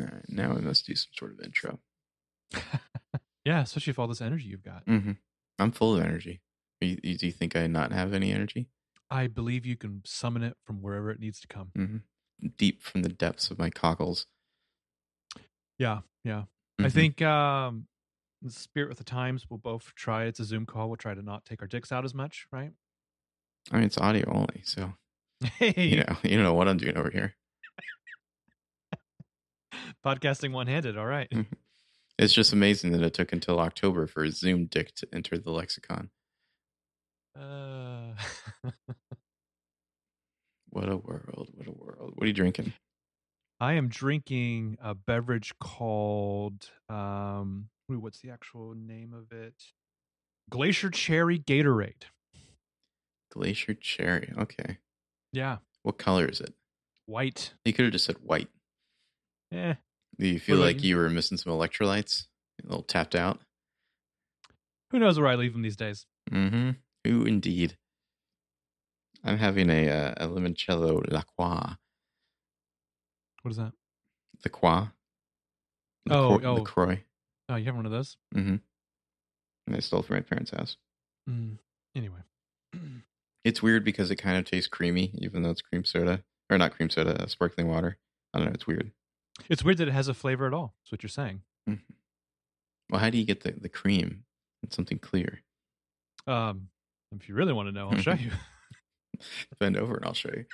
All right, now we must do some sort of intro. yeah, especially with all this energy you've got. hmm I'm full of energy. You, you, do you think I not have any energy? I believe you can summon it from wherever it needs to come. hmm Deep from the depths of my cockles. Yeah, yeah. I Mhm. think um the spirit with the times we'll both try it's a Zoom call. We'll try to not take our dicks out as much, right? I mean, it's audio only, so Hey, you know, you don't know what I'm doing over here. Podcasting one handed, all right. Mm. It's just amazing that it took until October for Zoom dick to enter the lexicon. Uh What a world! What a world! What are you drinking? I am drinking a beverage called um ooh, what's the actual name of it? Glacier Cherry Gatorade. Glacier cherry. Okay. Yeah, What color is it? white. You could have just said white. Eh, Do you feel like you? were missing some electrolytes? A little tapped out? who knows where I leave them these days? Mm-hmm. Who indeed? I'm having a uh, a limoncello La Croix. What is that? The Croix. Oh, LaCroix- oh. LaCroix. Oh, you have one of those? Mm-hmm. And I stole it from my parents' house. Mm. Anyway. It's weird because it kind of tastes creamy, even though it's cream soda. Or not cream soda, uh, sparkling water. I don't know. It's weird. It's weird that it has a flavor at all. That's what you're saying. Well, how do you get the, the cream? It's something clear. Um, if you really want to know, I'll show you. Bend over and I'll show you.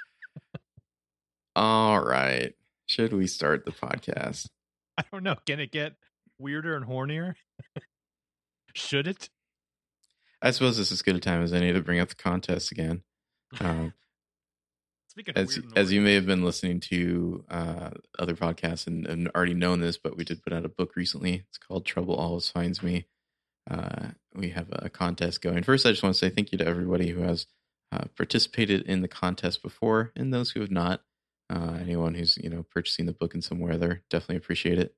All right. Should we start the podcast? I don't know. Can it get weirder and hornier? Should it? I suppose this is as good a time as any to bring up the contest again. Um, Speaking as as you may have been listening to uh, other podcasts and, and already known this, but we did put out a book recently. It's called Trouble Always Finds Me. Uh, we have a contest going. First, I just want to say thank you to everybody who has uh, participated in the contest before, and those who have not. Uh, anyone who's you know purchasing the book in some way, there definitely appreciate it.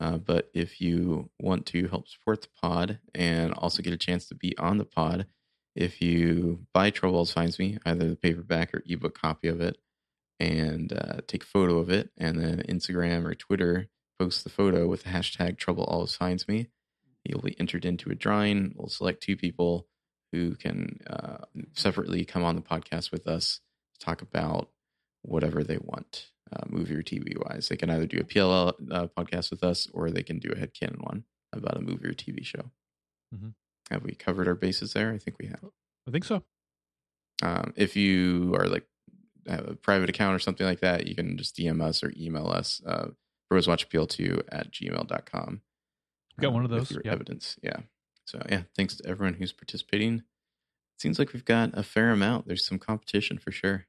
Uh, but if you want to help support the pod and also get a chance to be on the pod, if you buy Trouble Always Finds Me, either the paperback or ebook copy of it, and uh, take a photo of it, and then Instagram or Twitter post the photo with the hashtag Trouble Always Finds Me, you'll be entered into a drawing. We'll select two people who can uh, separately come on the podcast with us to talk about whatever they want, uh, movie or TV wise. They can either do a PLL uh, podcast with us, or they can do a headcanon one about a movie or TV show. Mhm. Have we covered our bases there? I think we have. I think so. Um, if you are like have a private account or something like that, you can just DM us or email us, uh, broswatchappeal2 at gmail.com. Got one um, of with those, yep. evidence. Yeah. So, yeah, thanks to everyone who's participating. Seems like we've got a fair amount. There's some competition for sure.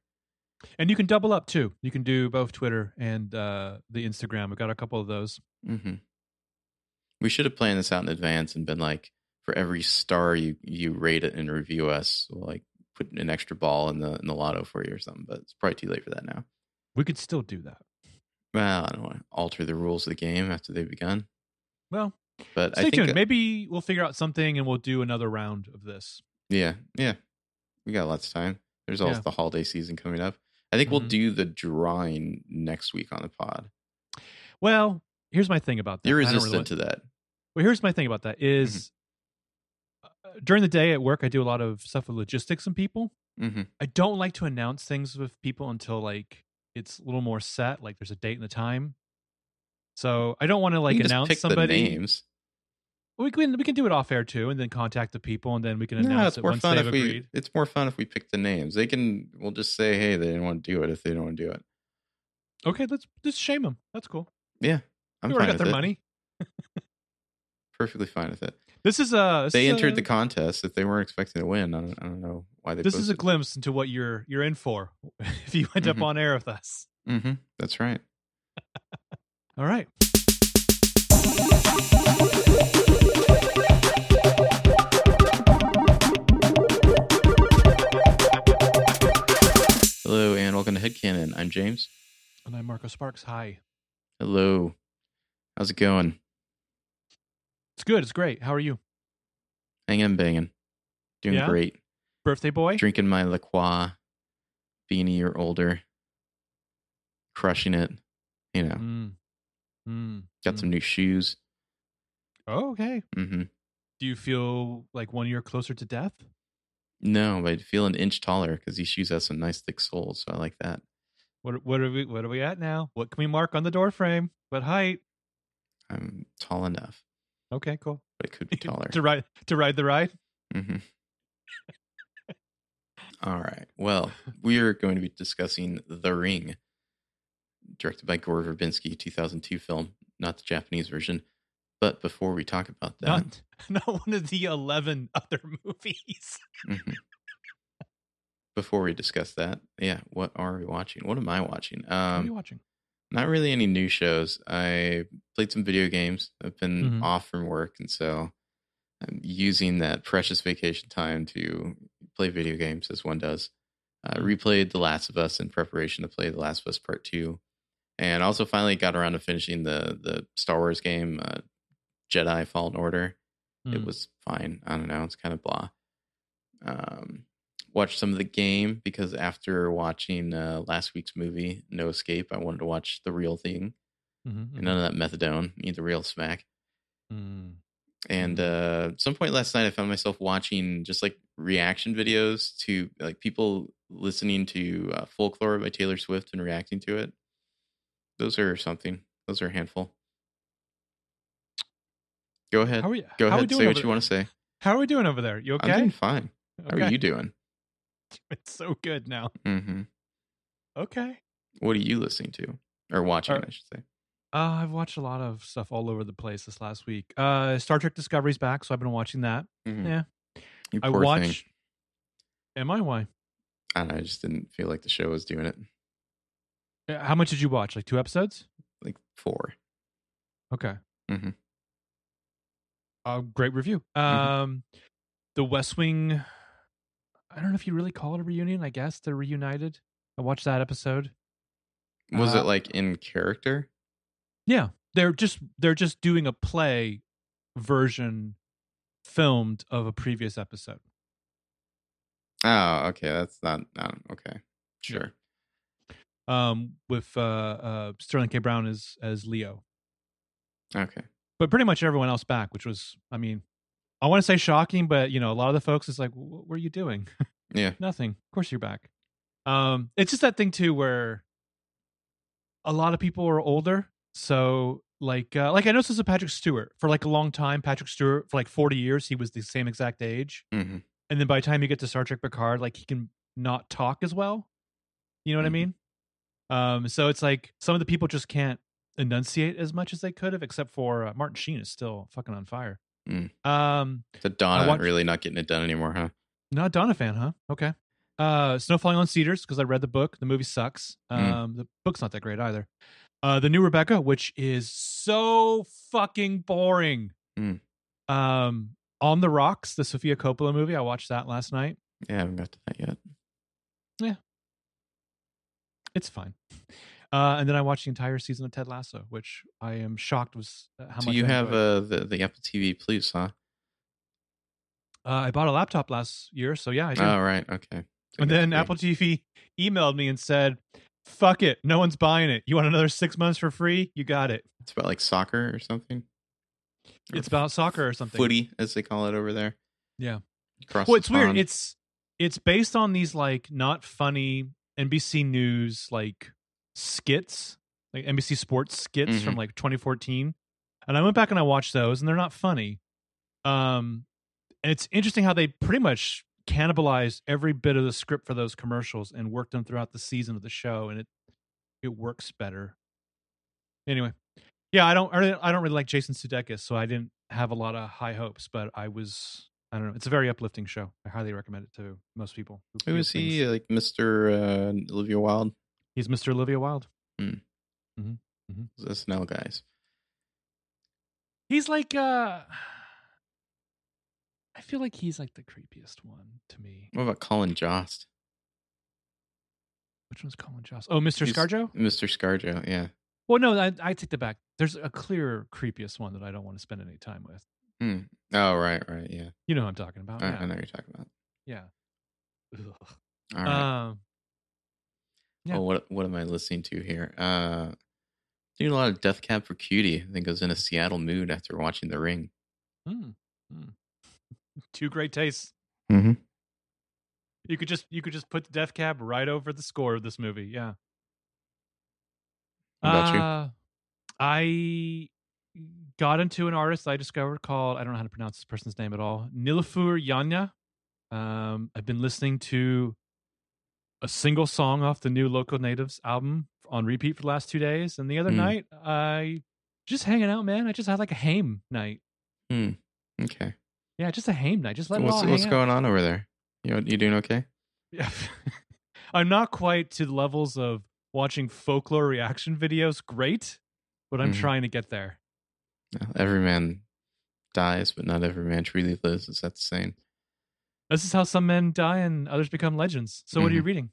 And you can double up too. You can do both Twitter and uh, the Instagram. We've got a couple of those. Mm-hmm. We should have planned this out in advance and been like, for every star you, you rate it and review us, we'll like put an extra ball in the in the lotto for you or something. But it's probably too late for that now. We could still do that. Well, I don't want to alter the rules of the game after they've begun. Well, But stay I think, tuned. Maybe we'll figure out something and we'll do another round of this. yeah, yeah, we got lots of time. There's also Yeah. the holiday season coming up. I think we'll Mhm. do the drawing next week on the pod. Well, here's my thing about that. You're resistant really- to that. Well, here's my thing about that is uh, during the day at work, I do a lot of stuff with logistics and people. hmm I don't like to announce things with people until like it's a little more set, like there's a date and a time. So I don't want to like announce somebody. the names. We can we can do it off air too, and then contact the people, and then we can No, announce it's it more once fun they've if we. agreed. It's more fun if we pick the names. They can. We'll just say, hey, they didn't want to do it if they don't want to do it. Okay, let's just shame them. That's cool. Yeah, I'm we fine already with got their it. money. Perfectly fine with it. This is uh They entered the contest. If they weren't expecting to win, I don't, I don't know why they. This is a glimpse into what you're you're in for if you end up Mhm. on air with us. Mm-hmm. That's right. All right. Hello and welcome to Headcanon. I'm James. And I'm Marco Sparks. Hi. Hello. How's it going? It's good. It's great. How are you? Hanging banging. Doing Yeah? great. Birthday boy? Drinking my La Croix, being a year older, crushing it. You know, Mm. Mm, Got mm. some new shoes. Oh, okay. hmm Do you feel like one year closer to death? No, but I feel an inch taller because these shoes have some nice thick soles, so I like that. What what are we what are we at now? What can we mark on the door frame? What height? I'm tall enough, Okay, cool. but it could be taller. to ride to ride the ride. hmm All right. Well, we are going to be discussing The Ring, directed by Gore Verbinski, 2002 film, not the Japanese version. But before we talk about that, Not not one of the eleven other movies. Mhm. before we discuss that, yeah, what are we watching? What am I watching? what are you Um, watching? Not really any new shows. I played some video games. I've been Mhm. off from work, and so I'm using that precious vacation time to play video games as one does. Uh, Mhm. replayed The Last of Us in preparation to play The Last of Us Part Two, and also finally got around to finishing the the Star Wars game, uh, Jedi Fallen Order. It Mm. was fine. I don't know. It's kind of blah. Um, watched some of the game because after watching uh, last week's movie, No Escape, I wanted to watch the real thing. Mhm, And none of that methadone. Need the real smack. mhm. And uh, at some point last night, I found myself watching just like reaction videos to like people listening to uh, Folklore by Taylor Swift and reacting to it. Those are something. Those are a handful. Go ahead. How are you? Go we ahead. doing Say what you there? want to say. How are we doing over there? You okay? I'm doing fine. How are you doing? It's so good now. hmm Okay. What are you listening to or watching? Uh, I should say. Uh, I've watched a lot of stuff all over the place this last week. Uh, Star Trek Discovery's back, so I've been watching that. Mhm. Yeah. You I watched. Am I? Why? I don't know. I just didn't feel like the show was doing it. How much did you watch? Like two episodes? Like four. Okay. Mm-hmm. Uh, great review. Mhm. Um, The West Wing. I don't know if you really call it a reunion. I guess they're reunited. I watched that episode. Was Uh, it like in character? Yeah, they're just they're just doing a play version filmed of a previous episode. Oh, okay. That's not. not okay. Sure. Um, with uh, uh Sterling K. Brown as as Leo, Okay. but pretty much everyone else back, which was, I mean, I want to say shocking, but you know, a lot of the folks is like, what were you doing? Yeah. Nothing. Of course you're back. Um, it's just that thing too where a lot of people are older. So like uh, like I noticed this with Patrick Stewart for like a long time. Patrick Stewart for like 40 years, he was the same exact age. hmm And then by the time you get to Star Trek Picard, like he can not talk as well. You know what Mhm. I mean? Um, so it's like some of the people just can't enunciate as much as they could have, except for uh, Martin Sheen is still fucking on fire. Mm. Um, So Donna watched- really not getting it done anymore, huh? not Donna fan, huh? Okay. Uh, Snow Falling on Cedars because I read the book. The movie sucks. Mm. Um, the book's not that great either. Uh, the new Rebecca, which is so fucking boring. Mm. Um, on the Rocks, the Sofia Coppola movie. I watched that last night. Yeah, I haven't got to that yet. Yeah, it's fine. Uh, and then I watched the entire season of Ted Lasso, which I am shocked was uh, how so much you I have uh, the the Apple TV Plus, huh? Uh, I bought a laptop last year, so yeah, I did. Oh, right. Okay. So and then Apple TV emailed me and said, "Fuck it, no one's buying it. You want another six months for free? You got it. It's about like soccer or something. Or It's about soccer or something." footy, as they call it over there. Yeah. Across Well, it's weird. It's it's based on these like not funny NBC News like skits, like NBC Sports skits from Mhm. like 2014. And I went back and I watched those, and they're not funny. Um, and it's interesting how they pretty much cannibalized every bit of the script for those commercials and worked them throughout the season of the show, and it it works better. Anyway, yeah, I don't I don't- really like Jason Sudeikis, so I didn't have a lot of high hopes, but I was I don't know. It's a very uplifting show. I highly recommend it to most people. Who feel is he? Like Mr. Uh, Olivia Wilde? He's Mr. Olivia Wilde. SNL guys. He's like uh I feel like he's like the creepiest one to me. What about Colin Jost? Which one's Colin Jost? Oh, Mr. He's- Scarjo? Mr. Scarjo, yeah. Well, no, I, I take that back. There's a clear creepiest one that I don't want to spend any time with. Hmm. Oh, right, right, yeah. You know what I'm talking about. I, yeah. I know what you're talking about. yeah. Ugh. All right. Um, yeah. Oh, what what am I listening to here? Uh, Doing a lot of Death Cab for Cutie. I think I was in a Seattle mood after watching The Ring. Hmm. Hmm. Two great tastes. Mm-hmm. You could just you could just put the Death Cab right over the score of this movie. Yeah. What about you? Uh, I got into an artist I discovered called I don't know how to pronounce this person's name at all. Nilüfer Yanya. Um, I've been listening to a single song off the new Local Natives album on repeat for the last two days, and the other Hmm. night I just hanging out, man. I just had like a hame night. Hmm. Okay. Yeah, just a hame night. Just let it all What's what's out. going on over there? You you doing okay? Yeah. I'm not quite to the levels of watching folklore reaction videos great, but I'm Mhm. trying to get there. Every man dies, but not every man truly lives. Is that the saying? This is how some men die and others become legends. So, what are you Mm-hmm. reading?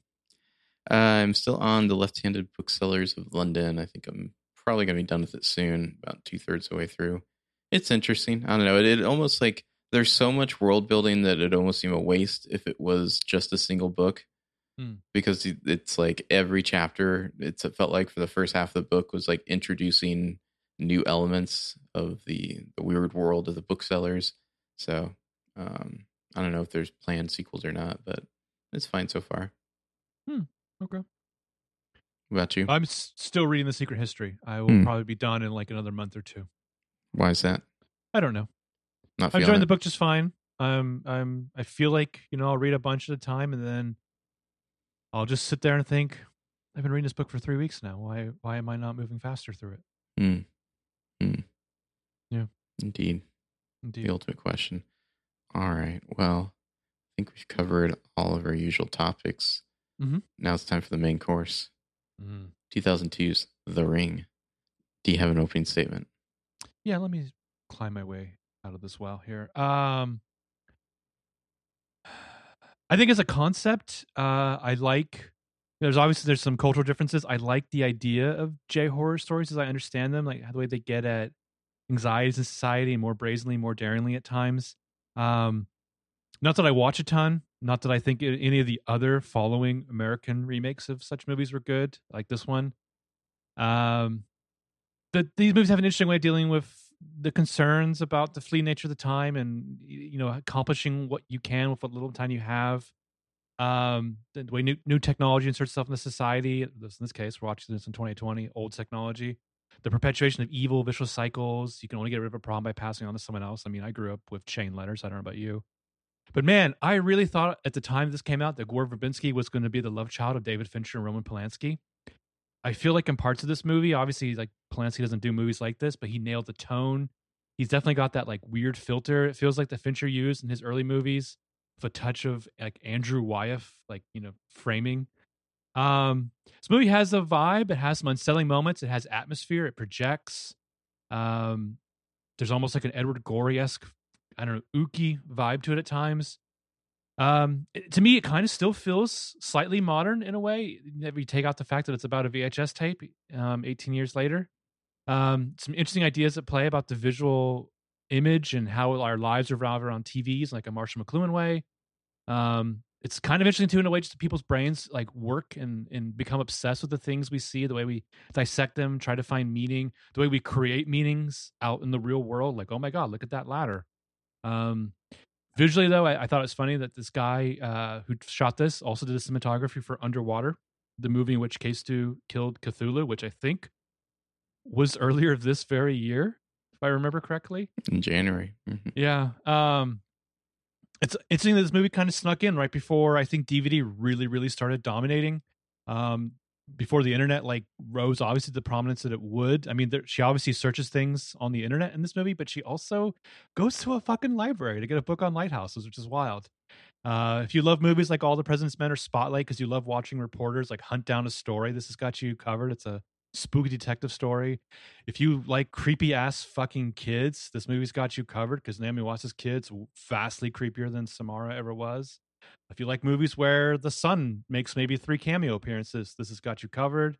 Uh, I'm still on the left-handed booksellers of London. I think I'm probably going to be done with it soon, about two thirds of the way through. It's interesting. I don't know. It, it almost like there's so much world building that it almost seem a waste if it was just a single book, Hmm. because it's like every chapter. It's it felt like for the first half of the book was like introducing new elements of the the weird world of the booksellers. So um, I don't know if there's planned sequels or not, but it's fine so far. Okay. What about you? I'm s- still reading The Secret History. I will Hmm. probably be done in like another month or two. Why is that? I don't know. Not I'm feeling enjoying it? the book just fine. Um, I'm. I feel like you know I'll read a bunch at a time, and then I'll just sit there and think, I've been reading this book for three weeks now. Why? Why am I not moving faster through it? Mm. Mm. Yeah. Indeed. Indeed. The ultimate question. All right. Well, I think we've covered all of our usual topics. Mhm. Now it's time for the main course. Mm. 2002's The Ring. Do you have an opening statement? Yeah, let me climb my way out of this well here. Um I think as a concept, uh I like there's obviously there's some cultural differences. I like the idea of J horror stories as I understand them, like the way they get at anxieties in society more brazenly, more daringly at times. Um not that I watch a ton, not that I think any of the other following American remakes of such movies were good, like this one. Um that these movies have an interesting way of dealing with the concerns about the fleeting nature of the time and you know accomplishing what you can with what little time you have um the way new, new technology inserts itself in the society in this case we're watching this in 2020 old technology the perpetuation of evil vicious cycles you can only get rid of a problem by passing on to someone else i mean i grew up with chain letters i don't know about you but man i really thought at the time this came out that gore verbinski was going to be the love child of david fincher and roman polanski I feel like in parts of this movie, obviously, like Polanski doesn't do movies like this, but he nailed the tone. He's definitely got that like weird filter. It feels like the Fincher used in his early movies, with a touch of like Andrew Wyeth, like you know, framing. Um, this movie has a vibe. It has some unsettling moments. It has atmosphere. It projects. Um, there's almost like an Edward Gorey esque, I don't know, ooky vibe to it at times. Um, it- to me, it kind of still feels slightly modern in a way. If you take out the fact that it's about a VHS tape, um, 18 years later. Um, some interesting ideas at play about the visual image and how our lives revolve around TVs, like a Marshall McLuhan way. Um, it's kind of interesting too in a way just people's brains like work and and become obsessed with the things we see, the way we dissect them, try to find meaning, the way we create meanings out in the real world. Like, oh my god, look at that ladder. Um, visually though, I, I thought it was funny that this guy uh, who shot this also did the cinematography for Underwater, the movie in which K-Stew killed Cthulhu, which I think was earlier this very year, if I remember correctly. In January. Mhm. Yeah. Um it's interesting that this movie kind of snuck in right before I think DVD really, really started dominating. Um before the internet like rose obviously to the prominence that it would. I mean, there, she obviously searches things on the internet in this movie, but she also goes to a fucking library to get a book on lighthouses, which is wild. Uh, if you love movies like All the President's Men or Spotlight because you love watching reporters like hunt down a story, this has got you covered. It's a spooky detective story. If you like creepy ass fucking kids, this movie's got you covered because Naomi Watts' kids vastly creepier than Samara ever was. If you like movies where the son makes maybe three cameo appearances, this has got you covered.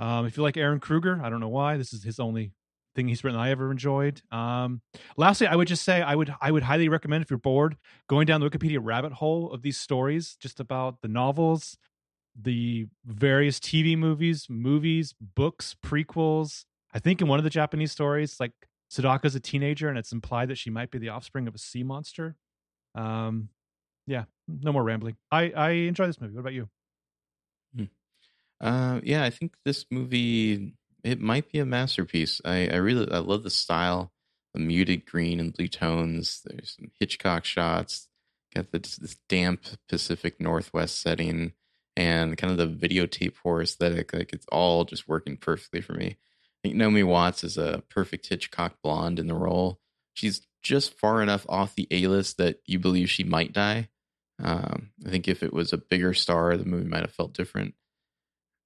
Um, if you like Ehren Kruger, I don't know why this is his only thing he's written I ever enjoyed. Um, lastly, I would just say I would I would highly recommend if you're bored going down the Wikipedia rabbit hole of these stories just about the novels, the various TV movies, movies, books, prequels. I think in one of the Japanese stories, like Sadako's a teenager, and it's implied that she might be the offspring of a sea monster. Um, yeah, no more rambling. I I enjoy this movie. What about you? Uh, yeah, I think this movie it might be a masterpiece. I, I really I love the style, the muted green and blue tones. There's some Hitchcock shots. Got this, this damp Pacific Northwest setting and kind of the videotape horror aesthetic. Like it's all just working perfectly for me. I think Naomi Watts is a perfect Hitchcock blonde in the role. She's just far enough off the A list that you believe she might die. Um, I think if it was a bigger star, the movie might have felt different.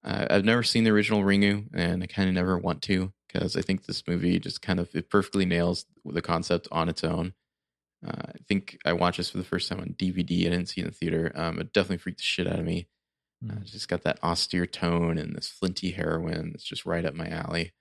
Uh, I've never seen the original Ringu, and I kind of never want to because I think this movie just kind of it perfectly nails the concept on its own. Uh, I think I watched this for the first time on DVD. I didn't see it in the theater. Um, it definitely freaked the shit out of me. Uh, it's just got that austere tone and this flinty heroine that's just right up my alley.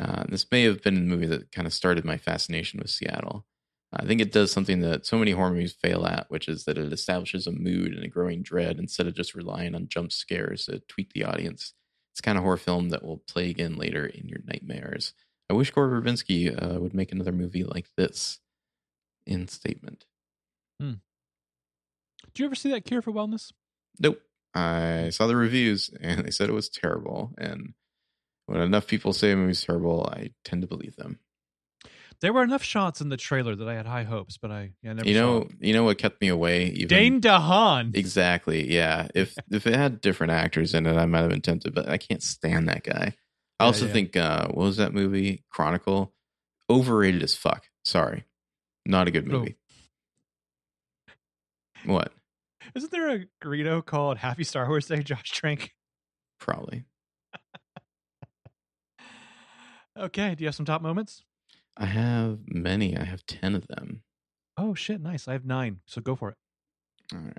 Uh, this may have been the movie that kind of started my fascination with Seattle. I think it does something that so many horror movies fail at, which is that it establishes a mood and a growing dread instead of just relying on jump scares to tweak the audience. It's kind of horror film that will play again later in your nightmares. I wish Gore Verbinski uh, would make another movie like this. In statement. Hmm. Did you ever see that Cure for Wellness? Nope. I saw the reviews and they said it was terrible. And when enough people say a movie's terrible, I tend to believe them. There were enough shots in the trailer that I had high hopes, but I yeah, never you know, you know what kept me away. Even Dane DeHaan. exactly, yeah. If if it had different actors in it, I might have been tempted, but I can't stand that guy. I also yeah. think uh, what was that movie? Chronicle, overrated as fuck. Sorry, not a good Oh. movie. What? Isn't there a Greedo called Happy Star Wars Day, Josh Trank? Probably. Okay, do you have some top moments? I have many. I have ten of them. Oh shit, nice. I have nine, so go for it. All right.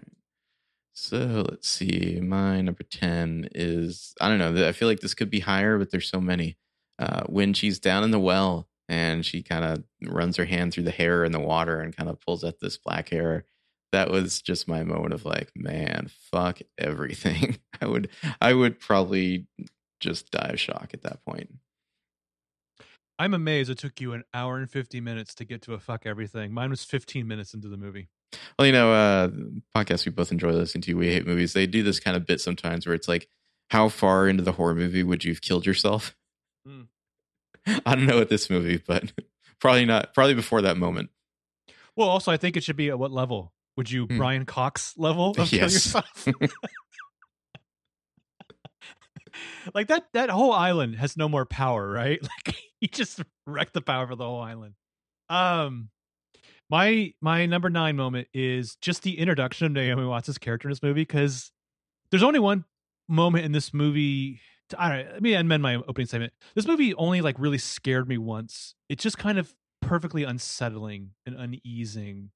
So let's see. My number 10 is I don't know. I feel like this could be higher, but there's so many. Uh, when she's down in the well and she kind of runs her hand through the hair in the water and kind of pulls at this black hair. That was just my moment of like, man, fuck everything. I would I would probably just die of shock at that point. I'm amazed it took you an hour and 50 minutes to get to a fuck everything. Mine was 15 minutes into the movie. Well, you know, uh podcasts we both enjoy listening to, we hate movies. They do this kind of bit sometimes where it's like, how far into the horror movie would you have killed yourself? Hmm. I don't know with this movie, but probably not. Probably before that moment. Well, also, I think it should be at what level? Would you Hmm. Brian Cox level of kill yourself? like that that whole island has no more power, right? Like he just wrecked the power for the whole island. Um my my number 9 moment is just the introduction of Naomi Watts' character in this movie cuz there's only one moment in this movie I don't let me amend my opening statement. This movie only like really scared me once. It's just kind of perfectly unsettling and uneasing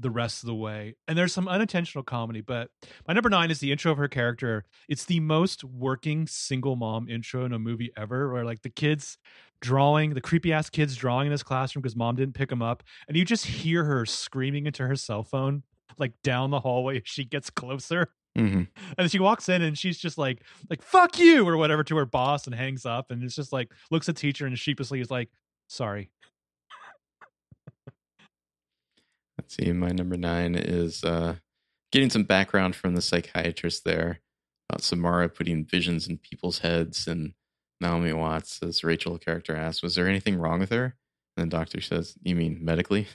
the rest of the way. And there's some unintentional comedy, but my number nine is the intro of her character. It's the most working single mom intro in a movie ever, where like the kids drawing, the creepy ass kids drawing in this classroom because mom didn't pick them up. And you just hear her screaming into her cell phone, like down the hallway as she gets closer. hmm And she walks in and she's just like, like, fuck you, or whatever to her boss and hangs up. And it's just like, looks at teacher and sheepishly is like, sorry. Let's see. My number nine is uh, getting some background from the psychiatrist there about Samara putting visions in people's heads. And Naomi Watts, as Rachel character asks, was there anything wrong with her? And the doctor says, You mean medically?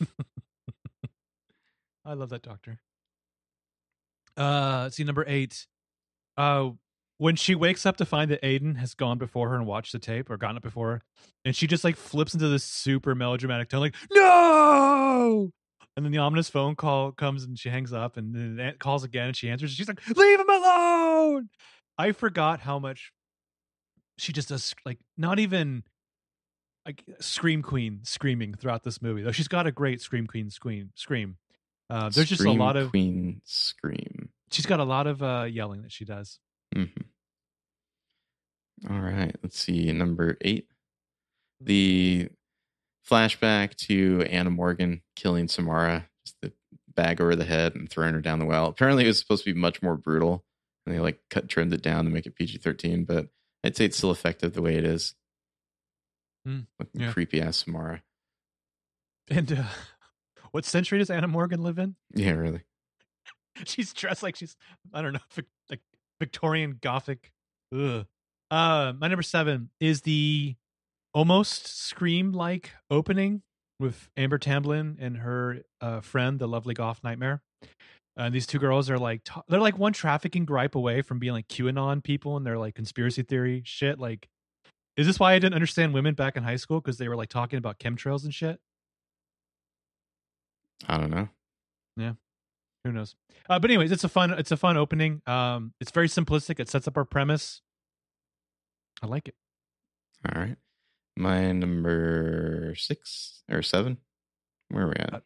I love that doctor. Uh, see number eight. Uh, when she wakes up to find that Aiden has gone before her and watched the tape or gotten it before her, and she just like flips into this super melodramatic tone, like "No!" And then the ominous phone call comes and she hangs up, and then it calls again and she answers. And she's like, "Leave him alone!" I forgot how much she just does, like not even like scream queen screaming throughout this movie. Though she's got a great scream queen scream scream. Uh, there's just a lot of Queen scream. she's got a lot of uh, yelling that she does. Hmm All right. Let's see. Number eight. The flashback to Anna Morgan killing Samara, just the bag over the head and throwing her down the well. Apparently, it was supposed to be much more brutal. and they like cut trimmed it down to make it PG thirteen. But I'd say it's still effective the way it is. Mm, With yeah. creepy ass Samara. And uh, what century does Anna Morgan live in? Yeah, really. she's dressed like she's I don't know, Victorian Gothic. Ugh. Uh, my number seven is the almost scream like opening with Amber Tamblyn and her uh, friend, the lovely goth nightmare. And these two girls are like they're like one trafficking gripe away from being like QAnon people and they're like conspiracy theory shit. Like, is this why I didn't understand women back in high school because they were like talking about chemtrails and shit? I don't know. Who knows uh, but anyways it's a fun it's a fun opening um it's very simplistic it sets up our premise i like it All right. My number six or seven. Where are we at? Uh,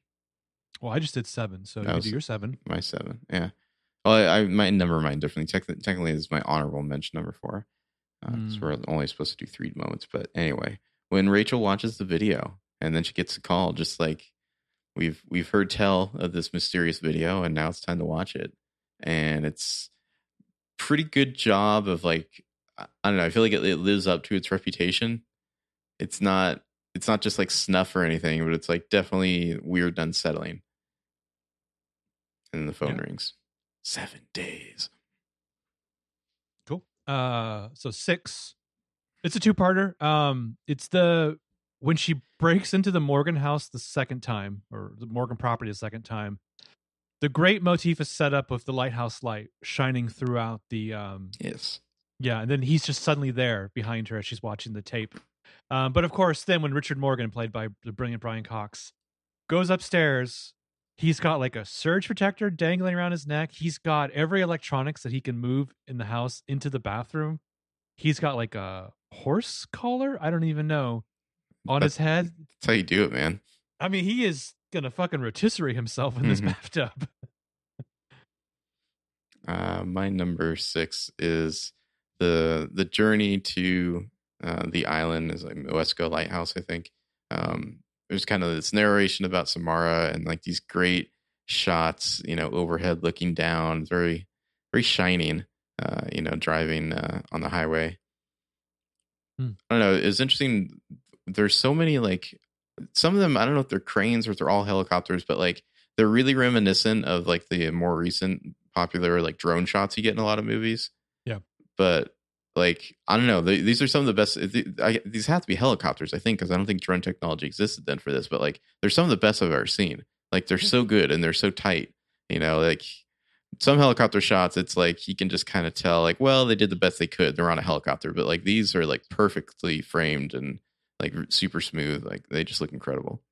well i just did seven so That you was- do your seven My seven. Yeah. Well, I, I my number mine differently. Technically, technically, is my honorable mention number four. Uh, Mm. we're only supposed to do three moments, but anyway, when Rachel watches the video and then she gets a call, just like we've we've heard tell of this mysterious video, and now it's time to watch it, and it's pretty good job of like I don't know. I feel like it, it lives up to its reputation. It's not it's not just like snuff or anything, but it's like definitely weird and unsettling. And the phone Yeah. rings. Seven days. cool uh so six it's a two-parter um it's the when she breaks into the morgan house the second time or the morgan property the second time the great motif is set up with the lighthouse light shining throughout the um Yes. Yeah, and then he's just suddenly there behind her as she's watching the tape. Um, but of course, then when Richard Morgan, played by the brilliant Brian Cox, goes upstairs, he's got like a surge protector dangling around his neck. He's got every electronics that he can move in the house into the bathroom. He's got like a horse collar. I don't even know on his head. That's how you do it, man. I mean, he is gonna fucking rotisserie himself in this Mhm. bathtub. Uh, my number six is the the journey to uh, the island is like Moesko Lighthouse, I think. Um, there's kind of this narration about Samara and like these great shots, you know, overhead looking down, very very shining. Uh, you know, driving uh, on the highway. Hmm. I don't know. It's interesting. There's so many like some of them. I don't know if they're cranes or if they're all helicopters, but like they're really reminiscent of like the more recent popular like drone shots you get in a lot of movies. Yeah. But like I don't know, they, these are some of the best. I, these have to be helicopters, I think, because I don't think drone technology existed then for this. But like, they're some of the best I've ever seen. Like they're so good and they're so tight. You know, like some helicopter shots, it's like you can just kind of tell, like, well, they did the best they could. They're on a helicopter, but like these are like perfectly framed and like super smooth. Like they just look incredible.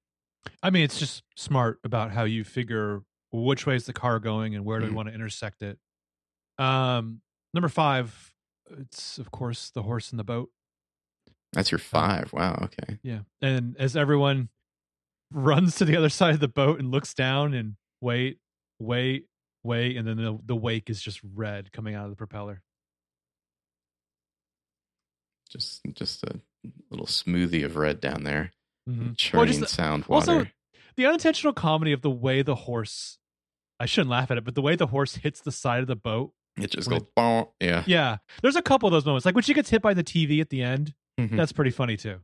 I mean, it's just smart about how you figure which way is the car going and where do Mhm. we want to intersect it. Um, number five, it's of course the horse in the boat. That's your five. Wow. Okay. Yeah, and as everyone runs to the other side of the boat and looks down and wait, wait, wait, and then the the wake is just red coming out of the propeller. Just just a little smoothie of red down there. Mhm. Churning Well, the- sound water. also- The unintentional comedy of the way the horse. I shouldn't laugh at it, but the way the horse hits the side of the boat it just goes, "Bonk." yeah. Yeah, there's a couple of those moments, like when she gets hit by the TV at the end. Mhm. That's pretty funny too.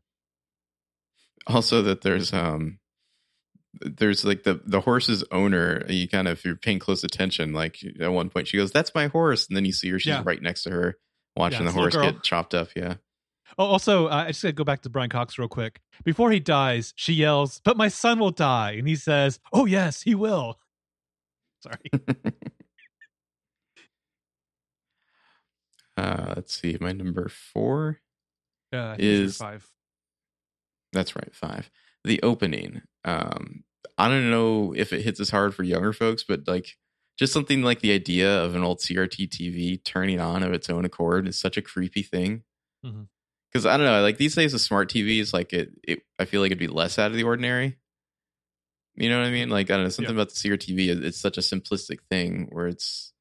also that there's um there's like the the horse's owner you kind of if you're paying close attention like at one point she goes that's my horse and then you see her she's Yeah. right next to her watching Yeah, the it's a little horse get chopped up yeah Oh, also, uh, I just gotta go back to Brian Cox real quick. Before he dies, she yells, "But my son will die," and he says, "Oh yes, he will." Sorry. uh let's see my number four Uh, Is- five. that's right five the opening um i don't know if it hits as hard for younger folks but like just something like the idea of an old crt tv turning on of its own accord is such a creepy thing Mhm. Because i don't know like these days the smart tvs like it, it i feel like it'd be less out of the ordinary you know what i mean like i don't know something about the crt it- it's such a simplistic thing where it's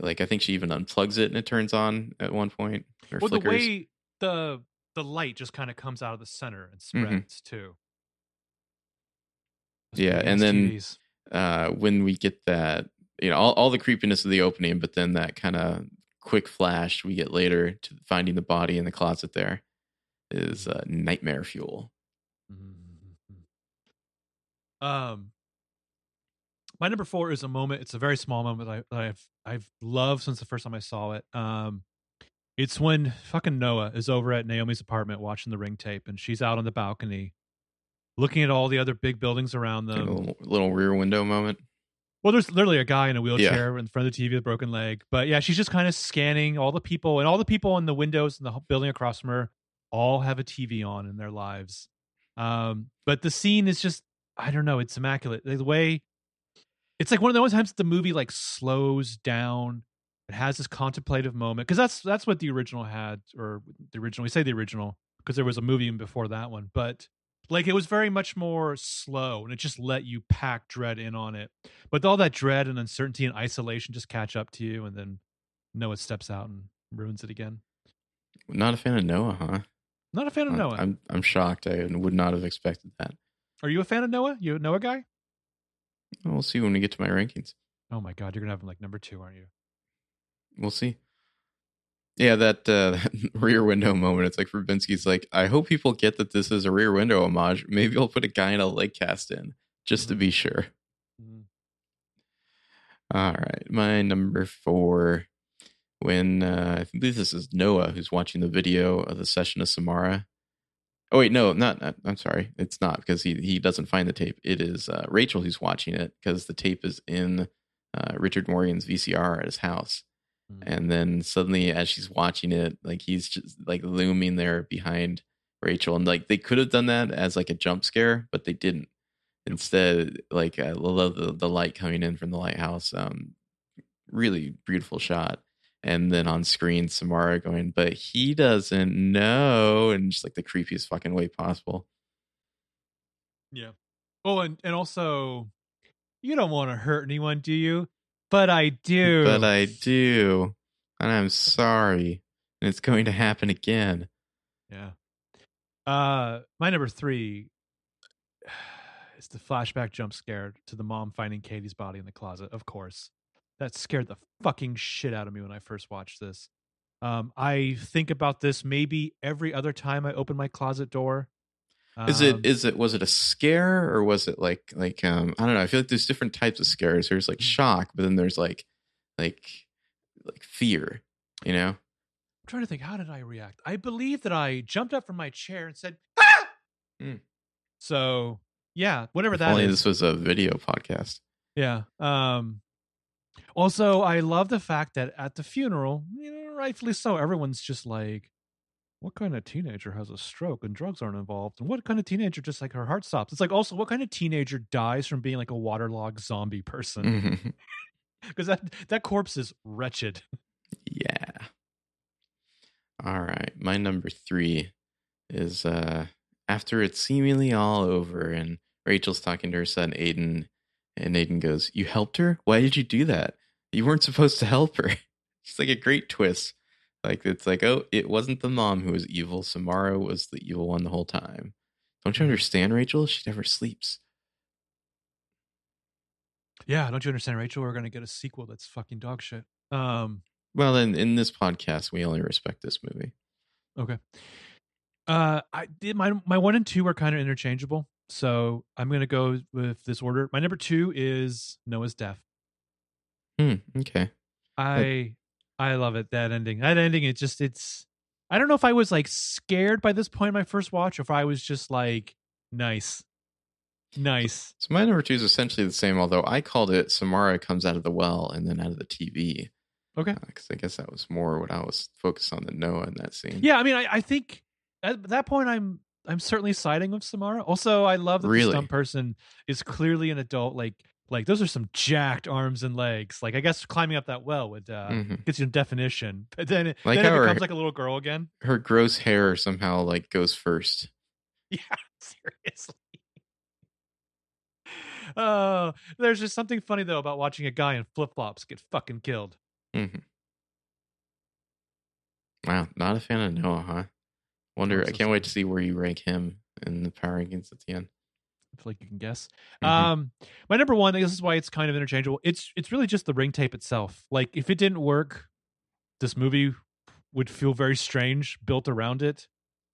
like i think she even unplugs it and it turns on at one point or Well, the way the the light just kind of comes out of the center and Mhm. spreads too. Those Yeah, and then- TVs. uh, when we get that you know all, all the creepiness of the opening, but then that kind of quick flash we get later to finding the body in the closet there is uh, nightmare fuel. Um, my number four is a moment. It's a very small moment I, that I've I've loved since the first time I saw it. Um, it's when fucking Noah is over at Naomi's apartment watching the ring tape, and she's out on the balcony, looking at all the other big buildings around them. a little, little rear window moment. Well, there's literally a guy in a wheelchair in front of the TV with a broken leg. But yeah, she's just kind of scanning all the people, and all the people in the windows in the building across from her all have a TV on in their lives. Um, but the scene is just, I don't know, it's immaculate. The way it's like one of the only times the movie like slows down. It has this contemplative moment because that's that's what the original had, or the original. We say the original because there was a movie even before that one, but like it was very much more slow and it just let you pack dread in on it but all that dread and uncertainty and isolation just catch up to you and then noah steps out and ruins it again Not a fan of Noah, huh? not a fan of I'm- noah I'm I'm shocked. I would not have expected that. are you a fan of noah you a noah guy We'll see when we get to my rankings. oh my god you're gonna have him like number two aren't you We'll see. Yeah, that, uh, that rear window moment. It's like Verbinski's like, I hope people get that this is a rear window homage. Maybe I'll put a guy in a leg cast in just to Mhm. be sure. Mhm. All right, my number four. When uh, I think this is Noah who's watching the video of the session of Samara. Oh wait, no, not. not- I'm sorry, it's not because he he doesn't find the tape. It is uh, Rachel who's watching it because the tape is in uh, Richard Morgan's VCR at his house. Mhm. And then suddenly, as she's watching it, like he's just like looming there behind Rachel, and like they could have done that as like a jump scare, but they didn't. Instead, like I love the, the light coming in from the lighthouse. Um, really beautiful shot. And then on screen, Samara going, but he doesn't know, and just like the creepiest fucking way possible. yeah oh and and also you don't want to hurt anyone do you but i do But I do, and I'm sorry, and it's going to happen again. Yeah. Uh my number three is the flashback jump scare to the mom finding Katie's body in the closet, of course. That scared the fucking shit out of me when I first watched this. Um, I think about this maybe every other time I open my closet door. Is Um, it is it was it a scare or was it like like um I don't know. I feel like there's different types of scares. There's like Mm. shock, but then there's like like like fear. You know, I'm trying to think, how did I react? I believe that I jumped up from my chair and said, ah! Hmm. So yeah, whatever if that only is. this was a video podcast. Yeah. Um also I love the fact that at the funeral, you know, rightfully so, everyone's just like, what kind of teenager has a stroke and drugs aren't involved? And what kind of teenager just like her heart stops? It's like also what kind of teenager dies from being like a waterlogged zombie person? Because that that corpse is wretched. yeah. All right, my number three is uh after it's seemingly all over and Rachel's talking to her son Aiden, and Aiden goes, "You helped her? Why did you do that? You weren't supposed to help her." It's like a great twist. Like it's like, oh, it wasn't the mom who was evil. Samara was the evil one the whole time. Don't you understand, Rachel? She never sleeps. Yeah, don't you understand, Rachel? We're gonna get a sequel that's fucking dog shit. Um Well, then in this podcast, we only respect this movie. Okay. Uh, I did my my one and two are kind of interchangeable, so I'm gonna go with this order. My number two is Noah's death. Hmm. Okay. I I love it that ending. That ending, it just it's. I don't know if I was like scared by this point in my first watch, or if I was just like nice, nice. So my number two is essentially the same, although I called it Samara comes out of the well and then out of the TV. Okay. Uh, because I guess that was more what I was focused on than Noah in that scene. Yeah, I mean, I, I think at that point, I'm I'm certainly siding with Samara. Also, I love that Really? the stunt person is clearly an adult. Like, like those are some jacked arms and legs. Like, I guess climbing up that well would uh, Mhm. gets you definition, but then, it- Like then it how her- becomes like a little girl again. Her gross hair somehow like goes first. Yeah, seriously. Oh, there's just something funny though about watching a guy in flip flops get fucking killed. Mm-hmm. Wow, not a fan of Noah, huh? Wonder. I can't wait to see where you rank him in the power rankings at the end. I feel like you can guess. Mhm. Um, my number one, I guess, is why it's kind of interchangeable. It's it's really just the ring tape itself. Like, if it didn't work, this movie would feel very strange built around it.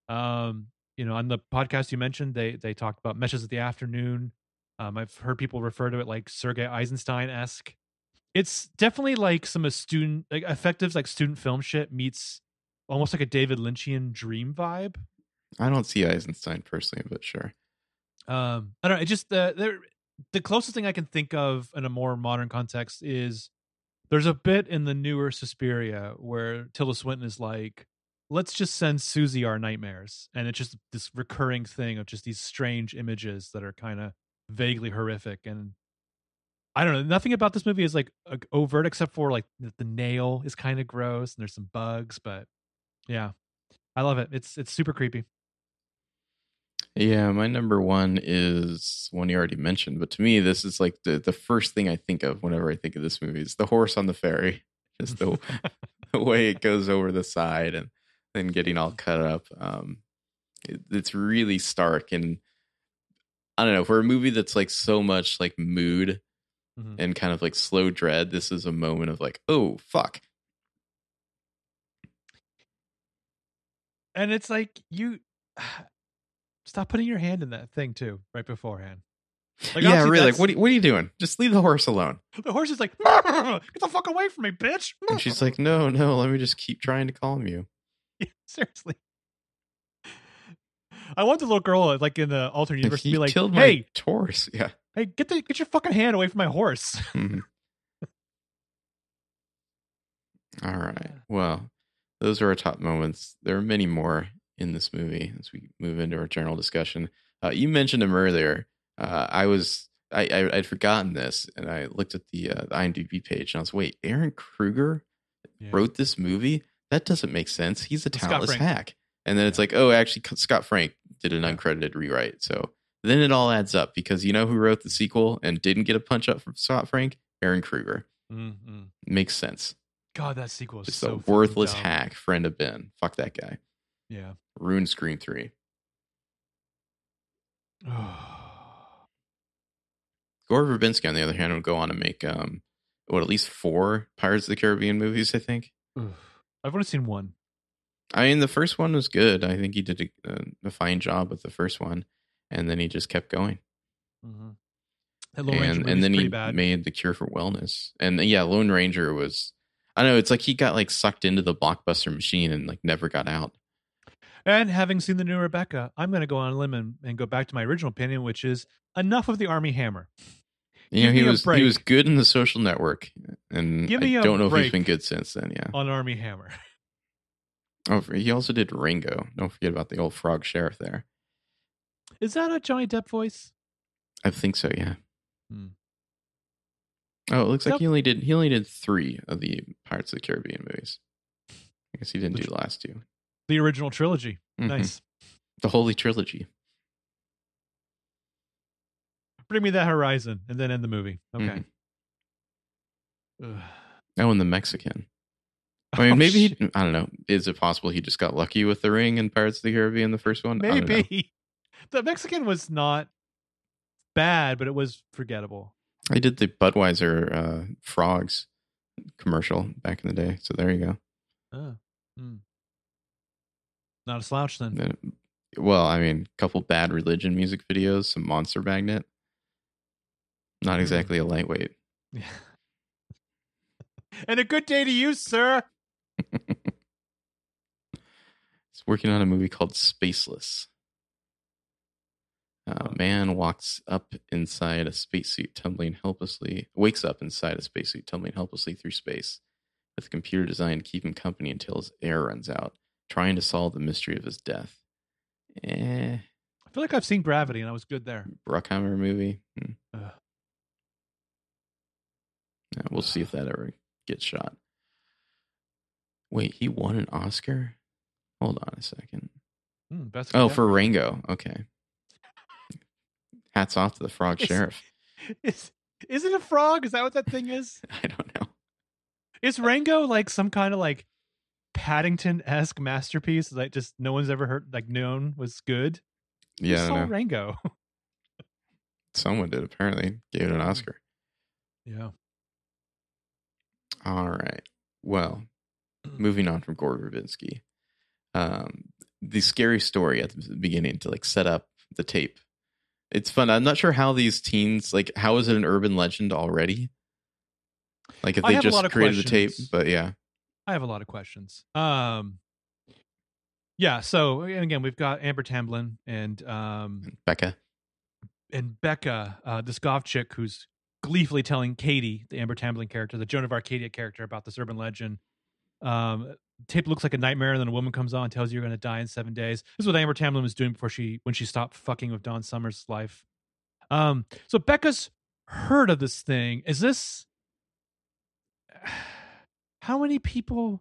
Um, you know, on the podcast you mentioned, they they talked about meshes of the afternoon. Um, I've heard people refer to it like Sergei Eisenstein esque. It's definitely like some of student like effective like student film shit meets almost like a David Lynchian dream vibe. I don't see Eisenstein personally, but sure. Um i don't know it just the the, the closest thing i can think of in a more modern context is there's a bit in the newer suspiria where tilda swinton is like let's just send susie our nightmares and it's just this recurring thing of just these strange images that are kind of vaguely horrific and i don't know nothing about this movie is like uh, overt except for like the nail is kind of gross and there's some bugs but yeah i love it. It's it's super creepy Yeah, my number one is one you already mentioned, but to me, this is like the, the first thing I think of whenever I think of this movie. It's the horse on the ferry, just the, the way it goes over the side and then getting all cut up. Um, it, it's really stark, and I don't know for a movie that's like so much like mood Mhm. and kind of like slow dread. This is a moment of like, oh fuck, and it's like you stop putting your hand in that thing too right beforehand Like, yeah, really. Like, what are, you- what are you doing? Just leave the horse alone. the horse is like get the fuck away from me bitch And she's like, no, no, let me just keep trying to calm you. Yeah, seriously i want the little girl like in the alternate universe to be like killed hey my horse. Yeah. hey get the get your fucking hand away from my horse Mhm. All right. Well, those are our top moments. There are many more in this movie as we move into our general discussion. Uh, you mentioned him earlier. Uh, I was I, I I'd forgotten this, and I looked at the, uh, the IMDb page, and I was wait, Ehren Kruger Yeah. wrote this movie? That doesn't make sense. He's a talentless hack. And then it's like, oh, actually, Scott Frank did an uncredited rewrite. So then it all adds up because you know who wrote the sequel and didn't get a punch up from Scott Frank? Ehren Kruger. Mm-mm. Makes sense. god that sequel is Just so a worthless hack, friend of Ben. Fuck that guy. Yeah Rune Scream 3. Gore Verbinski, on the other hand, would go on to make, um, what, at least four Pirates of the Caribbean movies, I think. i've only seen one I mean, the first one was good. I think he did a, a fine job with the first one. And then he just kept going. mm-hmm. and and then he bad made the cure for wellness and yeah lone ranger was i know it's like he got like sucked into the blockbuster machine and like never got out And having seen the new Rebecca, I'm going to go on a limb and, and go back to my original opinion, which is enough of the Armie Hammer. you know he was he was good in the social network and Give i me a don't know if he's been good since then yeah On Armie Hammer. oh he also did Rango don't forget about the old frog sheriff there Is that a Johnny Depp voice? i think so yeah Hmm. oh it looks like he only did he only did three of the pirates of the caribbean movies i guess he didn't do the last two The original trilogy. Mhm. Nice. the holy trilogy Bring me that horizon and then end the movie. Okay. Mhm. Oh, and the Mexican. I mean, Oh, maybe he, I don't know. Is it possible he just got lucky with the ring in Pirates of the Caribbean, the first one? I don't know. Maybe. The Mexican was not bad, but it was forgettable. I did the Budweiser uh, frogs commercial back in the day, so there you go. Oh. Hmm. Not a slouch then. Then- well, I mean, a couple bad religion music videos, some Monster Magnet. Not Hmm. exactly a lightweight. Yeah. and a good day to you, sir. He's working on a movie called Spaceless. Uh, Oh. man walks up inside a spacesuit, tumbling helplessly. Wakes up inside a spacesuit, tumbling helplessly through space, with a computer designed to keep him company until his air runs out, trying to solve the mystery of his death. Eh, I feel like I've seen Gravity and I was good there. Bruckheimer movie. Hmm. Yeah, we'll see if that ever gets shot. Wait, he won an Oscar? Hold on a second. Hmm, Oh, for Rango. Okay. Hats off to the Frog It's- Sheriff. is, is it a frog? Is that what that thing is? I don't know. Is Rango like some kind of like Paddington esque masterpiece that just no one's ever heard like known was good? Yeah, saw. Rango. Someone did apparently. Gave it an Oscar. Yeah. All right. Well, moving on from Gore Verbinski. Um, the scary story at the beginning to like set up the tape. It's fun. I'm not sure how these teens like how is it an urban legend already? Like if they have a lot just created the tape, but yeah. I have a lot of questions. Um, yeah. So and again, we've got Amber Tamblyn and um Becca. and Becca, uh, this goth chick who's gleefully telling Katie, the Amber Tamblyn character, the Joan of Arcadia character, about this urban legend. Um, tape looks like a nightmare, and then a woman comes on and tells you you're going to die in seven days. This is what Amber Tamblyn was doing before she when she stopped fucking with Don Summers' life. Um, so Becca's heard of this thing. Is this how many people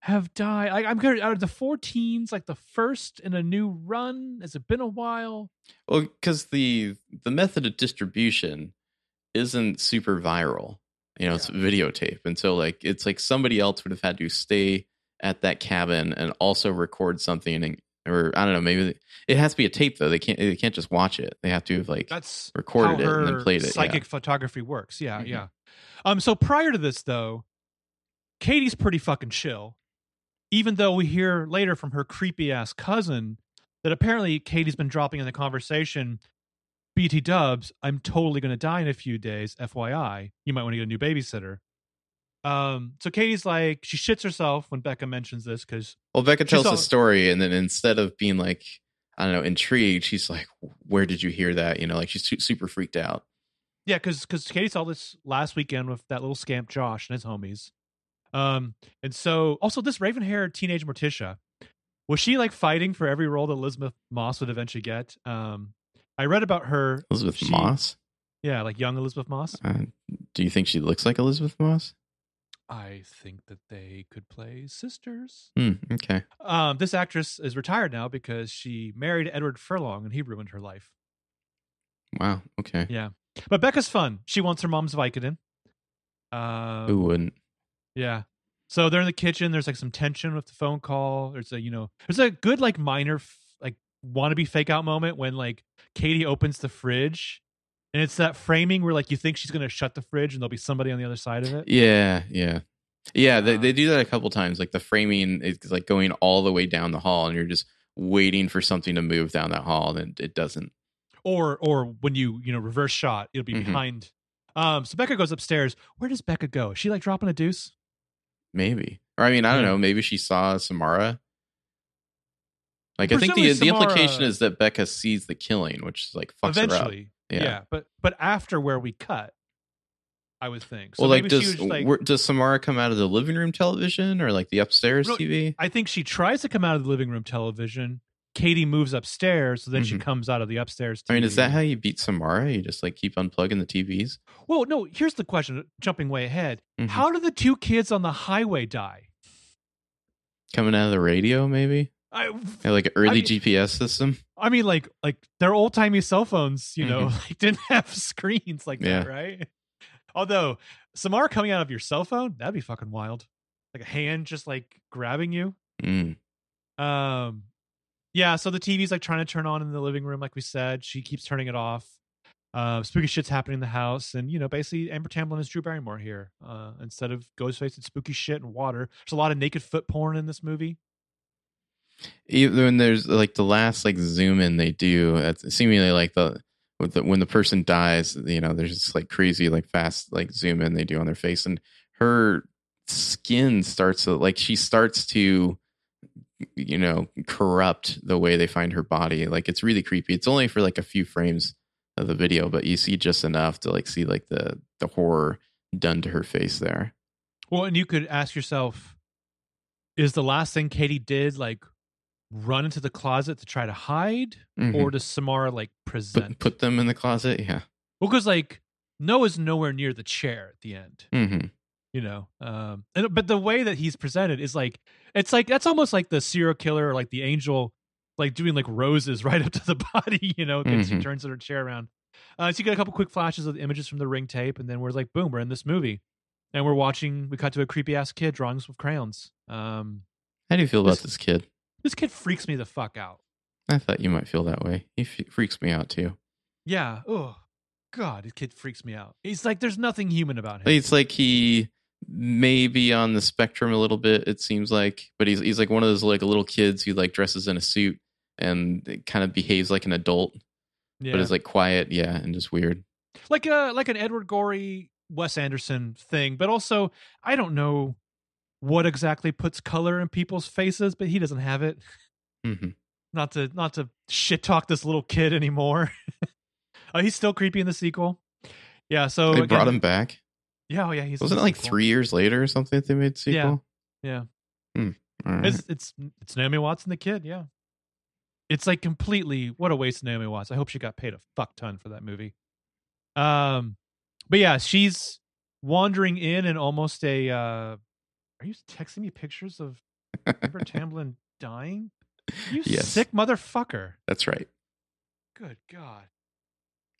have died? I, I'm curious. Out of the four teens, like the first in a new run, has it been a while? Well, because the the method of distribution isn't super viral. You know, it's videotape, and so like it's like somebody else would have had to stay at that cabin and also record something, and or I don't know, maybe it has to be a tape though. They can't they can't just watch it. They have to have like That's recorded it and then played it, yeah. Psychic photography works. Yeah, Mhm. yeah. Um. So prior to this, though, Katie's pretty fucking chill. Even though we hear later from her creepy ass cousin that apparently Katie's been dropping in the conversation. BT Dubs, I'm totally going to die in a few days. FYI, you might want to get a new babysitter. Um. So Katie's like, she shits herself when Becca mentions this because Well, Becca tells saw- the story, and then instead of being like, I don't know, intrigued, she's like, "Where did you hear that?" You know, like she's su- super freaked out. Yeah, because because Katie saw this last weekend with that little scamp Josh and his homies. Um, and so also this raven haired teenage Morticia, was she like fighting for every role that Elisabeth Moss would eventually get? Um, I read about her. Elisabeth She- Moss. Yeah, like young Elisabeth Moss. Uh, do you think she looks like Elisabeth Moss? I think that they could play sisters. Hmm. Okay. Um, this actress is retired now because she married Edward Furlong and he ruined her life. Wow. Okay. Yeah, but Becca's fun. She wants her mom's Vicodin. Um, Who wouldn't? Yeah. So they're in the kitchen. There's like some tension with the phone call. There's a you know there's a good like minor f- like wannabe fake out moment when like Katie opens the fridge, and it's that framing where like you think she's gonna shut the fridge and there'll be somebody on the other side of it. Yeah. Yeah. Yeah. They they do that a couple times. Like the framing is like going all the way down the hall, and you're just waiting for something to move down that hall, and it doesn't. Or or when you you know reverse shot, it'll be Mhm. behind. Um. So Becca goes upstairs. Where does Becca go? Is she like dropping a deuce? Maybe. Or I mean, I don't Yeah. know. Maybe she saw Samara. Like I think the Presumably the implication is that Becca sees the killing, which is like fucks her up. Eventually. Yeah. Yeah. But but after where we cut, I would think. So well, like does like where, does Samara come out of the living room television or like the upstairs TV? I think she tries to come out of the living room television. Katie moves upstairs, so then she Mhm. comes out of the upstairs. TV. I mean, is that how you beat Samara? You just like keep unplugging the TVs? Well, no. Here's the question. Jumping way ahead, Mhm. how do the two kids on the highway die? Coming out of the radio, maybe? I, like an early mean- GPS system. I mean, like, like their old timey cell phones, you know, like didn't have screens like that, Mm-hmm. Right? Although Samara coming out of your cell phone, that'd be fucking wild. Like a hand just like grabbing you. Mm. Um, yeah. So the TV's like trying to turn on in the living room, like we said. She keeps turning it off. Uh, spooky shit's happening in the house, and you know, basically, Amber Tamblyn is Drew Barrymore here. Uh, instead of Ghostface, it's spooky shit and water. There's a lot of naked foot porn in this movie. Even when there's like the last like zoom in they do, it's seemingly like the, the when the person dies, you know, there's this like crazy like fast like zoom in they do on their face, and her skin starts to like she starts to you know corrupt the way they find her body like it's really creepy it's only for like a few frames of the video but you see just enough to like see like the the horror done to her face there Well, and you could ask yourself, is the last thing Katie did like run into the closet to try to hide, Mhm. or does Samara like present? put, put them in the closet yeah well, because like Noah's nowhere near the chair at the end. hmm you know um and, but the way that he's presented is like it's like that's almost like the serial killer or like the angel like doing like roses right up to the body you know she Mhm. turns her chair around. Uh so you get a couple quick flashes of the images from the ring tape and then we're like boom we're in this movie. And we're watching we cut to a creepy ass kid drawing with crayons. Um how do you feel about This- this kid? this kid freaks me the fuck out. I thought you might feel that way. He f- freaks me out too. Yeah oh God, this kid freaks me out. He's like, there's nothing human about him. It's like he may be on the spectrum a little bit. It seems like, but he's he's like one of those like little kids who like dresses in a suit and kind of behaves like an adult, yeah. but is like quiet, yeah, and just weird. like a like an Edward Gorey, Wes Anderson thing. But also, I don't know what exactly puts color in people's faces, but he doesn't have it. hmm Not to not to shit talk this little kid anymore. uh, he's still creepy in the sequel. Yeah, so They again- brought him back. Yeah, oh yeah, he's Wasn't it like sequel. three years later or something that they made sequel? Yeah. All right. It's it's it's Naomi Watts and the kid. Yeah, it's like completely what a waste of Naomi Watts. I hope she got paid a fuck ton for that movie. Um, but yeah, she's wandering in and almost a. uh Are you texting me pictures of Amber Tamblyn dying? You Yes. sick motherfucker! That's right. Good God.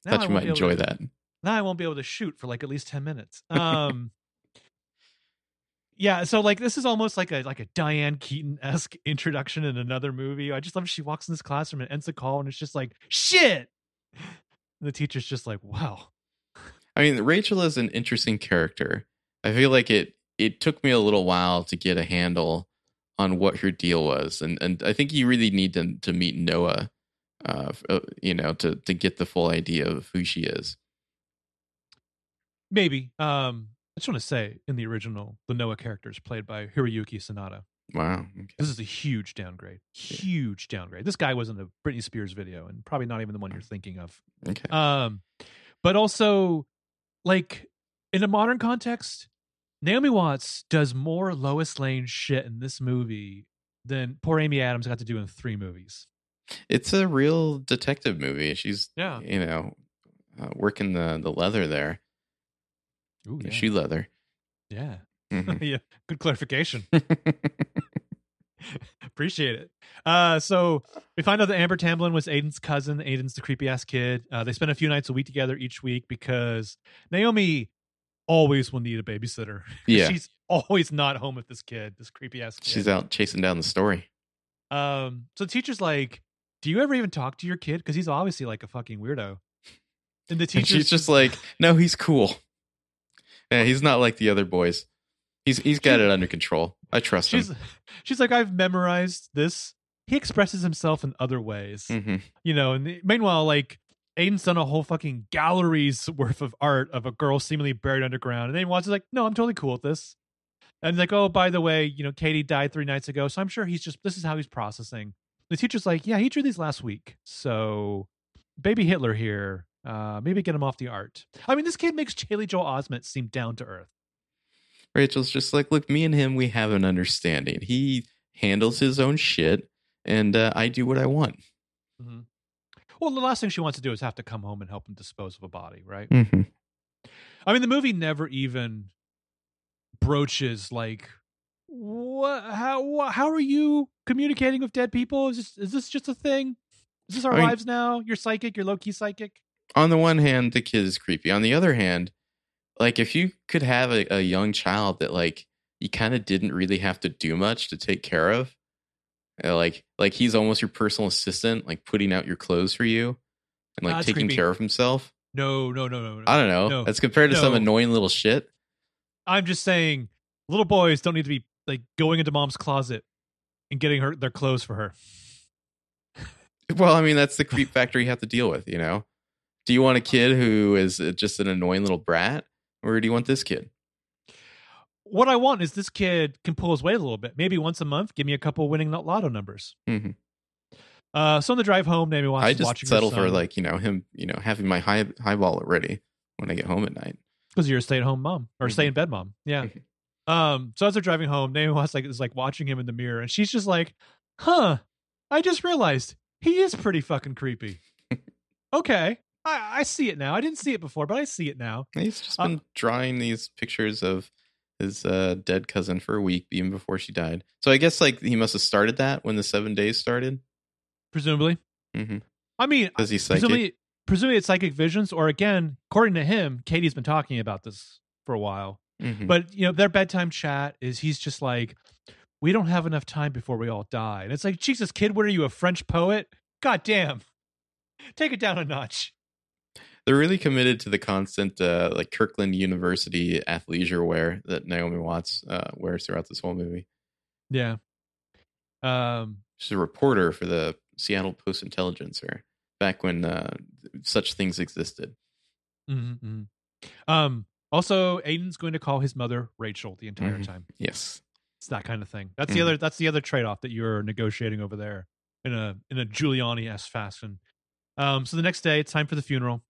Thought I you might enjoy to- that. Now I won't be able to shoot for like at least 10 minutes. Um Yeah, so like this is almost like a like a Diane Keaton-esque introduction in another movie. I just love she walks in this classroom and ends the call and it's just like shit. And the teacher's just like, wow. I mean, Rachel is an interesting character. I feel like it it took me a little while to get a handle on what her deal was, and and I think you really need to to meet Noah, uh, uh, you know, to to get the full idea of who she is. Maybe. Um I just want to say in the original, the Noah character is played by Hiroyuki Sanada. Wow. Okay. This is a huge downgrade. Huge downgrade. This guy was in a Britney Spears video and probably not even the one you're thinking of. Okay. Um, but also, like in a modern context, Naomi Watts does more Lois Lane shit in this movie than poor Amy Adams got to do in three movies. It's a real detective movie. She's Yeah. you know uh, working the the leather there, Ooh, yeah. shoe leather. yeah. Mhm. yeah. Good clarification. Appreciate it. Uh, so we find out that Amber Tamblyn was Aiden's cousin. Aiden's the creepy ass kid. Uh, they spend a few nights a week together each week because Naomi always will need a babysitter. yeah, She's always not home with this kid, this creepy ass kid. she's out chasing down the story. Um, so the teacher's like, "Do you ever even talk to your kid? Because he's obviously like a fucking weirdo." And the And teacher's she's just like, no, he's cool. Yeah, he's not like the other boys. He's he's got She- it under control. I trust she's him. she's like, "I've memorized this." He expresses himself in other ways, hmm you know. And the- meanwhile, like Aiden's done a whole fucking gallery's worth of art of a girl seemingly buried underground, and then Watts is like, "No, I'm totally cool with this." And like, "Oh, by the way, you know, Katie died three nights ago, so I'm sure he's just this is how he's processing." The teacher's like, "Yeah, he drew these last week, so baby Hitler here." Uh, maybe get him off the art. I mean, this kid makes Haley Joel Osment seem down to earth. Rachel's just like, look, me and him, we have an understanding. He handles his own shit, and uh, I do what I want. Well, the last thing she wants to do is have to come home and help him dispose of a body, right? Mm-hmm. I mean, the movie never even broaches like, what? How? How are you communicating with dead people? Is this is this just a thing? Is this our I mean- lives now? You're psychic. You're low key psychic. On the one hand, the kid is creepy. On the other hand, like if you could have a, a young child that like you kind of didn't really have to do much to take care of, uh, like like he's almost your personal assistant, like putting out your clothes for you and like That's taking creepy. care of himself. No, no, no, no. no. I don't know. No. That's compared to some annoying little shit. I'm just saying, little boys don't need to be like going into mom's closet and getting her their clothes for her. Well, I mean, that's the creep factor you have to deal with, you know? Do you want a kid who is uh, just an annoying little brat, or do you want this kid? What I want is this kid can pull his weight a little bit. Maybe once a month, give me a couple winning lotto numbers. Mhm. Uh, so on the drive home, Naomi Watts I just settle for like you know him, you know, having my high highball ready when I get home at night. because you're a stay at home mom or Mhm. stay in bed mom. Yeah. Mhm. Um. So as they're driving home, Naomi Watts like is like watching him in the mirror, and she's just like, "Huh? I just realized he is pretty fucking creepy." okay, I I see it now. I didn't see it before, but I see it now. He's just Uh, been drawing these pictures of his uh, dead cousin for a week, even before she died. So I guess like he must have started that when the seven days started. Presumably. Mm-hmm. I mean, Because he's psychic. presumably, presumably it's psychic visions, or again, according to him, Katie's been talking about this for a while. Mhm. But you know, their bedtime chat is he's just like, "We don't have enough time before we all die," and it's like, Jesus, kid, what are you, a French poet? God damn, take it down a notch. They're really committed to the constant, uh, like Kirkland University athleisure wear that Naomi Watts uh, wears throughout this whole movie. Yeah. Um, She's a reporter for the Seattle Post Intelligencer back when uh, such things existed. mhm, mhm. Um, also, Aiden's going to call his mother Rachel the entire Mhm. time. Yes. It's that kind of thing. That's the Mhm. other. That's the other trade off that you're negotiating over there in a in a Giuliani s fashion. Um, so the next day, it's time for the funeral.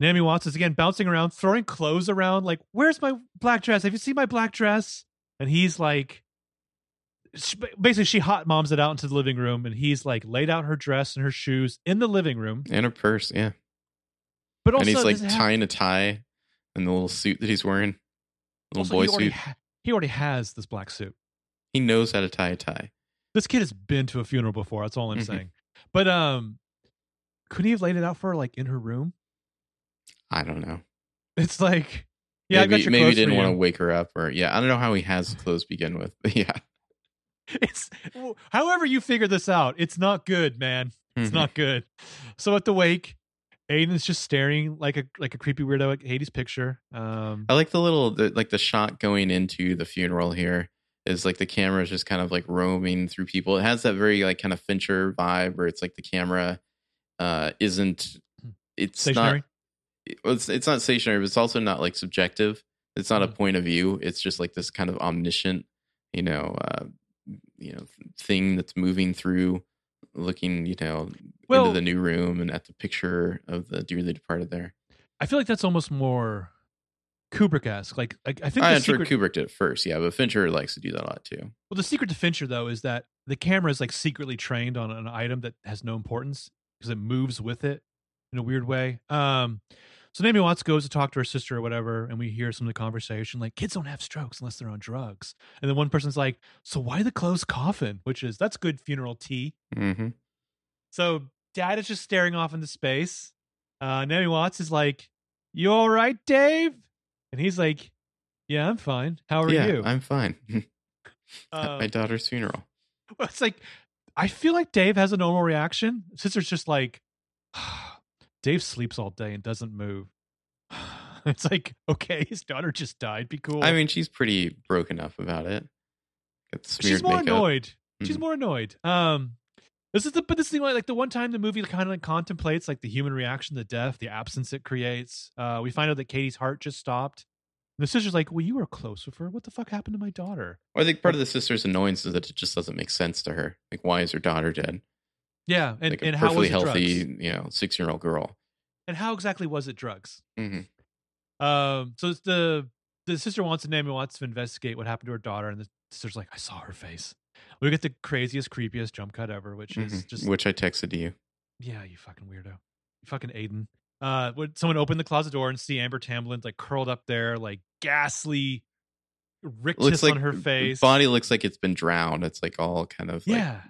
Naomi Watts is again bouncing around, throwing clothes around. Like, "Where's my black dress? Have you seen my black dress?" And he's like, she- basically, she hot moms it out into the living room, and he's like laid out her dress and her shoes in the living room. And her purse, yeah. But also, and he's like it have- tying a tie in the little suit that he's wearing. Little also, boy he suit. ha- he already has this black suit. He knows how to tie a tie. this kid has been to a funeral before. That's all I'm Mhm. saying. But um, couldn't he have laid it out for her like in her room? I don't know. It's like, yeah, maybe I got your maybe clothes didn't want to wake her up or yeah, I don't know how he has clothes to begin with. But yeah. It's however you figure this out. It's not good, man. It's Mhm. not good. So at the wake, Aiden's just staring like a like a creepy weirdo at Hades' picture. Um, I like the little the, like the shot going into the funeral here is like the camera is just kind of like roaming through people. It has that very like kind of Fincher vibe where it's like the camera uh isn't it's stationary. not it's it's not stationary, but it's also not like subjective. It's not a Mhm. point of view. It's just like this kind of omniscient, you know, uh you know, thing that's moving through looking, you know, Well- into the new room and at the picture of the dearly departed there. I feel like that's almost more Kubrick-esque. Like, like I think I the am sure secret, Kubrick did it first, yeah, but Fincher likes to do that a lot too. well, the secret to Fincher though is that the camera is like secretly trained on an item that has no importance because it moves with it in a weird way. Um, so Naomi Watts goes to talk to her sister or whatever, and we hear some of the conversation like kids don't have strokes unless they're on drugs. And then one person's like, "So why the closed coffin?" Which is that's good funeral tea. hmm So dad is just staring off into space. Uh, Naomi Watts is like, "You all right, Dave?" And he's like, "Yeah, I'm fine. How are yeah, you?" I'm fine. At Uh, my daughter's funeral. Well, it's like I feel like Dave has a normal reaction. Sister's just like Dave sleeps all day and doesn't move. It's like okay, his daughter just died. Be cool. I mean, she's pretty broken up about it. Got the smeared she's more makeup. annoyed. She's Mhm. more annoyed. Um, this is the but this is the like the one time the movie kind of like contemplates like the human reaction to death, the absence it creates. Uh, we find out that Katie's heart just stopped. And the sister's like, "Well, you were close with her. What the fuck happened to my daughter?" Well, I think part of the sister's annoyance is that it just doesn't make sense to her. Like, why is her daughter dead? Yeah, and like and how was it healthy, drugs? you know, six year old girl. And how exactly was it drugs? hmm Um, so it's the the sister wants to Naomi wants to investigate what happened to her daughter, and the sister's like, I saw her face. We get the craziest, creepiest jump cut ever, which is just Mm-hmm. Which I texted to you. yeah, you fucking weirdo, you fucking Aiden. Uh, would someone open the closet door and see Amber Tamblyn like curled up there, like ghastly, rictus Looks like on her face? Body looks like it's been drowned. It's like all kind of yeah, like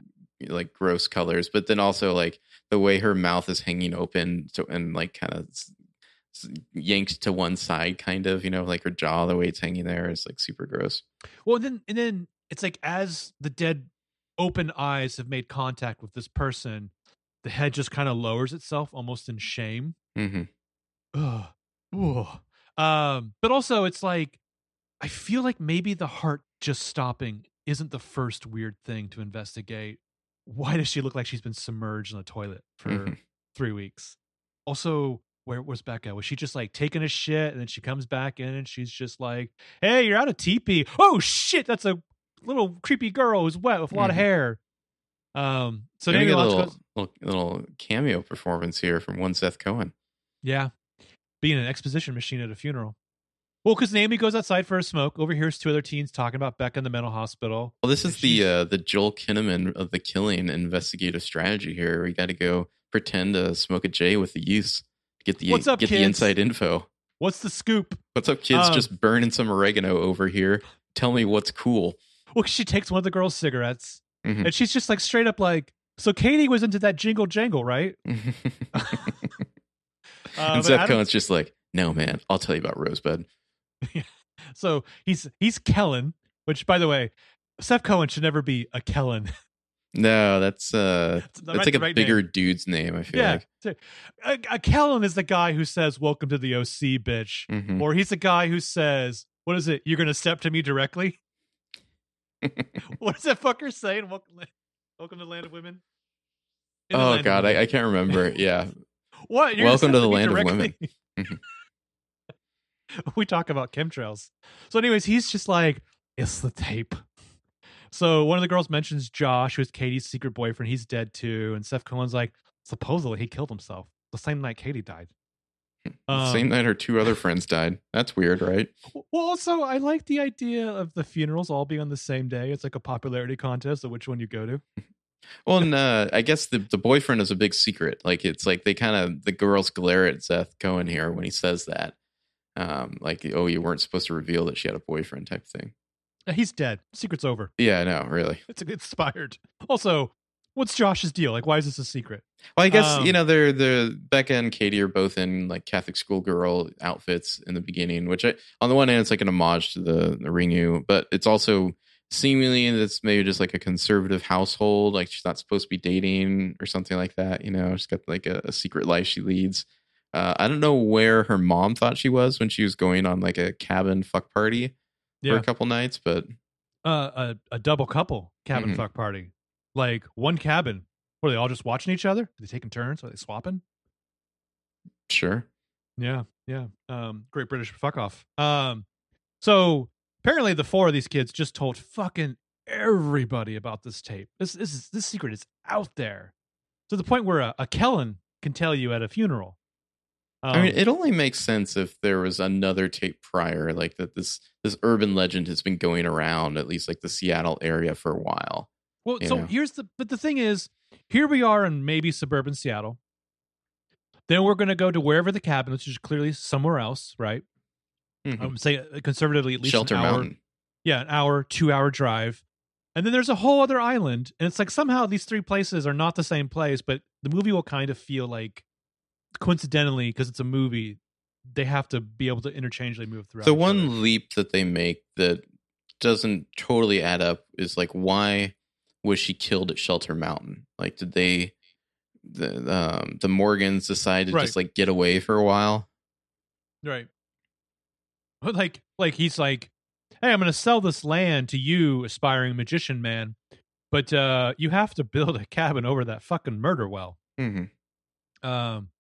gross colors, but then also like the way her mouth is hanging open to, and like kind of yanked to one side, kind of, you know, like her jaw, the way it's hanging there is like super gross. Well, and then and then it's like as the dead open eyes have made contact with this person, the head just kind of lowers itself almost in shame. hmm Ugh. Ugh. Um, but also it's like I feel like maybe the heart just stopping isn't the first weird thing to investigate. Why does she look like she's been submerged in a toilet for Mhm. three weeks? Also, where was Becca? Was she just like taking a shit and then she comes back in and she's just like, Hey, you're out of teepee. Oh shit, that's a little creepy girl who's wet with a lot of Mhm. hair. Um so Maybe a little, goes, little little cameo performance here from one Seth Cohen. Yeah. Being an exposition machine at a funeral. Well, because Naomi goes outside for a smoke, overhears two other teens talking about Becca in the mental hospital. Well, this is the uh, the Joel Kinnaman of the killing investigative strategy here. We got to go pretend to smoke a J with the youths to get the What's up, get the inside info. What's the scoop? What's up, kids? Um, Just burning some oregano over here. Tell me what's cool. Well, she takes one of the girls' cigarettes Mhm. and she's just like straight up like, so Katie was into that jingle jangle, right? Uh, and but Seth Cohen's just like, no, man. I'll tell you about Rosebud. so he's he's Kellen, which by the way, Seth Cohen should never be a Kellen. No, that's uh That's that's right- like a right bigger name. dude's name, I feel Yeah. like. Uh, uh, Kellen is the guy who says, Welcome to the OC, bitch. Mhm. Or he's the guy who says, What is it? You're going to step to me directly? what does that fucker say in Welcome, Welcome to the Land of Women? In oh god, I, I can't remember. Yeah. What? You're Welcome to the land of women. we talk about chemtrails. So, anyways, he's just like, it's the tape. So one of the girls mentions Josh, who's Katie's secret boyfriend. He's dead too. And Seth Cohen's like, supposedly he killed himself the same night Katie died. Um, Same night her two other friends died. That's weird, right? Well, also, I like the idea of the funerals all being on the same day. It's like a popularity contest of which one you go to. Well, and uh, I guess the, the boyfriend is a big secret. Like it's like they kind of the girls glare at Seth Cohen here when he says that. Um, like, oh, you weren't supposed to reveal that she had a boyfriend type thing. Uh, He's dead. Secret's over. Yeah, no, really. It's expired. Also, what's Josh's deal? Like, why is this a secret? Well, I guess Um, you know they're the Becca and Katie are both in like Catholic schoolgirl outfits in the beginning, which I, on the one hand it's like an homage to the the Ringu, but it's also seemingly that's maybe just like a conservative household, like she's not supposed to be dating or something like that. You know, she's got like a, a secret life she leads. Uh, I don't know where her mom thought she was when she was going on like a cabin fuck party for a couple nights, but Uh, a, a double couple cabin Mhm. fuck party. Like one cabin. Were they all just watching each other? Are they taking turns? Are they swapping? sure. Yeah, yeah. Um, Great British fuck off. Um, so apparently the four of these kids just told fucking everybody about this tape. This this is this secret is out there to the point where a, a Kellen can tell you at a funeral. I mean, Um, it only makes sense if there was another tape prior, like that. This this urban legend has been going around at least like the Seattle area for a while. well, so know. here's the but the thing is, here we are in maybe suburban Seattle. Then we're going to go to wherever the cabin, which is clearly somewhere else, right? Mhm. I would say uh, conservatively at least Shelter an hour, Mountain. yeah, an hour, two hour drive. And then there's a whole other island. And it's like somehow these three places are not the same place, but the movie will kind of feel like coincidentally, because it's a movie, they have to be able to interchangeably move throughout. The one other. leap that they make that doesn't totally add up is like why was she killed at Shelter Mountain? Like, did they the um, the Morgans decide to Right. just like get away for a while? Right. But like like he's like, Hey, I'm gonna sell this land to you, aspiring magician man, but uh you have to build a cabin over that fucking murder well. Mm-hmm. Um,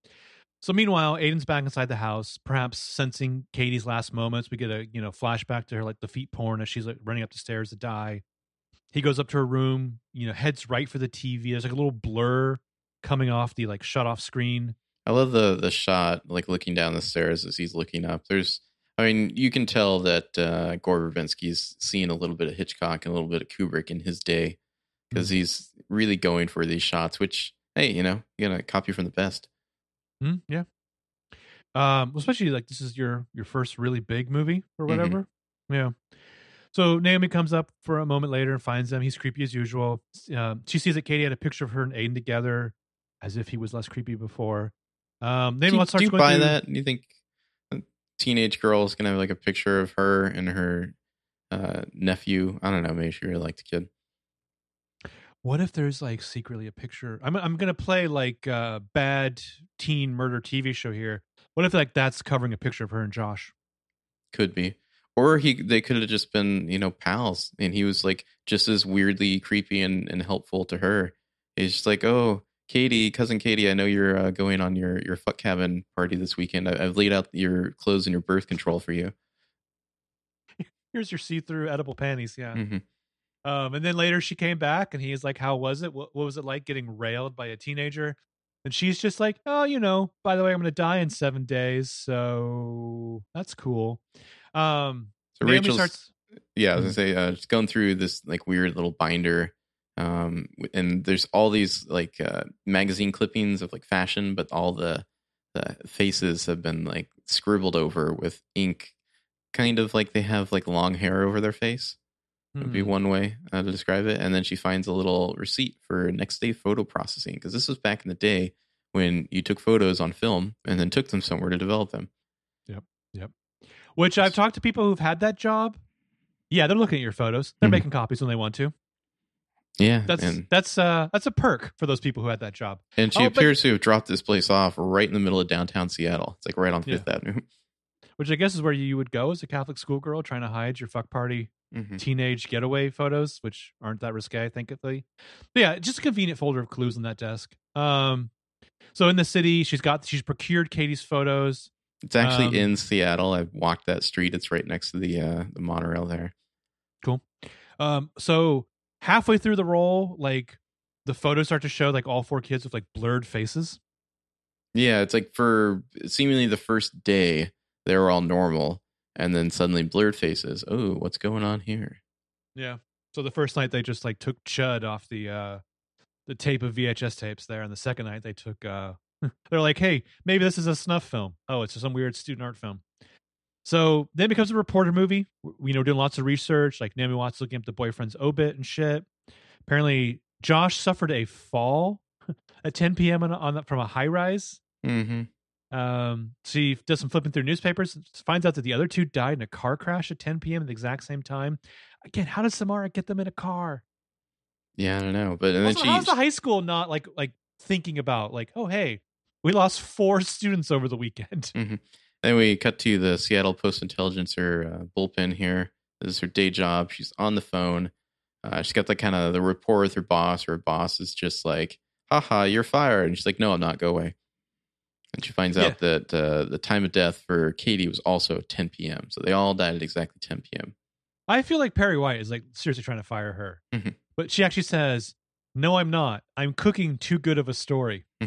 so meanwhile, Aiden's back inside the house, perhaps sensing Katie's last moments. We get a you know flashback to her like the feet porn as she's like running up the stairs to die. He goes up to her room, you know, heads right for the TV. There's like a little blur coming off the like shut off screen. I love the the shot, like looking down the stairs as he's looking up. There's, I mean, you can tell that uh, Gore Verbinski's seen a little bit of Hitchcock and a little bit of Kubrick in his day because he's really going for these shots. Which, hey, you know, you gotta copy from the best. Hmm, yeah. Um, especially like this is your your first really big movie or Mhm. whatever. Yeah. So Naomi comes up for a moment later and finds them. He's creepy as usual. Um, she sees that Katie had a picture of her and Aiden together, as if he was less creepy before. Um, Do Naomi wants to do you buy through- that? Do you think a teenage girl is gonna have like a picture of her and her uh, nephew? I don't know. Maybe she really liked the kid. What if there's like secretly a picture? I'm I'm gonna play like a bad teen murder TV show here. What if like that's covering a picture of her and Josh? Could be. Or he they could have just been, you know, pals and he was like just as weirdly creepy and, and helpful to her. He's just like, Oh, Katie, cousin Katie, I know you're uh, going on your, your fuck cabin party this weekend. I, I've laid out your clothes and your birth control for you. Here's your see-through edible panties. Yeah. Mhm. Um, and then later she came back and he's like, How was it? What, what was it like getting railed by a teenager? And she's just like, Oh, you know, by the way, I'm going to die in seven days. So that's cool. Um, So Rachel starts, yeah, I was Mhm. gonna say, uh, just going through this like weird little binder, um, and there's all these like uh, magazine clippings of like fashion, but all the the faces have been like scribbled over with ink, kind of like they have like long hair over their face. Would be hmm, one way uh, to describe it. And then she finds a little receipt for next day photo processing because this was back in the day when you took photos on film and then took them somewhere to develop them. Yep. Yep. Which I've talked to people who've had that job. Yeah, they're looking at your photos. They're Mhm. making copies when they want to. Yeah, That's and that's uh that's a perk for those people who had that job. and she Oh, but- appears to have dropped this place off right in the middle of downtown Seattle. It's like right on Yeah. Fifth Avenue. Which I guess is where you would go as a Catholic schoolgirl trying to hide your fuck party hmm teenage getaway photos, which aren't that risque, thankfully. But yeah, just a convenient folder of clues on that desk. Um, so in the city, she's got she's procured Katie's photos. It's actually Um, in Seattle. I've walked that street. It's right next to the uh, the monorail there. Cool. Um, so halfway through the roll, like the photos start to show like all four kids with like blurred faces. Yeah, it's like for seemingly the first day they were all normal, and then suddenly blurred faces. Oh, what's going on here? Yeah. So the first night they just like took Chud off the uh the tape of VHS tapes there, and the second night they took uh they're like, hey, maybe this is a snuff film. Oh, it's just some weird student art film. So then it becomes a reporter movie. We know, doing lots of research, like Naomi Watts looking up the boyfriend's obit and shit. Apparently, Josh suffered a fall at 10 p.m. on, on from a high rise. Mm-hmm. Um, she does some flipping through newspapers, finds out that the other two died in a car crash at 10 p.m. at the exact same time. Again, how does Samara get them in a car? Yeah, I don't know, but and then Also, she how's the high school not like like thinking about like, oh hey, we lost four students over the weekend. Then we cut to the Seattle Post Intelligencer uh, bullpen here. This is her day job. She's on the phone. Uh, she's got the kind of the rapport with her boss. Her boss is just like, haha, you're fired. And she's like, no, I'm not. Go away. And she finds out that uh, the time of death for Katie was also 10 p.m. So they all died at exactly 10 p.m. I feel like Perry White is like seriously trying to fire her, Mhm. but she actually says, "No, I'm not. I'm cooking too good of a story." I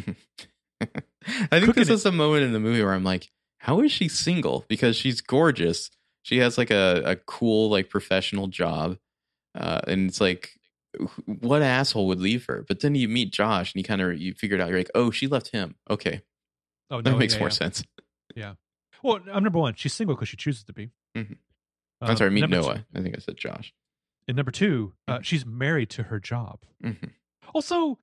think Cooking this it. is a moment in the movie where I'm like, how is she single? Because she's gorgeous. She has like a, a cool, like professional job. Uh, and it's like, what asshole would leave her? But then you meet Josh and you kind of, you figure it out. You're like, oh, she left him. Okay. Oh, That makes yeah, more yeah. sense. Yeah. Well, I'm number one. She's single because she chooses to be. Mhm. Um, I'm sorry, meet number Noah. two- I think I said Josh. and number two, uh, she's married to her job. hmm Also,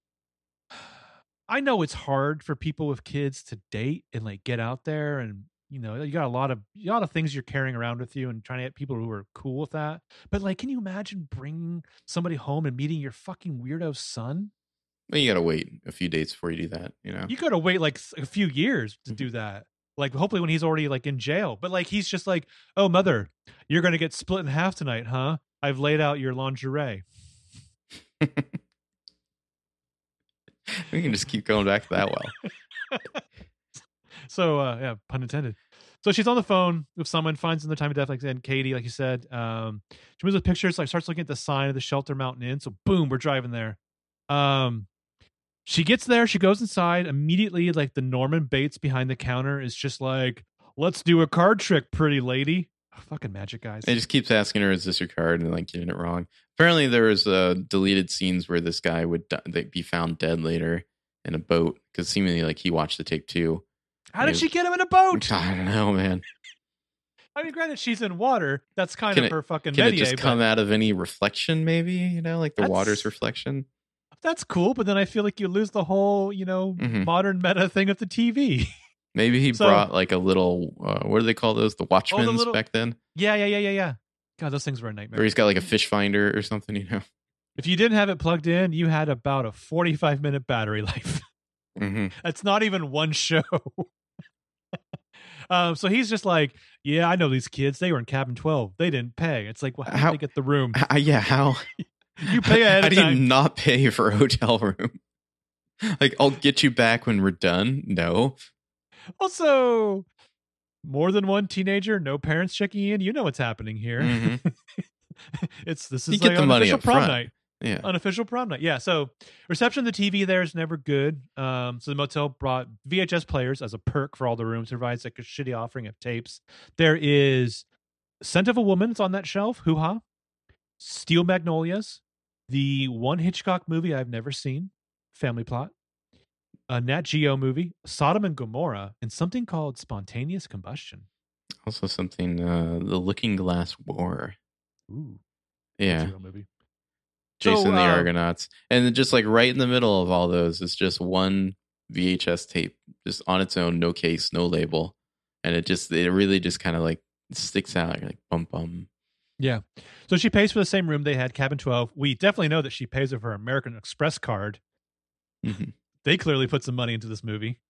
I know it's hard for people with kids to date and like get out there and you know you got a lot of a lot of things you're carrying around with you and trying to get people who are cool with that. But like, can you imagine bringing somebody home and meeting your fucking weirdo son? Well, you got to wait a few dates before you do that, you know? You got to wait like a few years to Mhm. do that. Like hopefully when he's already like in jail. But like he's just like, "Oh mother, you're to get split in half tonight, huh? I've laid out your lingerie." we can just keep going back to that well. so uh yeah pun intended so she's on the phone with someone finds in the time of death like and katie like you said um she moves with pictures like starts looking at the sign of the shelter mountain inn so boom we're driving there um she gets there she goes inside immediately like the norman bates behind the counter is just like let's do a card trick pretty lady fucking magic guys It just keeps asking her, "Is this your card?" and like getting it wrong. Apparently, there was uh, deleted scenes where this guy would di- be found dead later in a boat because seemingly like he watched the tape too. how did you- she get him in a boat I don't know, man. i mean granted she's in water that's kind Can of it- her fucking Can it just come out of any reflection? Maybe you know, like the water's reflection. That's cool, but then I feel like you lose the whole, you know, Mhm. modern meta thing of the TV. Maybe he So- brought like a little. Uh, what do they call those? The Watchman's little- back then, yeah, yeah, yeah, yeah, yeah. God, those things were a nightmare. or he's got like a fish finder or something. You know. If you didn't have it plugged in, you had about a 45 minute battery life. hmm That's not even one show. um, so he's just like, yeah, I know these kids. They were in cabin 12. They didn't pay. It's like, well, how, How- did they get the room? yeah. How You pay ahead How do you time. not pay for a hotel room? like, I'll get you back when we're done. No. Also, more than one teenager, no parents checking in. You know what's happening here. Mhm. it's this You is get like the money unofficial up prom front. night. Yeah. unofficial prom night. Yeah. So reception of the TV there is never good. Um, so the motel brought VHS players as a perk for all the rooms. Provides like a shitty offering of tapes. There is Scent of a Woman's on that shelf. Hoo ha. Steel Magnolias. The one Hitchcock movie I've never seen. Family plot. A Nat Geo movie. Sodom and Gomorrah. And something called Spontaneous Combustion. Also, something, uh, The Looking Glass War. Ooh. Yeah. Movie. Jason So, the uh, Argonauts. And just like right in the middle of all those is just one VHS tape, just on its own, no case, no label. And it just, it really just kind of like sticks out. You're like, bum, bum. Yeah. So she pays for the same room they had, cabin 12. We definitely know that she pays with her American Express card. Mhm. They clearly put some money into this movie.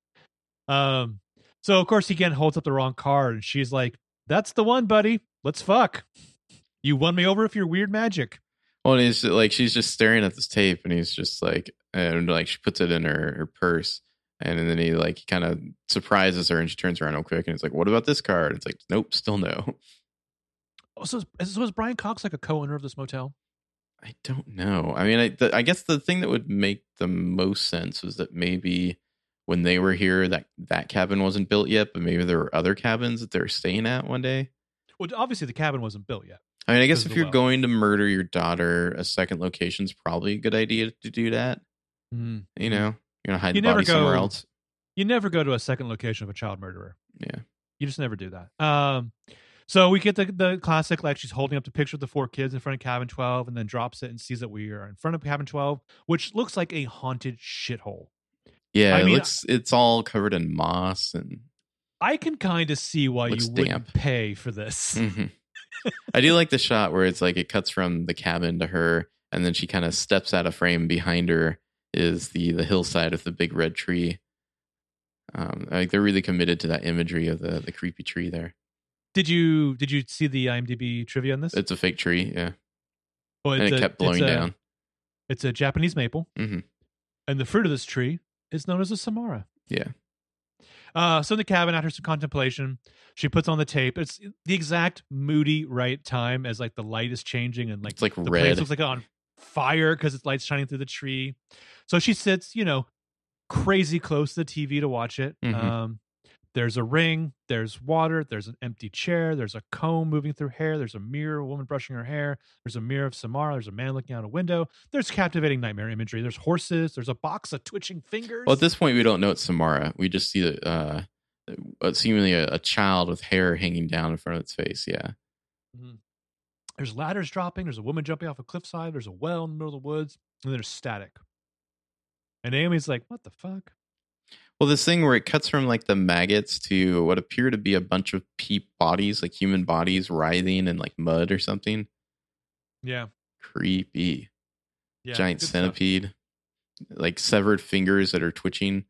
Um, so of course he again holds up the wrong card and she's like, That's the one, buddy. Let's fuck. You won me over if you're weird magic. Well, and he's like, she's just staring at this tape, and he's just like, and like she puts it in her, her purse, and, then he like kind of surprises her, and she turns around real quick, and it's like, what about this card? It's like, nope, still no. Oh, so, is, so is Brian Cox like a co-owner of this motel? I don't know. I mean, I, the, I guess the thing that would make the most sense was that maybe when they were here, that that cabin wasn't built yet, but maybe there were other cabins that they were staying at one day. Well, obviously the cabin wasn't built yet. I mean, I guess if you're well. going to murder your daughter, a second location's probably a good idea to do that. Mm. You know, you're gonna hide You the body somewhere else. You never go to a second location of a child murderer. Yeah. You just never do that. Um, so we get the the classic like she's holding up the picture of the four kids in front of cabin twelve, and then drops it and sees that we are in front of cabin twelve, which looks like a haunted shithole. Yeah, I it mean- looks it's all covered in moss and I can kind of see why you wouldn't damp. pay for this. Mhm. I do like the shot where it's like it cuts from the cabin to her, and then she kind of steps out of frame. Behind her is the the hillside of the big red tree. Um, like they're really committed to that imagery of the the creepy tree there. Did you did you see the IMDb trivia on this? It's a fake tree, yeah, Well, and it's it a- kept blowing it's a- down. It's a Japanese maple, Mhm. and the fruit of this tree is known as a samara. Yeah, Uh, so in the cabin, after some contemplation, she puts on the tape. It's the exact moody right time as like the light is changing and like it's like the place looks like on fire because it's light shining through the tree. So she sits, you know, crazy close to the TV to watch it. Mhm. Um, there's a ring, there's water, there's an empty chair, there's a comb moving through hair, there's a mirror, a woman brushing her hair, there's a mirror of Samara, there's a man looking out a window, there's captivating nightmare imagery, there's horses, there's a box of twitching fingers. Well, at this point, we don't know it's Samara. We just see the uh, uh, seemingly a, a child with hair hanging down in front of its face. Yeah, Mm-hmm. There's ladders dropping. There's a woman jumping off a cliffside. There's a well in the middle of the woods, and there's static. And Naomi's like, "What the fuck?" Well, this thing where it cuts from like the maggots to what appear to be a bunch of peep bodies, like human bodies writhing in like mud or something. Yeah, Creepy. yeah. Giant good stuff. centipede. Like severed fingers that are twitching.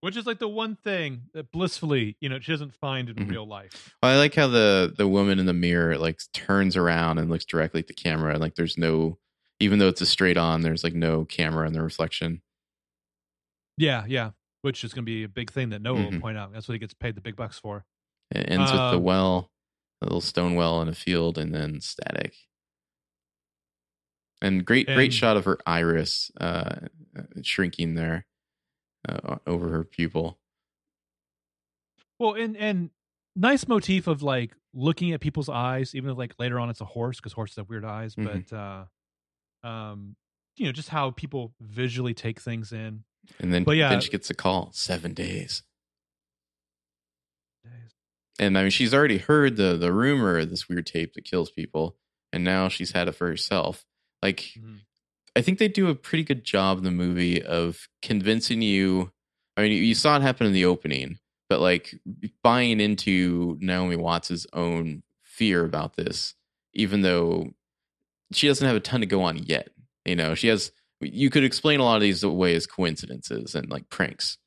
which is like the one thing that blissfully, you know, she doesn't find in Mhm. real life. Well, I like how the the woman in the mirror like turns around and looks directly at the camera, and like there's no, even though it's a straight on, there's like no camera in the reflection. Yeah, yeah. Which is going to be a big thing that Noah will Mhm. point out. That's what he gets paid the big bucks for. It ends with the Um, well, a little stone well in a field, and then static. And great, great shot of her iris uh, uh, shrinking there uh, over her pupil. Well, and and nice motif of like looking at people's eyes, even if like later on it's a horse because horses have weird eyes, Mhm. but uh, um, you know, just how people visually take things in. And then, But yeah. then she gets a call seven days. And I mean, she's already heard the the rumor of this weird tape that kills people, and now she's had it for herself. Like, Mhm. I think they do a pretty good job in the movie of convincing you. I mean, you- you saw it happen in the opening, but like buying into Naomi Watts' own fear about this, even though she doesn't have a ton to go on yet. You know, she has. You could explain a lot of these away as coincidences and like pranks.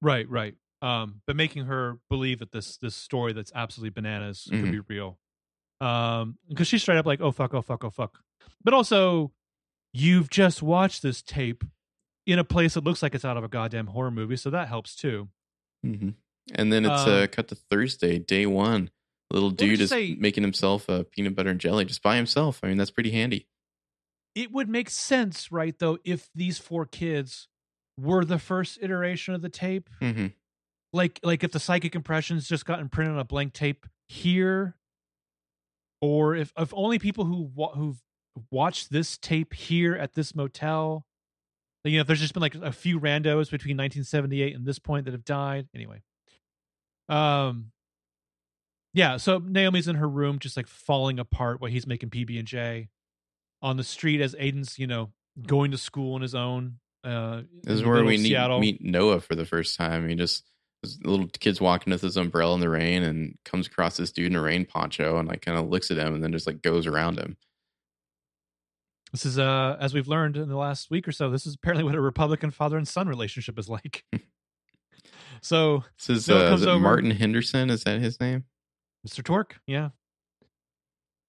Right, right. Um, but making her believe that this this story that's absolutely bananas could Mhm. be real. Um, because she's straight up like, oh fuck, oh fuck, oh fuck. But also, you've just watched this tape in a place that looks like it's out of a goddamn horror movie, so that helps too. Mm-hmm. And then it's Um, uh, cut to Thursday, day one. Little dude is say- making himself a peanut butter and jelly just by himself. I mean, that's pretty handy. It would make sense, right? Though, if these four kids were the first iteration of the tape, hmm like like if the psychic impressions just gotten printed on a blank tape here or if if only people who who've watched this tape here at this motel you know if there's just been like a few randos between 1978 and this point that have died. Anyway. Um yeah so naomi's in her room just like falling apart while he's making pb&j on the street as aiden's you know going to school on his own uh This is where we need, meet Noah for the first time. He just this little kid's walking with his umbrella in the rain and comes across this dude in a rain poncho and like kind of looks at him and then just like goes around him. This is uh as we've learned in the last week or so, this is apparently what a Republican father and son relationship is like. so This is, uh, is Martin Henderson. Is that his name? Mr. Torque, yeah.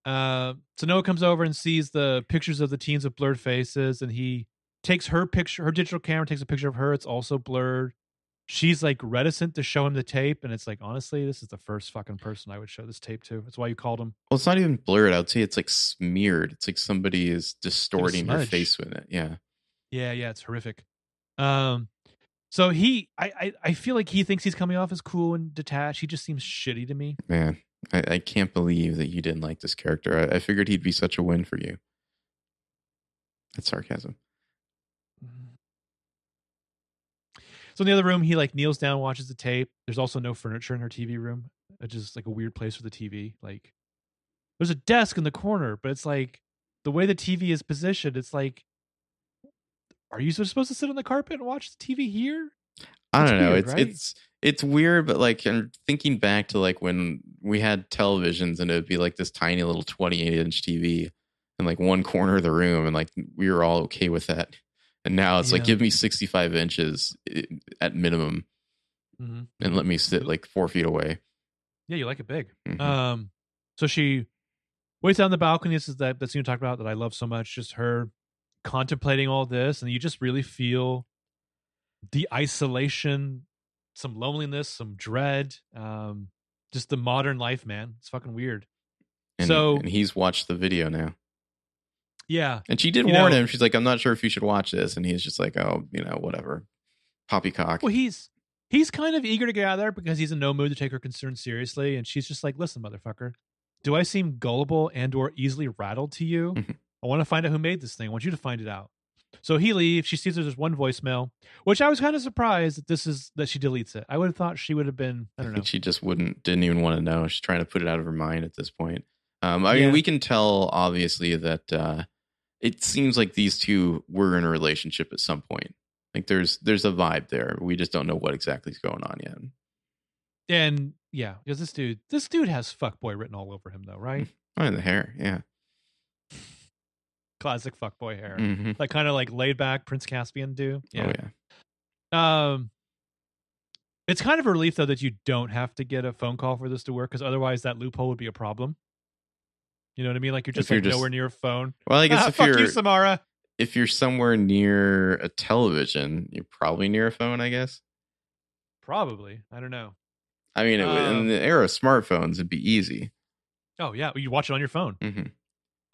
Uh, so Noah comes over and sees the pictures of the teens with blurred faces, and he takes her picture, her digital camera takes a picture of her. It's also blurred. She's like reticent to show him the tape, and it's like, honestly, this is the first fucking person I would show this tape to. That's why you called him. Well, it's not even blurred. I would say it's like smeared. It's like somebody is distorting your face with it. Yeah. Yeah, yeah, it's horrific. Um, so he, I, I, I feel like he thinks he's coming off as cool and detached. He just seems shitty to me. Man, I, I can't believe that you didn't like this character. I, I figured he'd be such a win for you. That's sarcasm. So in the other room, he like kneels down, watches the tape. There's also no furniture in her TV room, which is like a weird place for the TV. Like, there's a desk in the corner, but it's like the way the TV is positioned. It's like, are you supposed to sit on the carpet and watch the TV here? I don't know. weird, it's right? it's it's weird, but like I'm thinking back to like when we had televisions and it'd be like this tiny little 28 inch TV in like one corner of the room, and like we were all okay with that. And now it's like give me 65 inches at minimum, Mm-hmm. and let me sit like four feet away. Yeah, you like it big. Mhm. Um, so she waits out on the balcony. This is that that scene we talked about that I love so much. Just her contemplating all this, and you just really feel the isolation, some loneliness, some dread. Um, just the modern life, man. It's fucking weird. And, So- and he's watched the video now. Yeah, And she did warn know- him. She's like, I'm not sure if you should watch this. And he's just like, oh, you know, whatever. Poppycock. Well, he's he's kind of eager to get out of there because he's in no mood to take her concerns seriously, and she's just like, "Listen, motherfucker, do I seem gullible and or easily rattled to you? Mhm. I want to find out who made this thing. I want you to find it out." So he leaves. She sees there's just one voicemail, which I was kind of surprised that this is that she deletes it. I would have thought she would have been. I I don't know. she just wouldn't, didn't even want to know. She's trying to put it out of her mind at this point. Um, I Yeah. mean, we can tell obviously that uh, it seems like these two were in a relationship at some point. Like there's there's a vibe there. We just don't know what exactly is going on yet. And yeah, because this dude, this dude has fuck boy written all over him, though, right? Oh, the hair, yeah. Classic fuckboy hair, Mhm. like kind of like laid back Prince Caspian do. Oh yeah. Um, it's kind of a relief though that you don't have to get a phone call for this to work, because otherwise that loophole would be a problem. You know what I mean? Like you're just you're like just- nowhere near a phone. Well, I guess Ah, if fuck you're you, Samara. if you're somewhere near a television, you're probably near a phone. I guess. Probably. I don't know. I mean, it, would- in Um, the era of smartphones, it'd be easy. Oh yeah, you watch it on your phone. hmm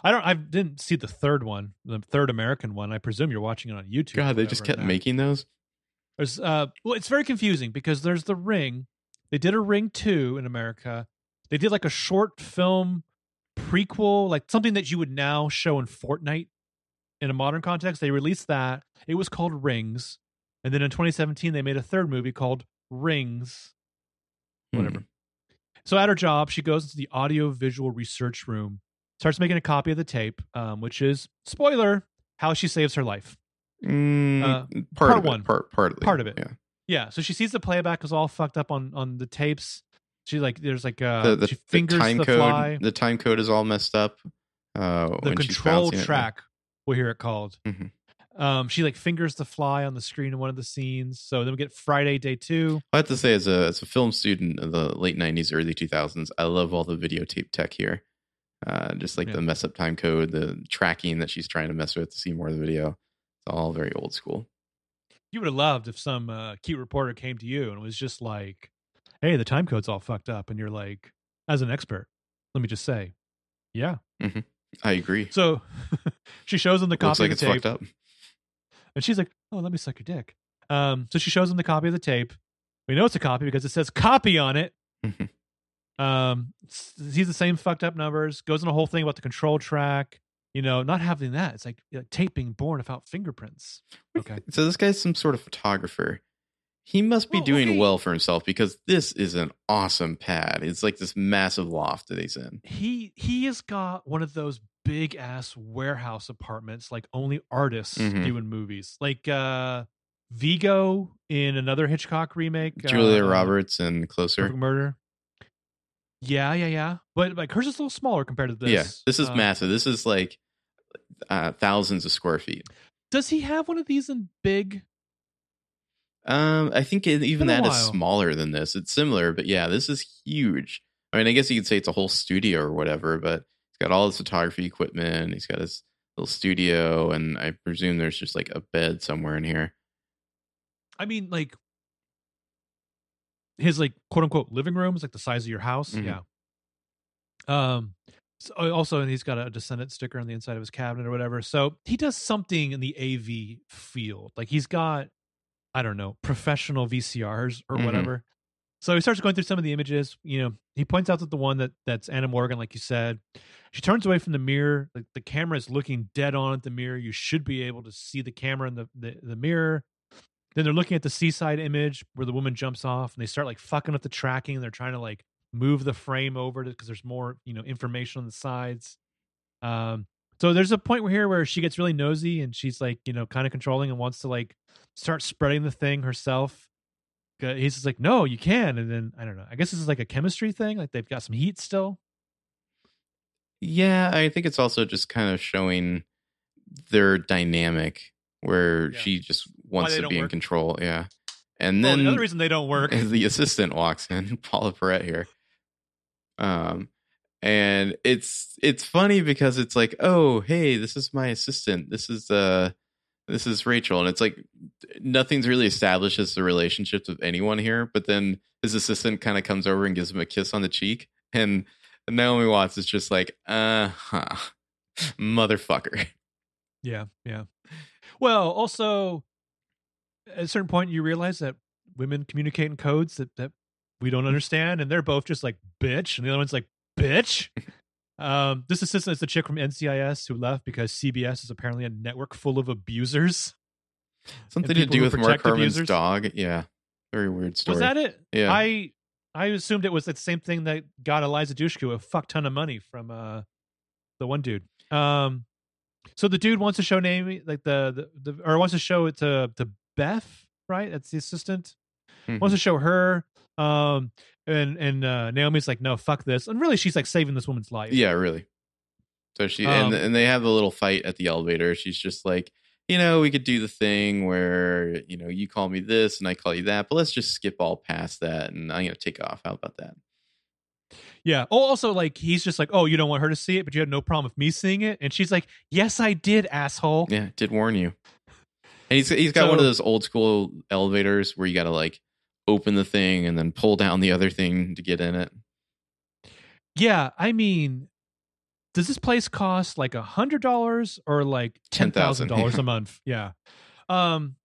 I don't. I didn't see the third one, the third American one. I presume you're watching it on YouTube. God, they just kept now. making those. There's uh well it's very confusing because there's the ring. They did a ring 2 in America. They did like a short film prequel, like something that you would now show in Fortnite in a modern context. They released that. It was called Rings. And then in 2017 they made a third movie called Rings. Whatever. Hmm. So at her job, she goes into the audio visual research room, starts making a copy of the tape, um, which is spoiler, how she saves her life. Mm, Uh, part, part of it, one. part part of, Part of it. Yeah. Yeah, so she sees the playback is all fucked up on on the tapes. She like there's like uh the, the, she the time the code fly. the time code is all messed up. Uh, The when she's control bouncing it. track, we'll hear it called. Mhm. Um, she like fingers the fly on the screen in one of the scenes. So then we get Friday day two. I have to say, as a as a film student of the late '90s, early 2000s, I love all the videotape tech here. Uh, just like Yeah. the mess up time code, the tracking that she's trying to mess with to see more of the video. It's all very old school. You would have loved if some uh, cute reporter came to you and was just like, "Hey, the time code's all fucked up," and you're like, as an expert, let me just say, yeah. I agree. So she shows him the Looks copy like of it's the tape. fucked up. And she's like, "Oh, let me suck your dick." Um, so she shows him the copy of the tape. We know it's a copy because it says "copy" on it. Um, sees the same fucked up numbers. Goes on a whole thing about the control track. You know, not having that. It's like, like tape being born without fingerprints. Okay. So this guy's some sort of photographer. He must be Well, doing well for himself because this is an awesome pad. It's like this massive loft that he's in. He he has got one of those big ass warehouse apartments like only artists Mhm. do in movies. Like uh Viggo in another Hitchcock remake. Julia uh, Roberts and Closer. Perfect Murder. Yeah, yeah, yeah. But like hers is a little smaller compared to this. Yeah, this is Uh, massive. This is like uh, thousands of square feet. Does he have one of these in big? Um, I think it, even that is smaller than this. It's similar, but yeah, this is huge. I mean, I guess you could say it's a whole studio or whatever, but he's got all his photography equipment. He's got his little studio, and I presume there's just like a bed somewhere in here. I mean, like his like quote unquote living room is like the size of your house. Mhm. Yeah. Um. So also, and he's got a descendant sticker on the inside of his cabinet or whatever. So he does something in the AV field. Like he's got, I don't know, professional VCRs or Mhm. whatever. So he starts going through some of the images. You know, he points out that the one that that's Anna Morgan, like you said, she turns away from the mirror. Like the camera is looking dead on at the mirror. You should be able to see the camera in the, the, the mirror. Then they're looking at the seaside image where the woman jumps off and they start like fucking with the tracking and they're trying to like move the frame over because there's more, you know, information on the sides. Um so there's a point here where she gets really nosy and she's like, you know, kind of controlling and wants to like start spreading the thing herself. He's just like, no, you can. And then I don't know. I guess this is like a chemistry thing. Like they've got some heat still. Yeah, I think it's also just kind of showing their dynamic where Yeah. she just wants to be in control. Yeah. And Well, then the other reason they don't work. Is the assistant walks in, Pauley Perrette here. Um, and it's it's funny because it's like, oh, hey, this is my assistant. This is uh, this is Rachel, and it's like nothing's really established as the relationships of anyone here. But then his assistant kind of comes over and gives him a kiss on the cheek, and Naomi Watts is just like, uh huh, motherfucker. Yeah, yeah. Well, also at a certain point you realize that women communicate in codes that, that we don't understand, and they're both just like bitch, and the other one's like bitch. um, this assistant is the chick from NCIS who left because CBS is apparently a network full of abusers. Something to do with Mark Harmon's abusers? dog. Yeah, very weird story. Was that it? Yeah. I I assumed it was the same thing that got Eliza Dushku a fuck ton of money from uh the one dude. Um so the dude wants to show Naomi like the, the, the or wants to show it to to Beth, right? That's the assistant. Mhm. Wants to show her. Um and and uh Naomi's like, no, fuck this. And really she's like saving this woman's life. Yeah, really. So she Um, and and they have the little fight at the elevator. She's just like, you know, we could do the thing where you know you call me this and I call you that, but let's just skip all past that and I'm gonna take off. How about that? Yeah. Oh, also like he's just like, oh, you don't want her to see it, but you had no problem with me seeing it. And she's like, yes, I did, asshole. Yeah, did warn you. And he's he's got one of those old school elevators where you got to like open the thing and then pull down the other thing to get in it. Yeah, I mean, does this place cost like a hundred dollars or like ten thousand dollars a month? Yeah. Um,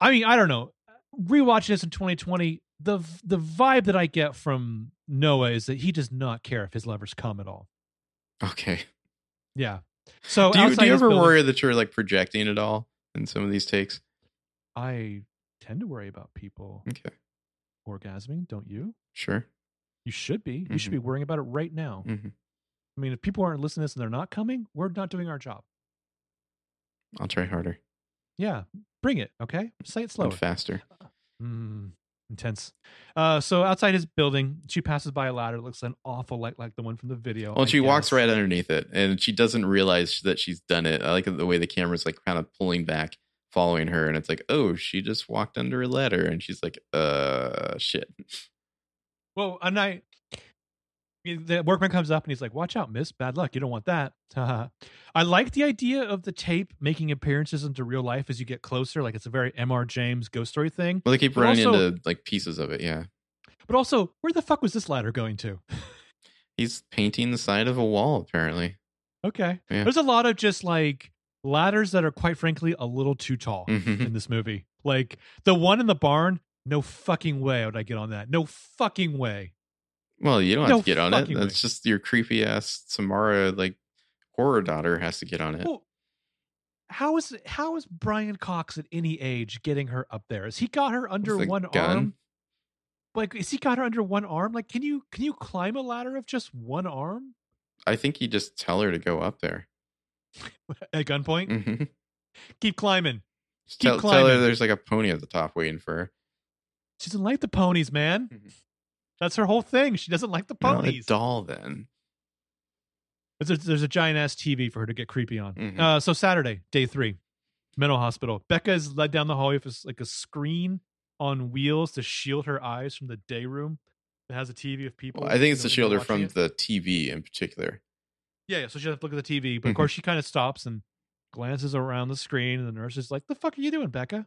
I mean, I don't know. Rewatching this in 2020, the the vibe that I get from Noah is that he does not care if his lovers come at all. Okay. Yeah. So Do you, do you ever building- worry that you're like projecting at all in some of these takes? I tend to worry about people Okay, orgasming. Don't you? sure. You should be. You should be worrying about it right now. Mhm. I mean, if people aren't listening to this and they're not coming, we're not doing our job. I'll try harder Yeah, bring it. Okay, say it slower. and faster. Mm, intense. Uh, so outside his building, she passes by a ladder. that looks an awful like like the one from the video. Well, I and she walks right underneath it, and she doesn't realize that she's done it. I like the way the camera's like kind of pulling back, following her, and it's like, oh, she just walked under a ladder, and she's like, uh, shit. Well, and I, the workman comes up and he's like, "Watch out, Miss! Bad luck. You don't want that." I like the idea of the tape making appearances into real life as you get closer. Like it's a very M.R. James ghost story thing. Well, they keep But running also- into like pieces of it. Yeah, But also, where the fuck was this ladder going to? he's painting the side of a wall. Apparently, Okay, Yeah. there's a lot of just like ladders that are quite frankly a little too tall. Mhm. in this movie. Like the one in the barn, no fucking way would I get on that. No fucking way. Well, you don't No have to get on it. way. That's just your creepy ass Samara like horror daughter has to get on it. Well, how is how is Brian Cox at any age getting her up there? Has he got her under one gun? arm? Like, is he got her under one arm? Like, can you can you climb a ladder of just one arm I think you just tell her to go up there. at gunpoint? hmm Keep climbing. Just Keep tell, tell her there's like a pony at the top waiting for her. She doesn't like the ponies, man. Mhm. That's her whole thing. She doesn't like the not a doll then. There's a, there's a giant ass TV for her to get creepy on. Mhm. Uh, so Saturday, day three, mental hospital. Becca is led down the hallway with like a screen on wheels to shield her eyes from the day room. It has a TV of people. Well, I think it's to shield her from it. the TV in particular. Yeah, yeah. So she has to look at the TV, but of Mhm. course she kind of stops and glances around the screen, and the nurse is like, "The fuck are you doing, Becca?"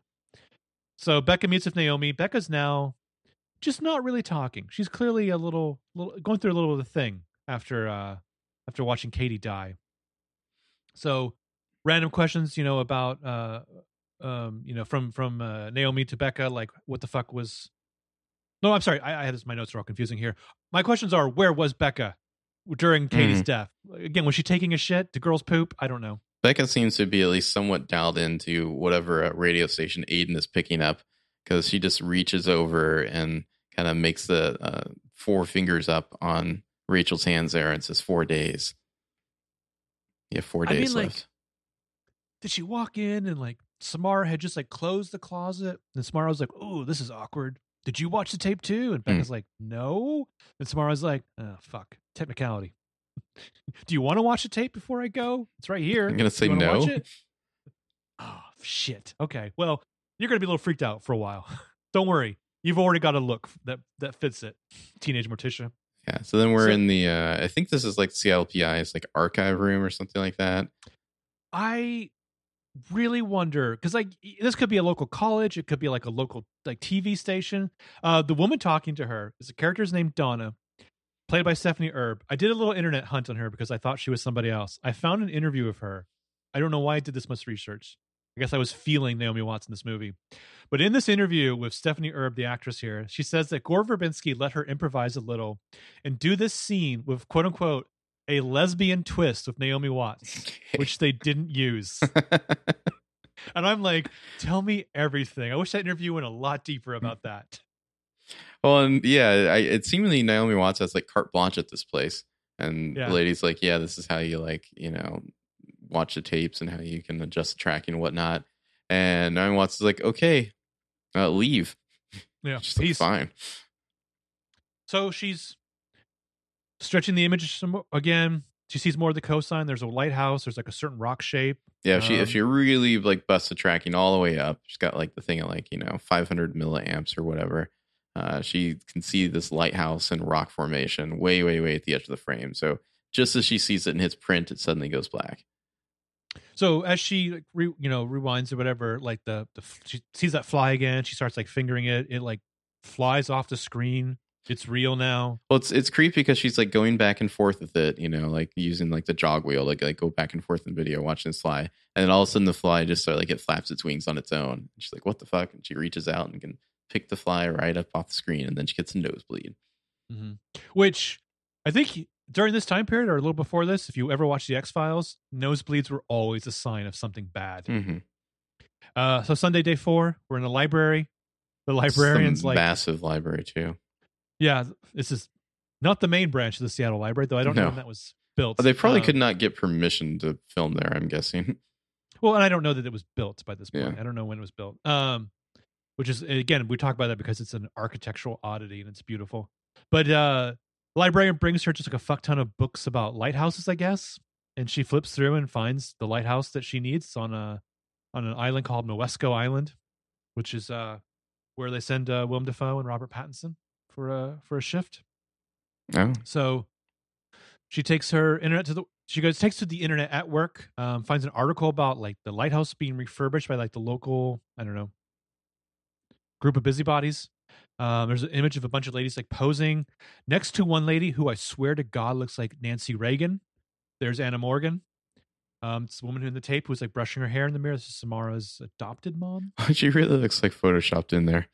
So Becca meets with Naomi. Becca's now just not really talking. She's clearly a little, little going through a little of the thing after uh after watching Katie die. So random questions, you know, about uh um, you know, from from uh, Naomi to Becca, like what the fuck was No, I'm sorry. I, I had this my notes are all confusing here. My questions are where was Becca during Katie's death? Again, was she taking a shit? Did girls poop? I don't know. Becca seems to be at least somewhat dialed into whatever uh, radio station Aiden is picking up because she just reaches over and kind of makes the uh, four fingers up on Rachel's hands there and says four days. You have four I mean, days like, left. Did she walk in and like Samara had just like closed the closet and Samara was like, "Oh, this is awkward." Did you watch the tape too? And Becca's like, "No." And Samara's like, "Oh, fuck, technicality." Do you want to watch the tape before I go? It's right here. I'm gonna say no. watch it? Oh shit. Okay. Well, you're gonna be a little freaked out for a while. Don't worry. You've already got a look that that fits it. Teenage Morticia. Yeah. So then we're So- in the, uh, I think this is like CLPI's like archive room or something like that. I really wonder because like this could be a local college, it could be like a local like TV station. Uh, the woman talking to her is a character's named Donna, played by Stephanie Erb. I did a little internet hunt on her because I thought she was somebody else. I found an interview of her. I don't know why I did this much research. I guess I was feeling Naomi Watts in this movie. But in this interview with Stephanie Erb, the actress here, she says that Gore Verbinski let her improvise a little and do this scene with quote unquote a lesbian twist with Naomi Watts, which they didn't use. And I'm like, tell me everything. I wish that interview went a lot deeper hmm. about that. well, and yeah, I, it seemingly Naomi Watts has like carte blanche at this place. And Yeah. the lady's like, yeah, this is how you like, you know, watch the tapes and how you can adjust the tracking and whatnot. And Naomi Watts is like, okay, uh, leave. Yeah. She's like, fine. So she's stretching the image some again. She sees more of the coastline. There's a lighthouse. There's like a certain rock shape. Yeah, if she Um, if she really like busts the tracking all the way up, she's got like the thing at like you know 500 milliamps or whatever. Uh, she can see this lighthouse and rock formation way, way, way at the edge of the frame. So just as she sees it and hits print, it suddenly goes black. So as she like, re, you know rewinds or whatever, like the the she sees that fly again. She starts like fingering it. It like flies off the screen. It's real now. Well, it's it's creepy because she's like going back and forth with it, you know, like using like the jog wheel, like like go back and forth in video, watching this fly, and then all of a sudden the fly just sort of like it flaps its wings on its own. She's like, "What the fuck?" And she reaches out and can pick the fly right up off the screen, and then she gets a nosebleed. hmm Which I think during this time period or a little before this, if you ever watched the X Files, nosebleeds were always a sign of something bad. Mm-hmm. Uh, so Sunday, day four, we're in the library. The librarian's like, massive library too. yeah, this is not the main branch of the Seattle Library, though. I don't know when that was built. But they probably Um, could not get permission to film there. I'm guessing. Well, and I don't know that it was built by this point. Yeah. I don't know when it was built. Um, which is again, we talk about that because it's an architectural oddity and it's beautiful. But uh, the librarian brings her just like a fuck ton of books about lighthouses, I guess, and she flips through and finds the lighthouse that she needs on a on an island called Moesko Island, which is uh where they send uh, Willem Dafoe and Robert Pattinson for a for a shift. Oh, So she takes her internet to the she goes takes to the internet at work, um, finds an article about like the lighthouse being refurbished by like the local, I don't know, group of busybodies. Um, there's an image of a bunch of ladies like posing next to one lady who I swear to God looks like Nancy Reagan. There's Anna Morgan. Um, it's a woman who in the tape who's like brushing her hair in the mirror. This is Samara's adopted mom. she really looks like photoshopped in there.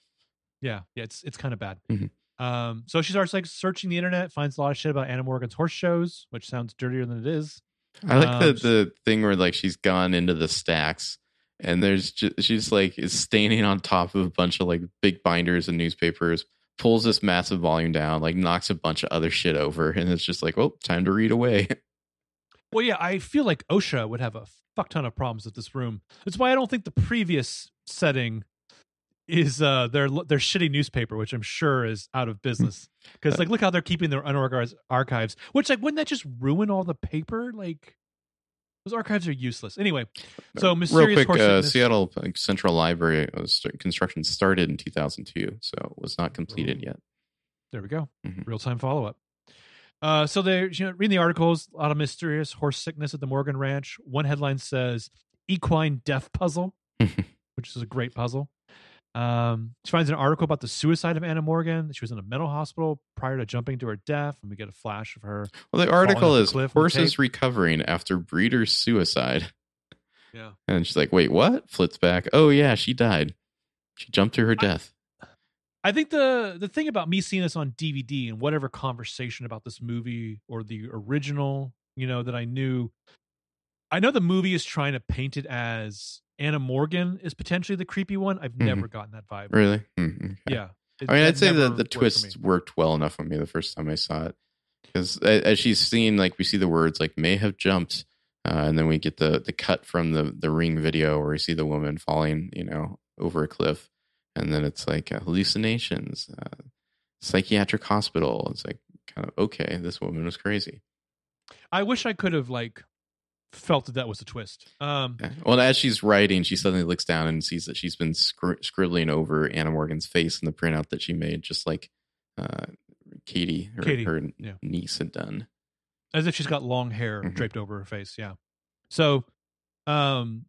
Yeah, yeah, it's it's kind of bad. Mhm. Um, so she starts like searching the internet, finds a lot of shit about Anna Morgan's horse shows, which sounds dirtier than it is. I like the Um, the thing where like she's gone into the stacks and there's just, she's like is standing on top of a bunch of like big binders and newspapers, pulls this massive volume down, like knocks a bunch of other shit over, and it's just like, oh, time to read away. Well, yeah, I feel like OSHA would have a fuck ton of problems with this room. That's why I don't think the previous setting is uh their their shitty newspaper, which I'm sure is out of business. Because like, look how they're keeping their unorganized archives. Which like, wouldn't that just ruin all the paper? Like, those archives are useless. Anyway, so mysterious Real quick, horse uh, sickness- Seattle Central Library was construction started in 2002, so it was not completed yet. There we go. Mhm. Real time follow up. Uh, so they're you know reading the articles. A lot of mysterious horse sickness at the Morgan Ranch. One headline says "Equine Death Puzzle," which is a great puzzle. Um, she finds an article about the suicide of Anna Morgan. She was in a mental hospital prior to jumping to her death, and we get a flash of her. Well, the article is cliff on the horses recovering after breeder's suicide. Yeah. And she's like, wait, what? Flips back. Oh, yeah, she died. She jumped to her death. I think the the thing about me seeing this on DVD and whatever conversation about this movie or the original, you know, that I knew, I know the movie is trying to paint it as Anna Morgan is potentially the creepy one. I've Mhm. never gotten that vibe. Really? Hmm, okay. Yeah. It- I mean, I'd say never the, twist worked well enough on me the first time I saw it. Because as she's seen, like, we see the words, like, may have jumped. Uh, and then we get the, the cut from the, the ring video where we see the woman falling, you know, over a cliff. And then it's like uh, hallucinations, uh, psychiatric hospital. It's like, kind of, okay, this woman was crazy. I wish I could have like felt that that was a twist. Um. Well, as she's writing, she suddenly looks down and sees that she's been scri- scribbling over Anna Morgan's face in the printout that she made, just like uh, Katie, her, Katie, her yeah. niece, had done. as if she's got long hair Mhm. draped over her face. Yeah. So, um,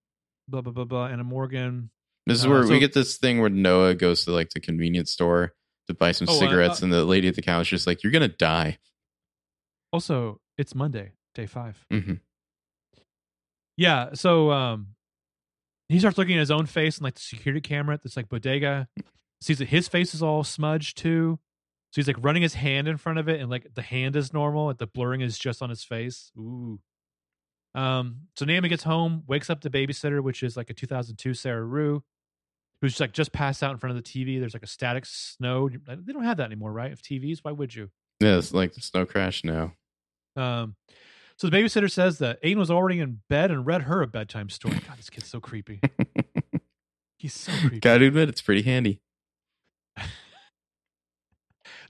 blah blah blah blah. Anna Morgan. This is Uh, where so- we get this thing where Noah goes to like the convenience store to buy some Oh, cigarettes, uh, and the lady at the counter is just like, "You're gonna die." Also, it's Monday, day five. hmm Yeah. So, um, he starts looking at his own face in like the security camera at this like bodega. Sees that his face is all smudged too. So he's like running his hand in front of it, and like the hand is normal, the blurring is just on his face. Ooh. Um. So Naomi gets home, wakes up the babysitter, which is like a 2002 Sarah Rue, who's just like just passed out in front of the TV. There's like a static snow. They don't have that anymore, right? Of TVs, why would you? Yeah, it's like the snow crash now. Um, so the babysitter says that Aiden was already in bed and read her a bedtime story. God, this kid's so creepy. He's so creepy. Gotta admit, it's pretty handy.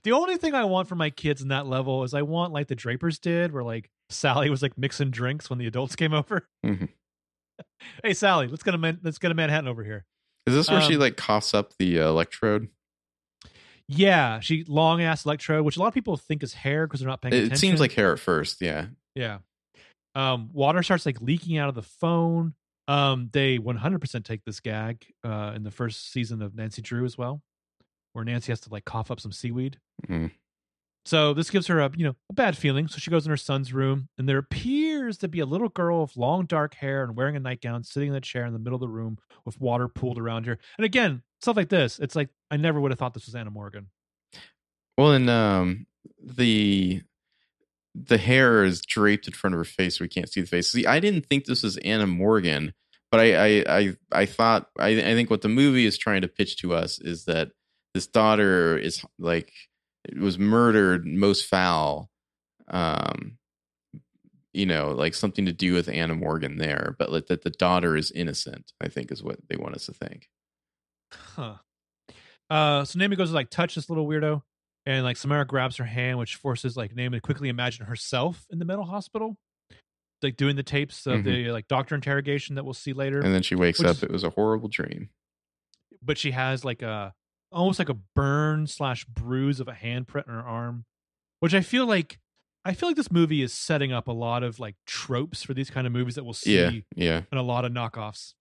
The only thing I want for my kids in that level is I want like the Drapers did, where like Sally was like mixing drinks when the adults came over. Mhm. hey Sally, let's get a man- let's get a Manhattan over here. Is this where she Um, like coughs up the uh, electrode? Yeah, she long ass electrode, which a lot of people think is hair because they're not paying It, attention. it seems like hair at first. Yeah. Yeah. Um, water starts like leaking out of the phone. Um, they 100% take this gag uh, in the first season of Nancy Drew as well, where Nancy has to like cough up some seaweed. Mhm. So this gives her a you know a bad feeling. So she goes in her son's room, and there appears to be a little girl with long dark hair and wearing a nightgown, sitting in a chair in the middle of the room with water pooled around her. And again, stuff like this, it's like I never would have thought this was Anna Morgan. Well, and um, the the hair is draped in front of her face, we can't see the face. See, I didn't think this was Anna Morgan, but I I I, I thought I, I think what the movie is trying to pitch to us is that this daughter is like was murdered most foul, um, you know, like something to do with Anna Morgan there, but like that the daughter is innocent. I think is what they want us to think. Huh. Uh, so Naomi goes to like touch this little weirdo, and like Samara grabs her hand, which forces like Naomi to quickly imagine herself in the mental hospital, like doing the tapes of Mhm. the like doctor interrogation that we'll see later. And then she wakes up. is- it was a horrible dream. but she has like a almost like a burn slash bruise of a handprint on her arm, which I feel like I feel like this movie is setting up a lot of like tropes for these kind of movies that we'll see Yeah, yeah. and a lot of knockoffs.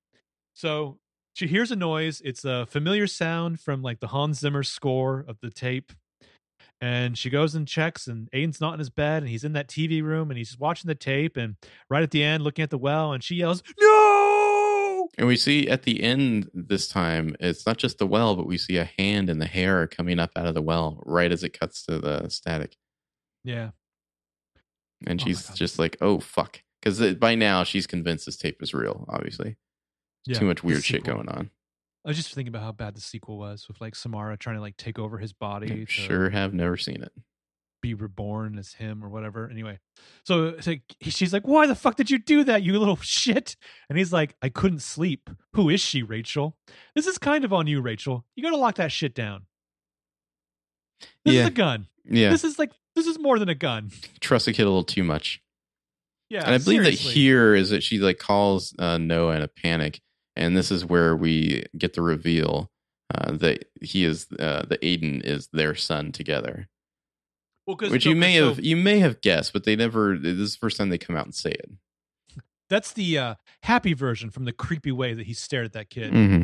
So she hears a noise. It's a familiar sound from like the Hans Zimmer score of the tape. And she goes and checks, and Aiden's not in his bed, and he's in that TV room, and he's watching the tape. And right at the end, looking at the well, and she yells, "No!" And we see at the end this time, it's not just the well, but we see a hand and the hair coming up out of the well right as it cuts to the static. Yeah, And Oh she's God. just like, oh, fuck. Because by now she's convinced this tape is real, obviously. yeah. Too much weird shit going on. I was just thinking about how bad the sequel was with like Samara trying to like take over his body. I sure have never seen it. be reborn as him or whatever. Anyway, so it's like she's like, "Why the fuck did you do that, you little shit?" And he's like, "I couldn't sleep. Who is she, Rachel? This is kind of on you, Rachel. You got to lock that shit down. This Yeah. is a gun. Yeah, This is like this is more than a gun. trust the kid a little too much. Yeah, and I believe seriously. that here is that she like calls uh, Noah in a panic, and this is where we get the reveal uh, that he is uh, the Aiden is their son together, Well, which no, you may so have you may have guessed, but they never. This is the first time they come out and say it. That's the uh, happy version from the creepy way that he stared at that kid. hmm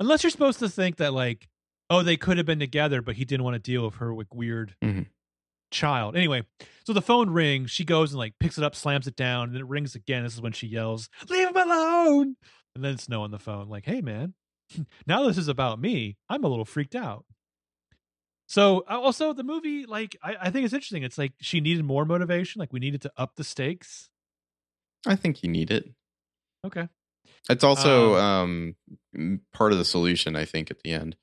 Unless you're supposed to think that like, oh, they could have been together, but he didn't want to deal with her like weird Mhm. child. Anyway, so the phone rings. She goes and like picks it up, slams it down, and then it rings again. This is when she yells, "Leave him alone!" And then Snow on the phone. Like, hey man, now this is about me. I'm a little freaked out. So uh, also the movie, like, I, I think it's interesting. It's like she needed more motivation. Like we needed to up the stakes. I think you need it. Okay. It's also um, m- part of the solution. I think at the end.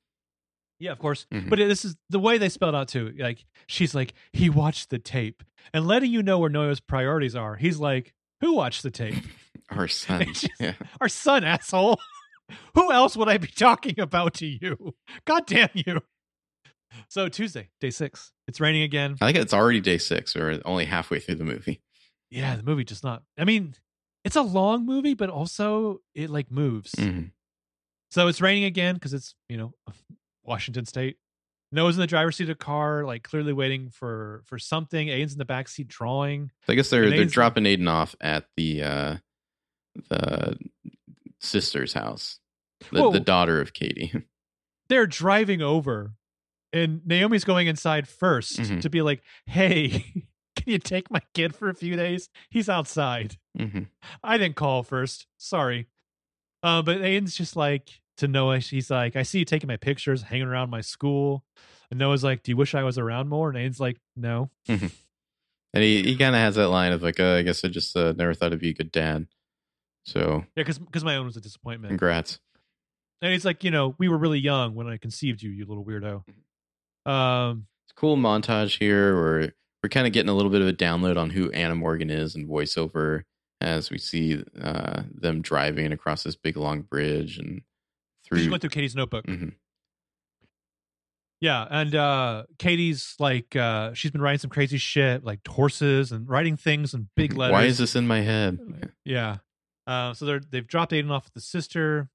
Yeah, of course. Mhm. But this is the way they spelled out too. Like she's like, he watched the tape, and letting you know where Noah's priorities are. He's like, who watched the tape? Our son. Just- yeah. Our son, asshole. who else would I be talking about to you? God damn you. So Tuesday, day six. It's raining again. I think it's already day six, or only halfway through the movie. Yeah, the movie just not. I mean, it's a long movie, but also it like moves. Mhm. So it's raining again because it's you know Washington State. Noah's in the driver's seat of the car, like clearly waiting for for something. Aiden's in the back seat drawing. So I guess they're they're dropping Aiden off at the uh, the sister's house, the, the daughter of Katie. They're driving over, and Naomi's going inside 1st Mhm. to be like, "Hey, can you take my kid for a few days? He's outside." hmm I didn't call first. Sorry. Uh, but Aiden's just like to Noah. She's like, "I see you taking my pictures, hanging around my school." And Noah's like, "Do you wish I was around more?" And Aiden's like, "No." And he, he kind of has that line of like, uh, I guess I just uh, never thought I'd be a good dad. So Yeah, because because my own was a disappointment. congrats. And he's like, you know, we were really young when I conceived you, you little weirdo. Um, It's a cool montage here where we're kind of getting a little bit of a download on who Anna Morgan is and voiceover as we see uh, them driving across this big long bridge and through. she's going through Katie's notebook. Mhm. Yeah, and uh Katie's like uh she's been writing some crazy shit, like horses and writing things in big letters. Why is this in my head? Yeah. Uh, so they're they've dropped Aiden off with the sister.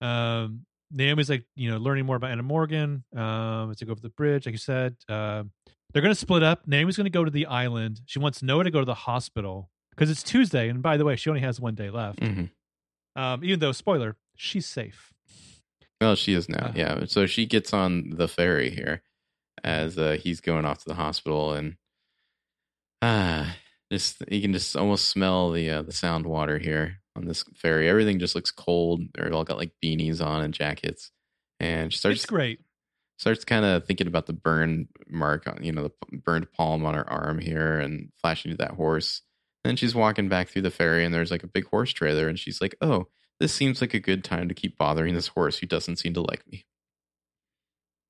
Um, Naomi's like you know learning more about Anna Morgan. Um, as they go over the bridge, like you said, uh, they're gonna split up. Naomi's gonna go to the island. She wants Noah to go to the hospital because it's Tuesday, and by the way, she only has one day left. hmm Um, even though spoiler, she's safe. Well, she is now. Uh. yeah. So she gets on the ferry here as uh, he's going off to the hospital, and ah, just you can just almost smell the uh, the sound water here on this ferry. Everything just looks cold. They're all got like beanies on and jackets, and she starts it's great. starts kind of thinking about the burn mark on you know the burned palm on her arm here, and flashing to that horse. Then she's walking back through the ferry, and there's like a big horse trailer, and she's like, "Oh, this seems like a good time to keep bothering this horse who doesn't seem to like me."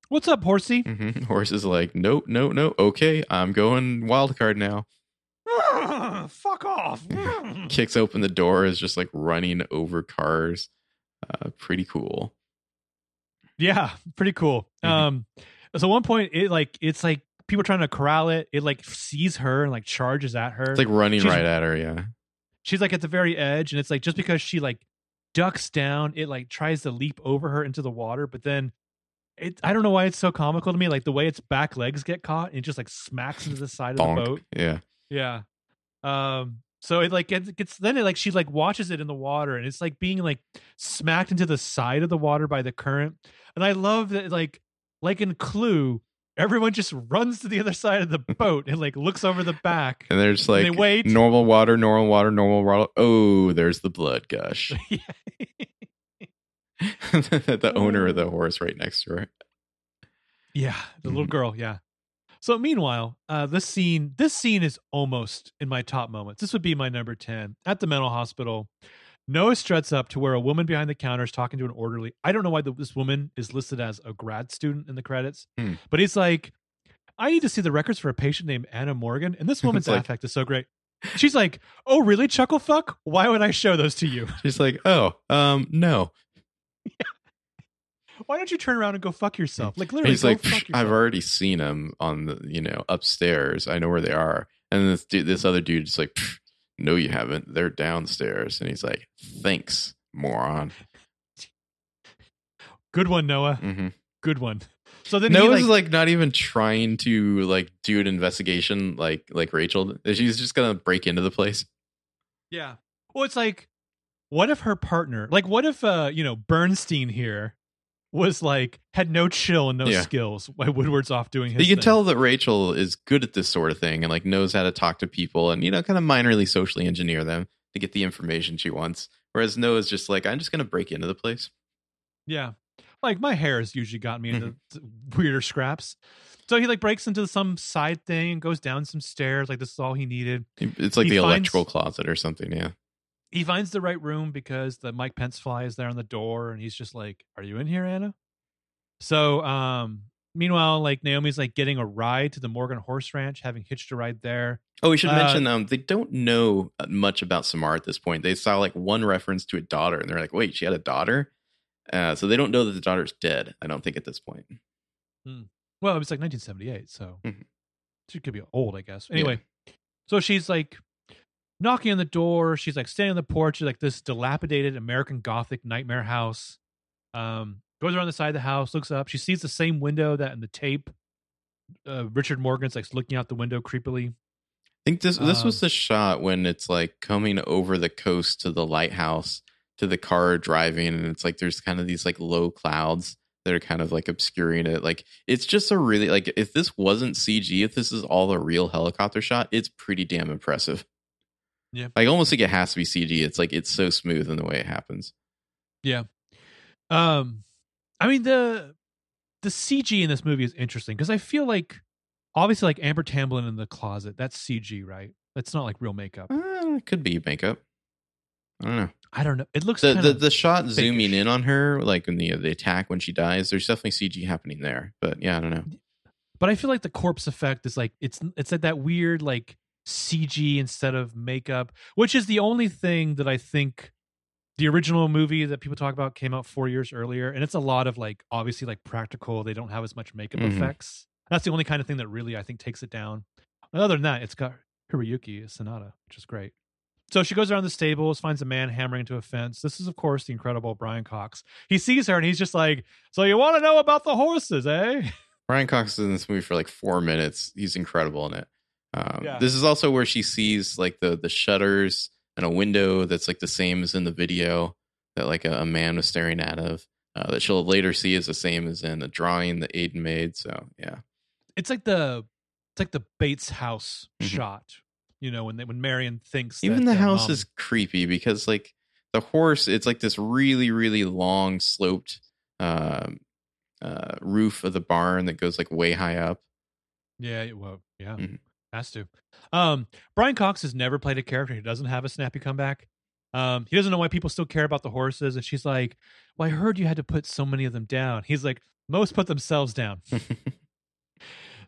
What's up, horsey? hmm Horse is like, nope, nope, nope. Okay, I'm going wild card now. Fuck off. Kicks open the door, is just like running over cars. Uh, pretty cool. Yeah, pretty cool. Mhm. Um, so at one point, it like it's like people trying to corral it. It like sees her and like charges at her. It's like running She's- right at her. Yeah. She's like at the very edge, and it's like just because she like ducks down, it like tries to leap over her into the water, but then. It, I don't know why it's so comical to me. Like the way its back legs get caught, and it just like smacks into the side of the boat. Yeah. Yeah. Um. So it like gets, gets then it like she like watches it in the water, and it's like being like smacked into the side of the water by the current. And I love that like like in Clue, everyone just runs to the other side of the boat and like looks over the back. And there's And like they wait. normal water, normal water, normal water. Oh, there's the blood gush. the owner of the horse right next to her. Yeah, the little Mhm. girl. Yeah. So meanwhile, uh, this scene, this scene is almost in my top moments. This would be my number ten at the mental hospital. Noah struts up to where a woman behind the counter is talking to an orderly. I don't know why the, this woman is listed as a grad student in the credits, Hmm. but he's like, I need to see the records for a patient named Anna Morgan. And this woman's like- affect is so great. She's like, "Oh, really, chuckle fuck? Why would I show those to you? She's like, oh, um, no. Why don't you turn around and go fuck yourself? Like literally, He's go like, fuck yourself." I've already seen them on the, you know, upstairs. I know where they are. And this dude, this other dude's like, no, you haven't. They're downstairs. And he's like, thanks, moron. Good one, Noah. hmm Good one. So then he Noah's like, like, not even trying to like do an investigation like like Rachel. She's just gonna break into the place. yeah. Well, it's like, what if her partner, like, what if uh, you know, Bernstein here was like had no chill and no Yeah. skills while Woodward's off doing his. you can thing. tell that Rachel is good at this sort of thing and like knows how to talk to people and you know kind of minorly socially engineer them to get the information she wants. Whereas Noah's just like, I'm just gonna break into the place. Yeah. Like my hair has usually gotten me into Mm-hmm. weirder scraps. So he like breaks into some side thing and goes down some stairs. Like this is all he needed. It's like He the finds- electrical closet or something. Yeah. He finds the right room because the Mike Pence fly is there on the door and he's just like, Are you in here, Anna? So um meanwhile, like Naomi's like getting a ride to the Morgan Horse Ranch, having hitched a ride there. Oh, we should Uh, mention um they don't know much about Samar at this point. They saw like one reference to a daughter, and they're like, "Wait, she had a daughter." Uh, so they don't know that the daughter's dead. I don't think at this point. Well, it was like 1978, so Mhm. she could be old, I guess. Anyway, so she's like knocking on the door. She's like standing on the porch, she's like this dilapidated American Gothic nightmare house. Um, goes around the side of the house, looks up. She sees the same window that in the tape. Uh, Richard Morgan's like looking out the window creepily. I think this this was Um, the shot when it's like coming over the coast to the lighthouse to the car driving, and it's like there's kind of these like low clouds that are kind of like obscuring it. Like it's just a really like if this wasn't CG, if this is all a real helicopter shot, it's pretty damn impressive. Yeah. like almost like it has to be CG. It's like it's so smooth in the way it happens. Yeah. Um, I mean the the CG in this movie is interesting because I feel like obviously like Amber Tamblyn in the closet that's CG, right? That's not like real makeup. Uh, it could be makeup. I don't know. I don't know. It looks The the, the shot zooming in on her, like in the the attack when she dies, there's definitely CG happening there. But yeah, I don't know. but I feel like the corpse effect is like it's it's like that weird like CG instead of makeup, which is the only thing that I think the original movie that people talk about came out four years earlier, and it's a lot of like obviously like practical. They don't have as much makeup Mhm. effects. That's the only kind of thing that really I think takes it down. Other than that, it's got Hiroyuki Sanada, which is great. So she goes around the stables, finds a man hammering into a fence. This is, of course, the incredible Brian Cox. He sees her and he's just like, "So you want to know about the horses, eh?" Brian Cox is in this movie for like four minutes. He's incredible in it. Um, Yeah. This is also where she sees like the the shutters and a window that's like the same as in the video that like a, a man was staring out of. Uh, that she'll later see is the same as in a drawing that Aiden made. So yeah, it's like the it's like the Bates house Mhm. shot. You know, when they, when Marion thinks even that, the house mom- is creepy because like the horse, it's like this really really long sloped um, uh, roof of the barn that goes like way high up. yeah, well, yeah, Mhm. Has to. Um, Brian Cox has never played a character who doesn't have a snappy comeback. Um, he doesn't know why people still care about the horses, and she's like, "Well, I heard you had to put so many of them down." He's like, "Most put themselves down."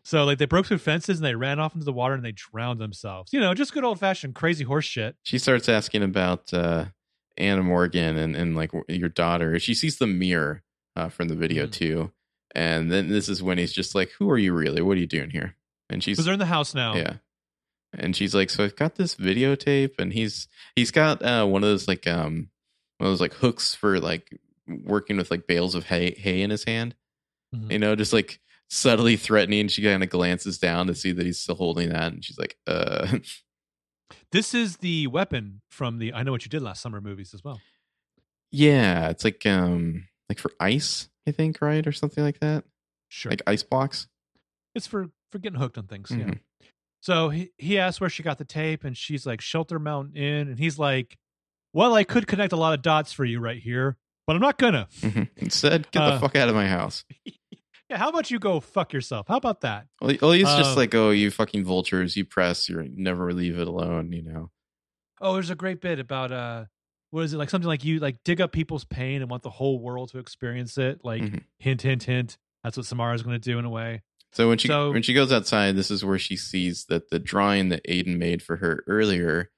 So like they broke through fences and they ran off into the water and they drowned themselves. You know, just good old fashioned crazy horse shit. she starts asking about uh, Anna Morgan and, and like your daughter. She sees the mirror uh, from the video Mhm. too, and then this is when he's just like, "Who are you really? What are you doing here?" And she's Because they're in the house now. yeah, and she's like, "So I've got this videotape," and he's he's got uh, one of those like um one of those like hooks for like working with like bales of hay hay in his hand. Mhm. You know, just like subtly threatening. She kind of glances down to see that he's still holding that, and she's like, "Uh." This is the weapon from the I Know What You Did Last Summer movies as well. Yeah, it's like um like for ice, I think, right? Or something like that. Sure. Like ice blocks. it's for for getting hooked on things. Yeah. Mhm. So he he asks where she got the tape, and she's like Shelter Mountain Inn, and he's like, "Well, I could connect a lot of dots for you right here, but I'm not gonna." Mhm. Instead, get Uh, the fuck out of my house. Yeah, how about you go fuck yourself? How about that? Well, well, he's just uh, like, oh, you fucking vultures, you press, you never leave it alone, you know. Oh, there's a great bit about uh, what is it like? Something like you like dig up people's pain and want the whole world to experience it. Like Mhm. hint, hint, hint. That's what Samara's going to do in a way. So when she So- when she goes outside, this is where she sees that the drawing that Aiden made for her earlier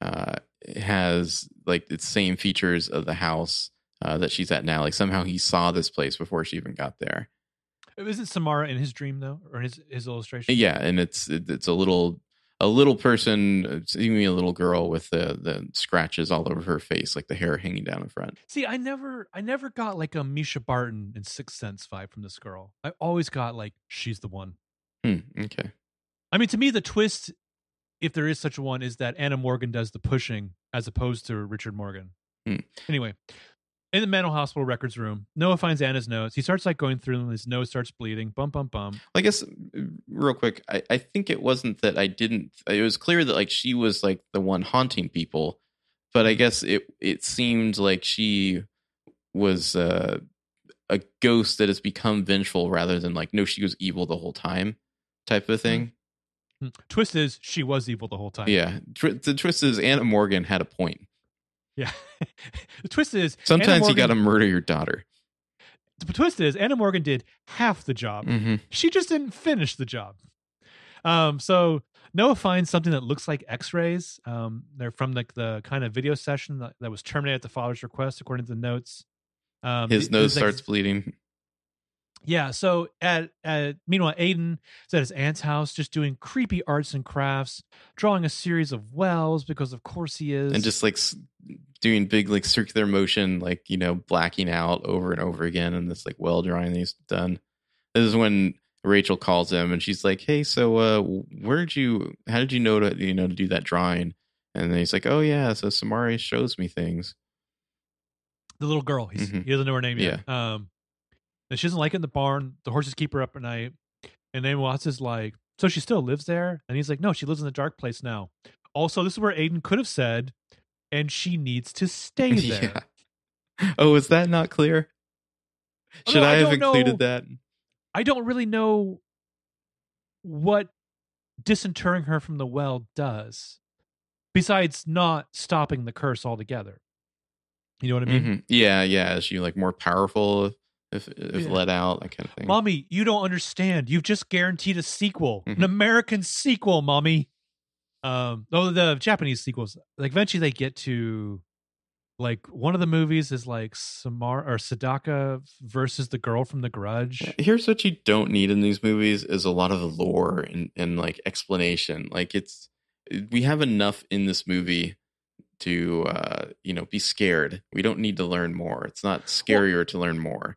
uh, has like the same features of the house uh, that she's at now. Like somehow he saw this place before she even got there. Isn't Samara in his dream though, or his his illustration? Yeah, and it's it, it's a little a little person, seemingly a little girl with the the scratches all over her face, like the hair hanging down in front. See, I never, I never got like a Mischa Barton and Sixth Sense vibe from this girl. I always got like she's the one. Hmm, okay. I mean, to me, the twist, if there is such a one, is that Anna Morgan does the pushing as opposed to Richard Morgan. Hmm. Anyway, in the mental hospital records room, Noah finds Anna's notes. He starts like going through them. His nose starts bleeding. Bum bum bum. I guess uh, real quick, I, I think it wasn't that I didn't. It was clear that like she was like the one haunting people, but I guess it it seemed like she was uh, a ghost that has become vengeful rather than like no, she was evil the whole time type of thing. Hmm. Twist is she was evil the whole time. Yeah, Tw- the twist is Anna Morgan had a point. Yeah. the twist is Sometimes you got to murder your daughter. The twist is Anna Morgan did half the job. hmm she just didn't finish the job. Um, so Noah finds something that looks like X-rays. Um, they're from like the kind of video session that, that was terminated at the father's request, according to the notes. Um, His nose it's like- starts bleeding. yeah. So at, at meanwhile, Aiden is at his aunt's house, just doing creepy arts and crafts, drawing a series of wells because of course he is. and just like doing big like circular motion like you know blacking out over and over again and this like well drawing that he's done this is when rachel calls him and she's like hey so uh where did you how did you know to you know to do that drawing and then he's like oh yeah so samari shows me things the little girl. He's, Mhm. He doesn't know her name yet. Um, and she doesn't like it in the barn. The horses keep her up at night. And then Watts is like, so she still lives there? And he's like, no, she lives in the dark place now. Also, this is where Aiden could have said, and she needs to stay there. yeah oh is that not clear Oh, should no, i, I have don't know. included that I don't really know what disinterring her from the well does, besides not stopping the curse altogether. You know what I mean? Mhm. yeah yeah is she like more powerful if if, if Yeah. let out that kind of thing Mommy, you don't understand. You've just guaranteed a sequel, an Mhm. American sequel, mommy. Um, oh, the Japanese sequels. Like eventually they get to, like one of the movies is like Samar or Sadako versus the girl from The Grudge. Here's what you don't need in these movies is a lot of lore and, and like explanation. Like it's we have enough in this movie to uh you know be scared. We don't need to learn more. It's not scarier to learn more.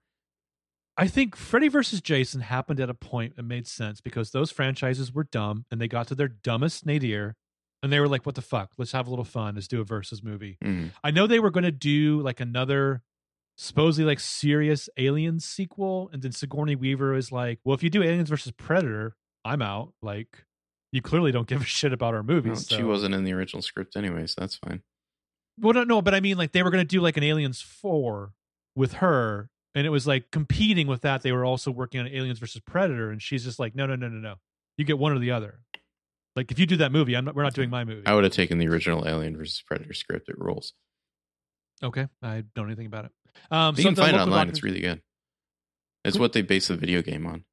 I think Freddy versus Jason happened at a point that made sense because those franchises were dumb and they got to their dumbest nadir and they were like, what the fuck? Let's have a little fun. Let's do a versus movie. Mhm. I know they were going to do like another supposedly like serious alien sequel. And then Sigourney Weaver is like, well, if you do aliens versus Predator, I'm out. Like, you clearly don't give a shit about our Well, movies. She so- wasn't in the original script anyway, so that's fine. Well, no, no, but I mean, like they were going to do like an Aliens four with her, and it was like competing with that. They were also working on Aliens versus Predator, and she's just like, no, no, no, no, no. You get one or the other. Like if you do that movie, I'm not. We're not doing my movie. I would have taken the original Alien versus Predator script. It rules. Okay, I don't know anything about it. Um, You so can find it online. doctors- It's really good. It's what they base the video game on.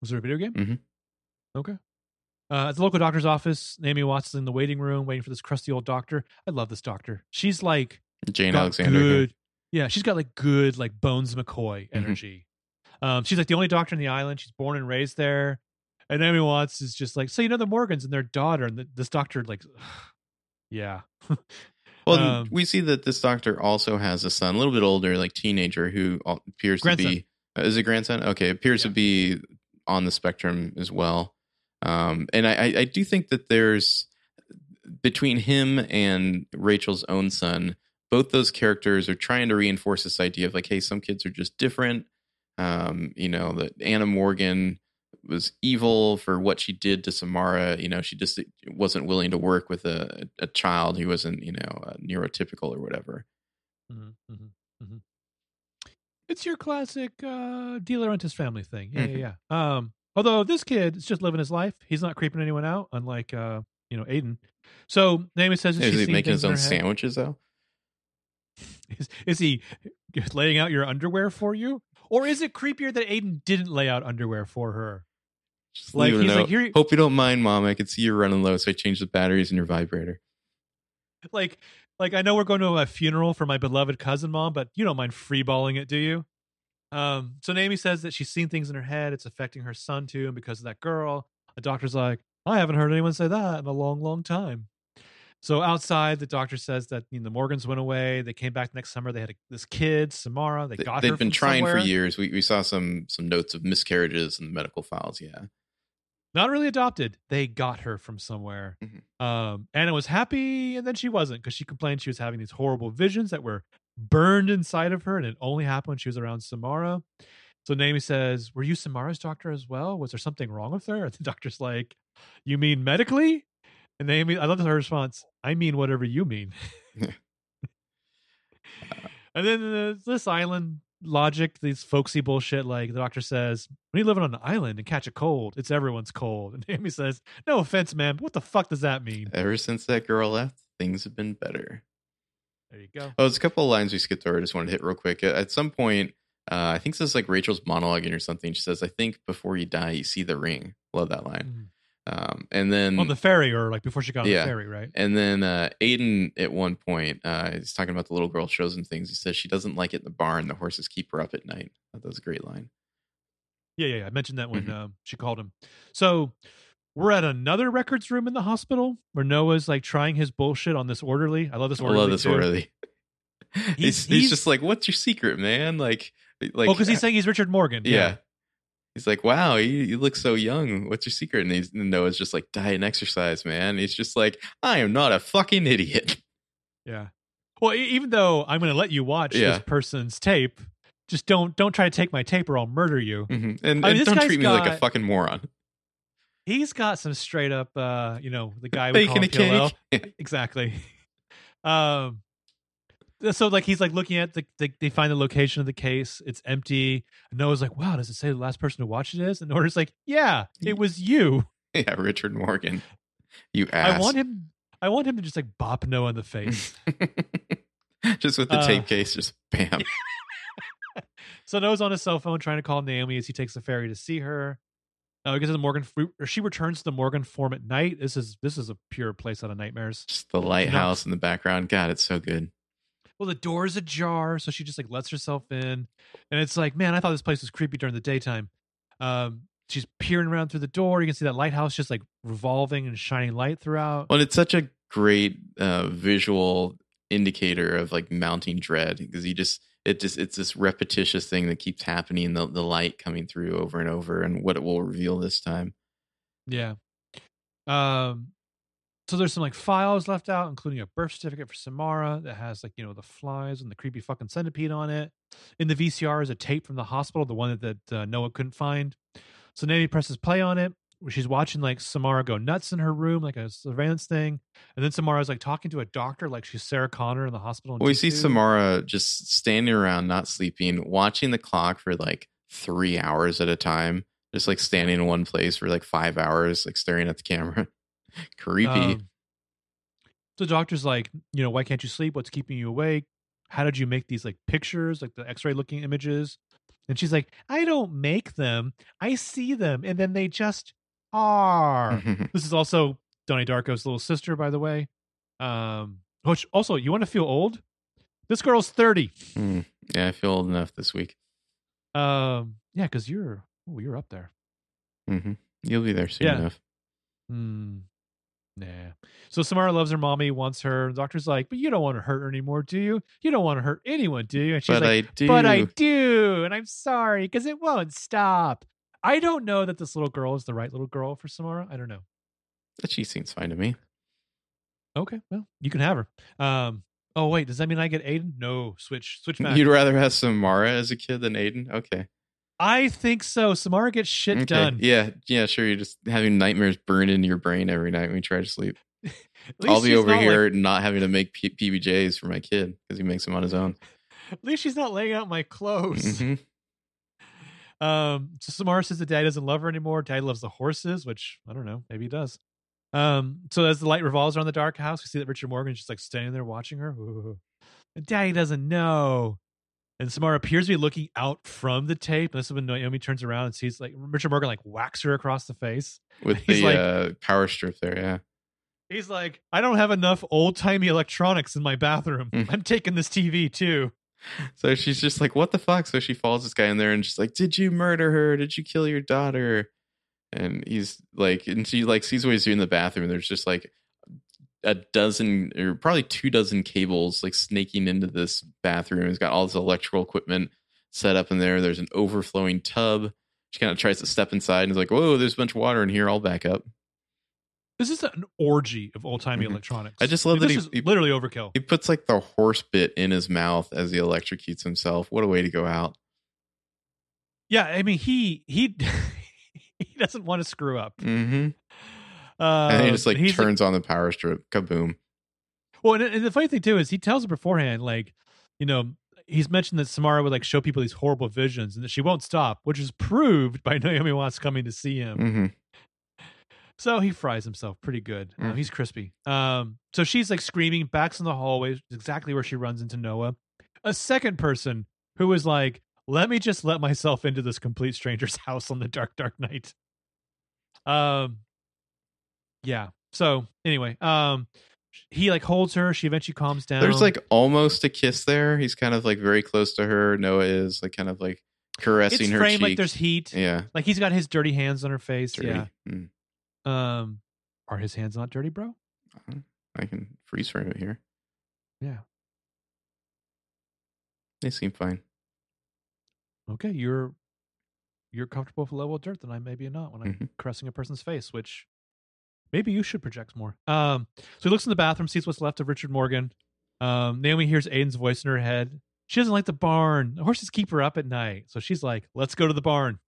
Was there a video game? mm-hmm. Okay. Uh, at the local doctor's office, Naomi Watts is in the waiting room waiting for this crusty old doctor. I love this doctor. She's like Jane Alexander. Good, yeah, she's got like good like Bones McCoy Mm-hmm. energy. Um, she's like the only doctor in the island. She's born and raised there. And Naomi Watts is just like, so you know the Morgans and their daughter, and th- this doctor like, yeah, Well, Um, we see that this doctor also has a son, a little bit older, like teenager, who appears Grandson. to be uh, is a grandson? Okay, appears to be on the spectrum as well. Um, and I, I, I do think that there's between him and Rachel's own son, both those characters are trying to reinforce this idea of like, hey, some kids are just different. Um, you know, that Anna Morgan was evil for what she did to Samara. You know, she just wasn't willing to work with a, a child who wasn't, you know, uh, neurotypical or whatever. Mhm, mhm, mhm. it's your classic uh, De Laurentiis family thing. Yeah, Mhm. yeah, yeah. Um, although this kid is just living his life. He's not creeping anyone out, unlike uh, you know Aiden. So Naomi says that Is she's he seeing making his own head. sandwiches though? Is, is he laying out your underwear for you? Or is it creepier that Aiden didn't lay out underwear for her? Just Like, he's like, "Here- Hope you don't mind, mom. I can see you're running low, so I changed the batteries in your vibrator. Like, like I know we're going to a funeral for my beloved cousin mom, but you don't mind freeballing it, do you? Um, so Naomi says that she's seen things in her head. It's affecting her son too, and because of that girl, the doctor's like, I haven't heard anyone say that in a long, long time. So outside, the doctor says that you know, the Morgans went away. They came back next summer. They had a, this kid, Samara. They They, got they've been trying somewhere. for years. We we saw some some notes of miscarriages in the medical files. Yeah, Not really adopted. They got her from somewhere. Mhm. Um, Anna was happy, and then she wasn't because she complained she was having these horrible visions that were burned inside of her, and it only happened when she was around Samara. So Naomi says, "Were you Samara's doctor as well? Was there something wrong with her?" And the doctor's like, "You mean medically?" And Naomi, I love her response. I mean whatever you mean. and then uh, this island logic, these folksy bullshit. Like the doctor says, when you live on an island and catch a cold, it's everyone's cold. And Naomi says, "No offense, man, but what the fuck does that mean?" ever since that girl left, things have been better. There you go. Oh, there's a couple of lines we skipped over. I just wanted to hit real quick. At- At some point, uh, I think this is like Rachel's monologuing or something. She says, "I think before you die, you see the ring." Love that line. Um, and then on the ferry, or like before she got on the ferry, right? And then uh, Aiden at one point, uh, he's talking about the little girl shows him things. He says she doesn't like it in the barn. The horses keep her up at night. That was a great line. Yeah, yeah, yeah. I mentioned that when Mhm. um, she called him. So we're at another records room in the hospital where Noah's like trying his bullshit on this orderly. I love this I orderly. love this too. orderly. He's- He's, he's, just like, "What's your secret, man?" Like, like, oh, because he's saying he's Richard Morgan. yeah. He's like, "Wow, you, you look so young. What's your secret?" And, he's, and Noah's just like, "Diet and exercise, man." He's just like, "I am not a fucking idiot." Yeah. Well, even though I'm going to let you watch Yeah. this person's tape, just don't don't try to take my tape or I'll murder you. Mhm. And, I mean, and don't treat me like a fucking moron. He's got some straight up, uh, you know, the guy we call Baking him a PLL. cake. exactly. Um, so like he's like looking at the, the they find the location of the case. It's empty. And Noah's like, "Wow, does it say the last person to watch it is?" And Norder's like, "Yeah, it was you." yeah, Richard Morgan. You ass. I want him. I want him to just like bop Noah in the face. just with the Uh, tape case, just bam. so Noah's on his cell phone trying to call Naomi as he takes the ferry to see her. Uh, he gets to the Morgan, or she returns to the Morgan form at night. This is this is a pure place out of nightmares. Just the lighthouse in the background. God, it's so good. Well the door's ajar so she just like lets herself in and it's like man i thought this place was creepy during the daytime um she's peering around through the door you can see that lighthouse just like revolving and shining light throughout Well, it's such a great uh, visual indicator of like mounting dread because you just it just it's this repetitious thing that keeps happening. The the light coming through over and over, and what it will reveal this time. yeah um so there's some like files left out including a birth certificate for samara that has like you know the flies and the creepy fucking centipede on it in the vcr is a tape from the hospital the one that, that uh, noah couldn't find so Naomi presses play on it she's watching like Samara go nuts in her room, like a surveillance thing, and then Samara's like talking to a doctor, like she's Sarah Connor in the hospital. in Well, we see Samara just standing around, not sleeping, watching the clock for like three hours at a time, just like standing in one place for like five hours, like staring at the camera. Creepy. Um, the doctor's like, you know, why can't you sleep? What's keeping you awake? How did you make these like pictures, like the X-ray looking images? And she's like, I don't make them. I see them, and then they just are. This is also Donnie Darko's little sister, by the way. Um, which also, you want to feel old? This girl's thirty. Hmm. yeah, I feel old enough this week. Um, yeah, because you're, oh, you're up there. hmm You'll be there soon Yeah. enough. Hmm. Nah. So Samara loves her mommy, wants her. The doctor's like, but you don't want to hurt her anymore, do you? You don't want to hurt anyone, do you? And she's but like, I do. but I do, and I'm sorry because it won't stop. I don't know that this little girl is the right little girl for Samara. I don't know. But she seems fine to me. Okay, well, you can have her. Um. Oh wait, does that mean I get Aiden? No, switch, switch back. You'd rather have Samara as a kid than Aiden? Okay. I think so. Samara gets shit okay. done. Yeah, yeah, sure. You're just having nightmares burn into your brain every night when you try to sleep. I'll be over not, like- here not having to make P- PBJs for my kid because he makes them on his own. at least she's not laying out my clothes. Mhm. Um, so Samara says that dad doesn't love her anymore. Dad loves the horses, which I don't know, maybe he does. Um, so as the light revolves around the dark house, we see that Richard Morgan's just like standing there watching her. Ooh. Daddy doesn't know. And Samara appears to be looking out from the tape. And this is when Naomi turns around and sees like Richard Morgan like whacks her across the face. with He's the like- uh, power strip there. Yeah, He's like, I don't have enough old timey electronics in my bathroom. Mm. I'm taking this TV too. so she's just like, "What the fuck?" So she follows this guy in there, and she's like, "Did you murder her? Did you kill your daughter?" And he's like, and she like sees what he's doing in the bathroom. And there's just like a dozen or probably two dozen cables like snaking into this bathroom. He's got all this electrical equipment set up in there. There's an overflowing tub. She kind of tries to step inside and is like, "Whoa, there's a bunch of water in here. I'll back up." This is an orgy of old timey Mhm. electronics. I just love Like, that this he- is he- literally overkill. He puts like the horse bit in his mouth as he electrocutes himself. What a way to go out! Yeah, I mean he he he doesn't want to screw up. Mm-hmm. Uh, and he just like he's turns on the power strip. Kaboom! Well, and, and the funny thing too is he tells her beforehand, like, you know, he's mentioned that Samara would like show people these horrible visions and that she won't stop, which is proved by Naomi Watts coming to see him. hmm So he fries himself pretty good. Uh, Mhm. he's crispy. Um, so she's like screaming, backs in the hallway, exactly where she runs into Noah. A second person who was like, "Let me just let myself into this complete stranger's house on the dark, dark night." Um, yeah. So anyway, um, he like holds her. She eventually calms down. There's like almost a kiss there. He's kind of like very close to her. Noah is like kind of like caressing it's her framed cheek. like there's heat. yeah, Like he's got his dirty hands on her face. dirty. Yeah. Mm. Um, are his hands not dirty, bro? I can freeze frame it here. Yeah. They seem fine. okay, you're you're comfortable with a level of dirt, then I maybe not when I'm Mhm. caressing a person's face, which maybe you should project more. Um, so he looks in the bathroom, sees what's left of Richard Morgan. Um, Naomi hears Aiden's voice in her head. She doesn't like the barn. The horses keep her up at night, so she's like, "Let's go to the barn."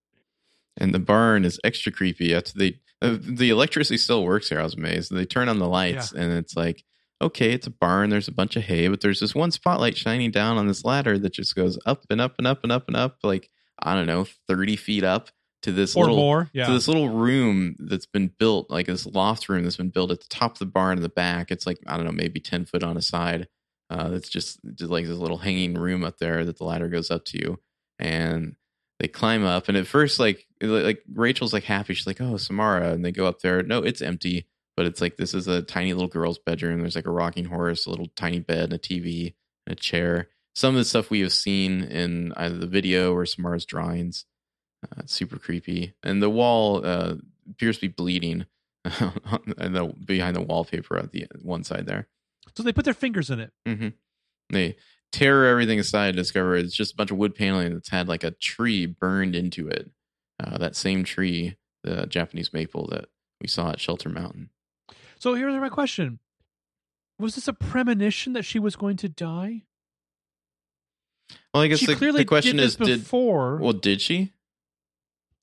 And the barn is extra creepy. After they, uh, the electricity still works here. I was amazed. They turn on the lights, and it's like, okay, it's a barn. There's a bunch of hay, but there's this one spotlight shining down on this ladder that just goes up and up and up and up and up, like I don't know, thirty feet up to this Or little more, yeah. to this little room that's been built, like this loft room that's been built at the top of the barn in the back. It's like I don't know, maybe ten foot on a side. Uh, it's just just like this little hanging room up there that the ladder goes up to, and they climb up. And at first, like like Rachel's like happy, she's like, "Oh, Samara," and they go up there. No, it's empty, but it's like this is a tiny little girl's bedroom. There's like a rocking horse, a little tiny bed, and a TV, and a chair. Some of the stuff we have seen in either the video or Samara's drawings. Uh, it's super creepy, and the wall uh, appears to be bleeding, and the behind the wallpaper at the one side there. so they put their fingers in it. hmm They tear everything aside and discover it's just a bunch of wood paneling that's had like a tree burned into it. Uh, that same tree, the Japanese maple that we saw at Shelter Mountain. So here's my question: Was this a premonition that she was going to die? Well, I guess she the, clearly the question did is, this did before. well, did she?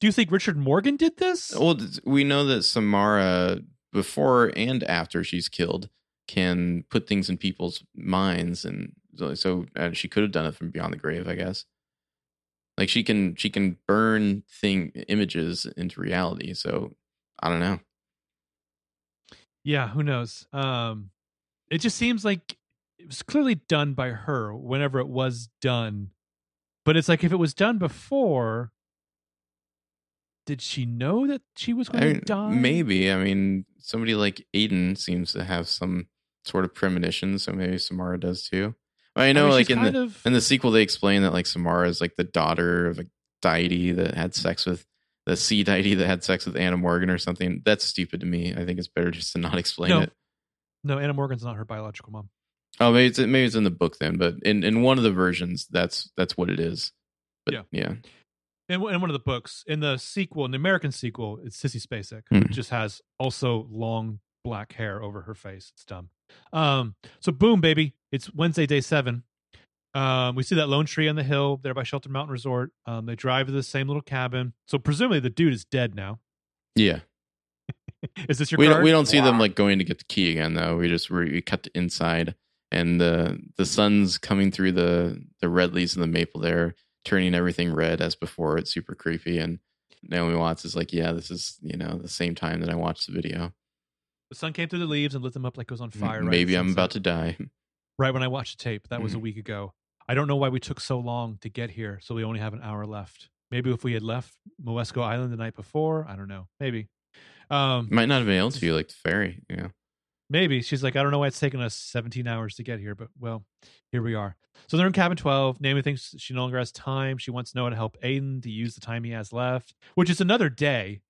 Do you think Richard Morgan did this? Well, we know that Samara, before and after she's killed, can put things in people's minds, and so, so uh, she could have done it from beyond the grave, I guess. Like she can, she can burn thing images into reality. So I don't know. Yeah, who knows? Um, it just seems like it was clearly done by her whenever it was done. But it's like if it was done before, did she know that she was going I to die? maybe. I mean, somebody like Aiden seems to have some sort of premonition, so maybe Samara does too. I know, mean, like in the of- in the sequel, they explain that like Samara is like the daughter of a deity that had sex with the sea deity that had sex with Anna Morgan or something. That's stupid to me. I think it's better just to not explain No. it. No, Anna Morgan's not her biological mom. Oh, maybe it's maybe it's in the book then, but in in one of the versions, that's that's what it is. But Yeah. yeah, In, in one of the books, in the sequel, in the American sequel, it's Sissy Spacek, Hmm. who just has also long black hair over her face. It's dumb. Um, so boom, baby, it's Wednesday, day seven. Um, we see that lone tree on the hill there by Shelter Mountain Resort. Um, they drive to the same little cabin. So presumably the dude is dead now. yeah. Is this your we card? don't we don't see them like going to get the key again though. We just we, we cut to inside and the the sun's coming through the the red leaves and the maple there, turning everything red as before. It's super creepy and Naomi Watts is like, yeah, this is you know the same time that I watched the video. the sun came through the leaves and lit them up like it was on fire. right Maybe I'm about to die. right when I watched the tape. That was a Mhm. week ago. I don't know why we took so long to get here, so we only have an hour left. Maybe if we had left Moesko Island the night before, I don't know. Maybe. Um, Might not have been able to, like the ferry. Yeah. Maybe she's like, I don't know why it's taken us 17 hours to get here, but well, here we are. So they're in cabin 12. Naomi thinks she no longer has time. She wants Noah to help Aiden to use the time he has left, which is another day.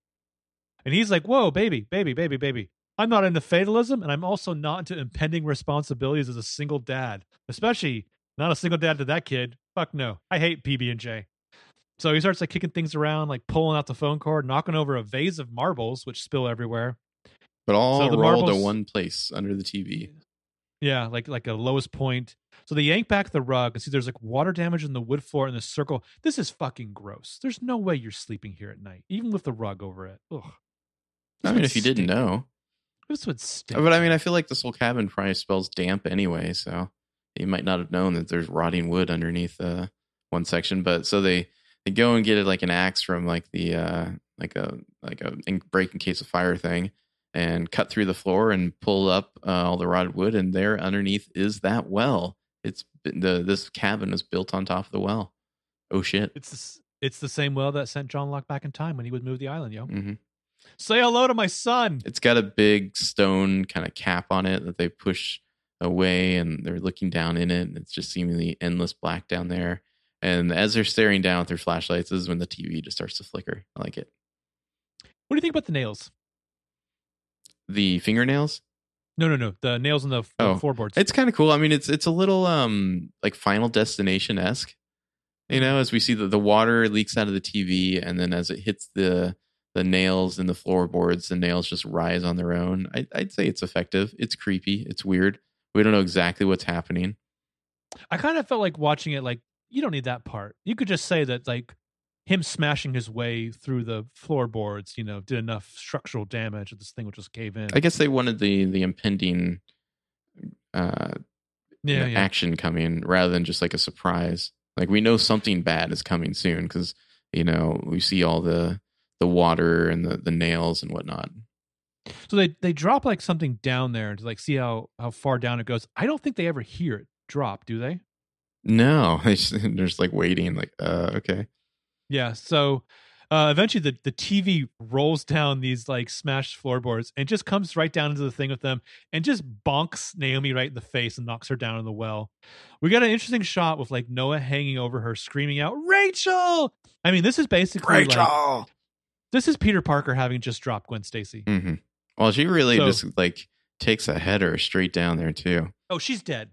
And he's like, Whoa, baby, baby, baby, baby. I'm not into fatalism, and I'm also not into impending responsibilities as a single dad, especially not a single dad to that kid. Fuck no. I hate PB and J. So he starts like kicking things around, like pulling out the phone cord, knocking over a vase of marbles, which spill everywhere. But all So the rolled to one place under the TV. Yeah, like like a lowest point. So they yank back the rug and see there's like water damage in the wood floor in the circle. This is fucking gross. There's no way you're sleeping here at night, even with the rug over it. Ugh. This I mean, if you didn't know. this would stink. But I mean, I feel like this whole cabin probably smells damp anyway, so you might not have known that there's rotting wood underneath uh, one section. But so they they go and get it like an axe from like the uh, like a like a break in case of fire thing, and cut through the floor and pull up uh, all the rotted wood, and there underneath is that well. It's been- the this cabin is built on top of the well. Oh shit! it's the, it's the same well that sent John Locke back in time when he would move the island, yo. hmm Say hello to my son. It's got a big stone kind of cap on it that they push away, and they're looking down in it, and it's just seemingly endless black down there. And as they're staring down with their flashlights, this is when the TV just starts to flicker. I like it. What do you think about the nails? The fingernails. No, no, no. The nails on the f- Oh, floorboards. It's kind of cool. I mean, it's it's a little um like Final Destination esque. You know, as we see that the water leaks out of the TV, and then as it hits the the nails and the floorboards, the nails just rise on their own. I, I'd say it's effective. It's creepy. It's weird. We don't know exactly what's happening. I kind of felt like watching it like you don't need that part. You could just say that like him smashing his way through the floorboards, you know, did enough structural damage that this thing would just cave in. I guess they wanted the the impending uh, you yeah, know, yeah. action coming rather than just like a surprise. Like we know something bad is coming soon because you know we see all the the water and the the nails and whatnot. So they they drop like something down there to like see how how far down it goes. I don't think they ever hear it drop, do they? No, they're just like waiting. Like, uh, okay, Yeah. So uh, eventually the, the TV rolls down these like smashed floorboards and just comes right down into the thing with them and just bonks Naomi right in the face and knocks her down in the well. We got an interesting shot with like Noah hanging over her, screaming out, Rachel! I mean, this is basically like this is Peter Parker having just dropped Gwen Stacy. hmm Well, she really So- just like takes a header straight down there too. Oh, she's dead.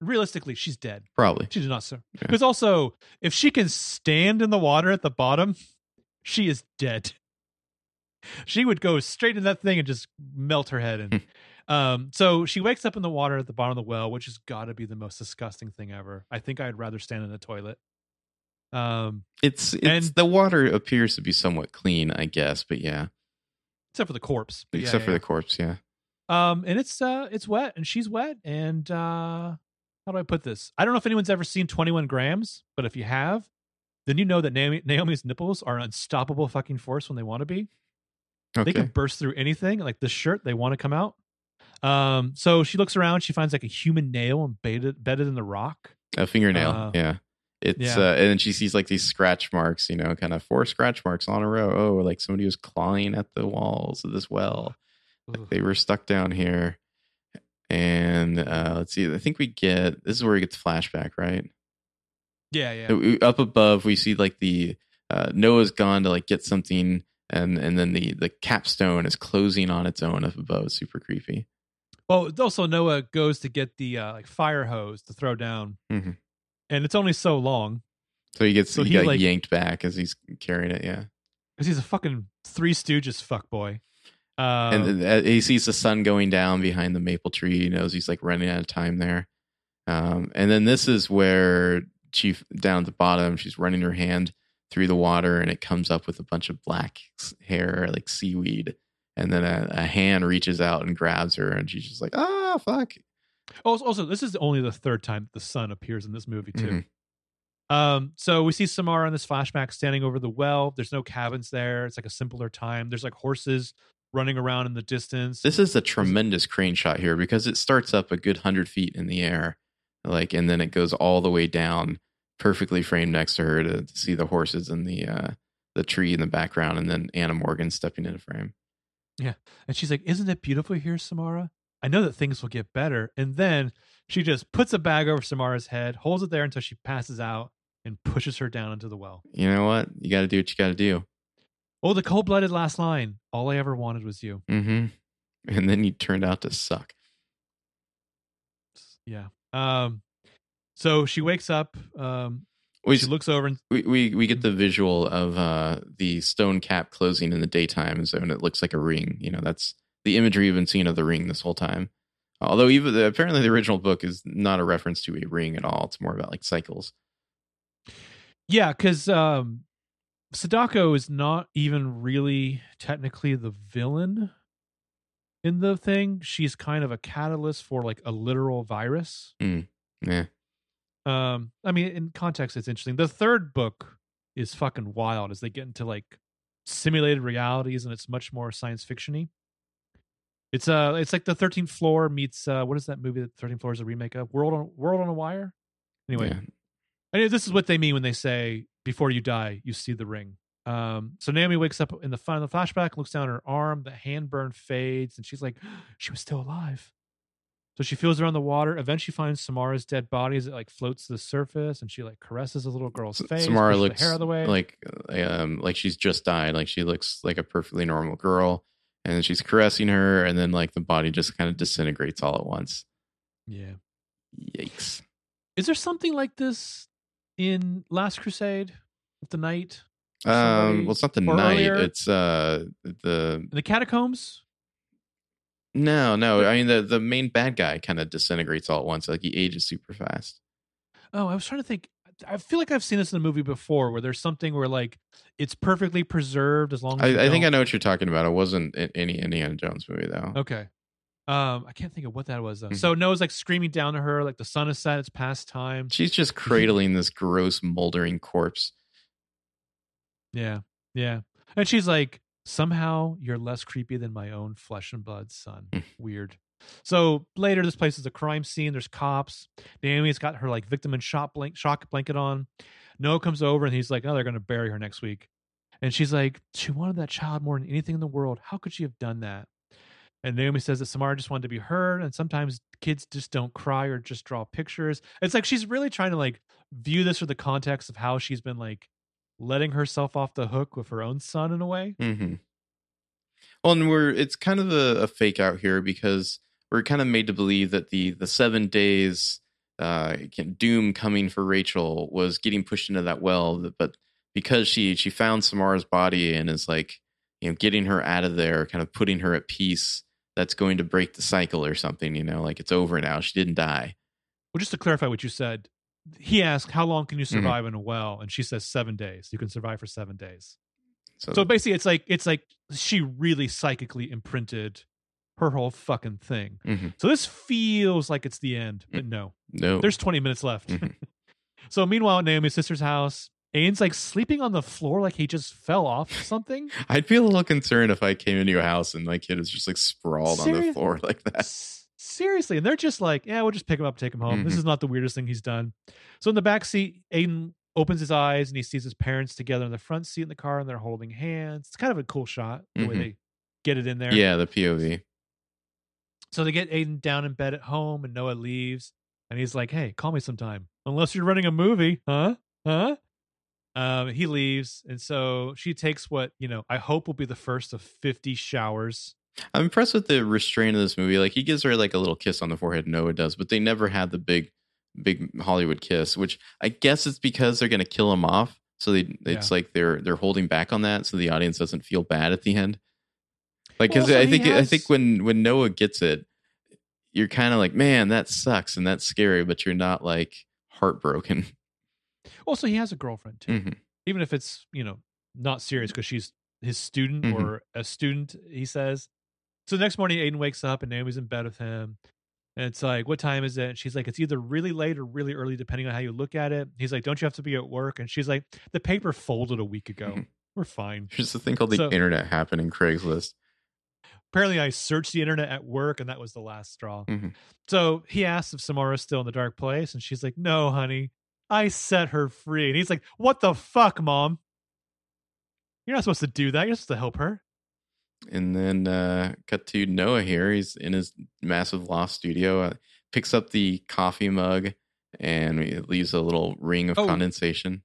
Realistically, she's dead. Probably. She did not so. Yeah. Because also, if she can stand in the water at the bottom, she is dead. She would go straight in that thing and just melt her head in. um, so she wakes up in the water at the bottom of the well, which has got to be the most disgusting thing ever. I think I'd rather stand in a toilet. Um, It's it's And- the water appears to be somewhat clean, I guess, but yeah, except for the corpse. But yeah, except for yeah, the corpse. Yeah, yeah. um, and it's uh, it's wet, and she's wet, and uh, how do I put this? I don't know if anyone's ever seen Twenty One Grams, but if you have, then you know that Naomi, Naomi's nipples are an unstoppable fucking force when they want to be. okay. They can burst through anything, like this shirt. They want to come out. Um, so she looks around. She finds like a human nail embedded, embedded in the rock. a fingernail. uh, yeah, it's yeah. Uh, and then she sees like these scratch marks. You know, kind of four scratch marks on a row. Oh, like somebody was clawing at the walls of this well. Ugh. They were stuck down here. And uh, let's see. I think we get this is where we get the flashback, right? Yeah, yeah. Up above, we see like the uh, Noah's gone to like get something, and and then the the capstone is closing on its own up above. It's super creepy. Well, also Noah goes to get the uh, like fire hose to throw down, Mhm. and it's only so long So he gets So he, he, got like- yanked back as he's carrying it. Yeah, because he's a fucking Three Stooges fuck boy. Um, and uh, he sees the sun going down behind the maple tree. He knows he's like running out of time there. Um, and then this is where Chief down at the bottom, she's running her hand through the water, and it comes up with a bunch of black hair, like seaweed. And then a, a hand reaches out and grabs her, and she's just like, "Ah, fuck!" also, also, this is only the third time the sun appears in this movie too. Mhm. Um, so we see Samara in this flashback standing over the well. There's no cabins there. It's like a simpler time. There's like horses running around in the distance. This is a tremendous crane shot here because it starts up a good hundred feet in the air. like, and then it goes all the way down, perfectly framed next to her to, to see the horses and the uh, the tree in the background, and then Anna Morgan stepping into frame. Yeah, and she's like, Isn't it beautiful here, Samara? I know that things will get better. And then she just puts a bag over Samara's head, holds it there until she passes out, and pushes her down into the well. You know what? You got to do what you got to do. Oh, the cold blooded last line. All I ever wanted was you. hmm And then you turned out to suck. Yeah. Um, so she wakes up. Um, We, she looks over and we, we we get the visual of uh, the stone cap closing in the daytime zone. It looks like a ring. You know, that's the imagery you've been seeing of the ring this whole time. Although even the, apparently the original book is not a reference to a ring at all. It's more about like cycles. Yeah, because um, Sadako is not even really technically the villain in the thing. She's kind of a catalyst for like a literal virus. Yeah. Um, I mean, in context, it's interesting. The third book is fucking wild as they get into like simulated realities, and it's much more science fictiony. It's uh, it's like the Thirteenth Floor meets uh, what is that movie that Thirteenth Floor is a remake of? World on World on a Wire. Anyway, Yeah. I mean, this is what they mean when they say before you die, you see the ring. Um, so Naomi wakes up in the final flashback, looks down her arm, the hand burn fades, and she's like, she was still alive. So she feels around the water, eventually finds Samara's dead body as it like floats to the surface, and she like caresses the little girl's face. Samara looks hair out of the way. like um like she's just died. Like she looks like a perfectly normal girl, and she's caressing her, and then like the body just kind of disintegrates all at once. yeah. Yikes! Is there something like this in Last Crusade with the knight? Um, well, it's not the night. earlier- It's uh the the catacombs? no, no. I mean the the main bad guy kind of disintegrates all at once. Like he ages super fast. Oh, I was trying to think. I feel like I've seen this in a movie before where there's something where like it's perfectly preserved as long as I, I think I know what you're talking about. It wasn't any Indiana Jones movie though. Okay. Um, I can't think of what that was though. Mhm. So Noah's like screaming down to her, like the sun is set, it's past time. She's just cradling this gross moldering corpse. Yeah, yeah. And she's like, somehow you're less creepy than my own flesh and blood son. Hmm. Weird. So later, this place is a crime scene. There's cops. Naomi's got her like victim and shock blank shock blanket on. Noah comes over and he's like, "Oh, they're gonna bury her next week." And she's like, "She wanted that child more than anything in the world. How could she have done that?" And Naomi says that Samara just wanted to be heard, and sometimes kids just don't cry or just draw pictures. It's like she's really trying to like view this for the context of how she's been like letting herself off the hook with her own son in a way. Mm-hmm. Well, and we're it's kind of a, a fake out here because we're kind of made to believe that the the seven days uh, doom coming for Rachel was getting pushed into that well, but because she she found Samara's body and is like you know getting her out of there, kind of putting her at peace. That's going to break the cycle or something, you know, like it's over now. She didn't die. Well, just to clarify what you said, he asked, "How long can you Mm-hmm. survive in a well?" And she says, seven days. You can survive for seven days." So, So basically, it's like it's like she really psychically imprinted her whole fucking thing. Mhm. So this feels like it's the end, but no, no, there's 20 minutes left. Mhm. so meanwhile, at Naomi's sister's house, Aiden's like sleeping on the floor, like he just fell off something. I'd feel a little concerned if I came into a house and my kid is just like sprawled on the floor like that. Seriously, and they're just like, yeah, we'll just pick him up, take him home. This Mhm. is not the weirdest thing he's done. So in the back seat, Aiden opens his eyes and he sees his parents together in the front seat in the car, and they're holding hands. It's kind of a cool shot the way Mhm. they get it in there. Yeah, the POV. So they get Aiden down in bed at home, and Noah leaves, and he's like, "Hey, call me sometime, unless you're running a movie, huh? Huh?" Um, he leaves, and so she takes what you know. I hope will be the first of fifty showers. I'm impressed with the restraint of this movie. Like he gives her like a little kiss on the forehead. Noah does, but they never had the big, big Hollywood kiss. Which I guess it's because they're going to kill him off. So they, it's like they're they're holding back on that, so the audience doesn't feel bad at the end. Like because Well, I he think I think when when Noah gets it, you're kind of like, man, that sucks and that's scary, but you're not like heartbroken. Also, he has a girlfriend too, Mhm. even if it's you know not serious because she's his student Mhm. or a student. He says. So the next morning, Aiden wakes up and Naomi's in bed with him. And it's like, what time is it? And she's like, it's either really late or really early, depending on how you look at it. He's like, don't you have to be at work? And she's like, the paper folded a week ago. Mhm. We're fine. There's a thing called the So- internet happening. Craigslist. apparently I searched the internet at work and that was the last straw. Mhm. So he asks if Samara's still in the dark place, and she's like, No, honey, I set her free. And he's like, What the fuck, mom? You're not supposed to do that. You're supposed to help her. And then uh, cut to Noah here. He's in his massive loft studio, uh, picks up the coffee mug, and it leaves a little ring of Oh. condensation.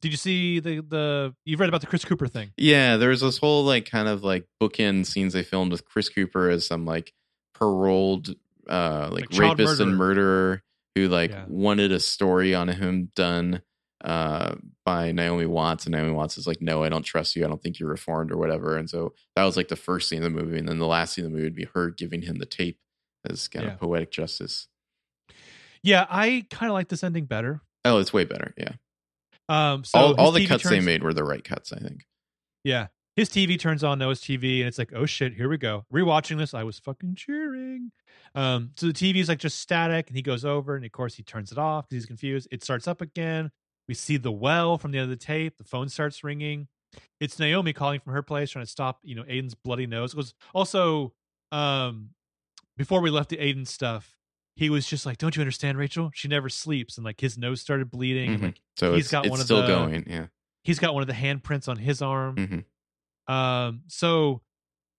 Did you see the the you've read about the Chris Cooper thing? Yeah, there's this whole like kind of like bookend scenes they filmed with Chris Cooper as some like paroled uh like, Like rapist and murderer. Who like Yeah. wanted a story on him done uh by Naomi Watts and Naomi Watts is like no I don't trust you I don't think you're reformed or whatever and so that was like the first scene of the movie and then the last scene of the movie would be her giving him the tape as kind Yeah. of poetic justice. Yeah, I kind of like this ending better. Oh, it's way better. Yeah. Um, so all all the TV cuts they made were the right cuts, I think. Yeah. His TV turns on Noah's TV and it's like, oh shit, here we go. Rewatching this, I was fucking cheering. Um, so the TV is like just static and he goes over and of course he turns it off because he's confused. It starts up again. We see the well from the end of the tape. The phone starts ringing. It's Naomi calling from her place trying to stop, you know, Aiden's bloody nose. It was also um before we left the Aiden stuff, he was just like, Don't you understand, Rachel? She never sleeps. And like his nose started bleeding. and, Mhm. like So he's it's, got one of still the- going. Yeah. he's got one of the handprints on his arm. Mhm. Um, so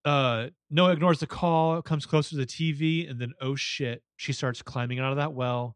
uh Noah ignores the call, comes closer to the TV, and then oh shit, she starts climbing out of that well.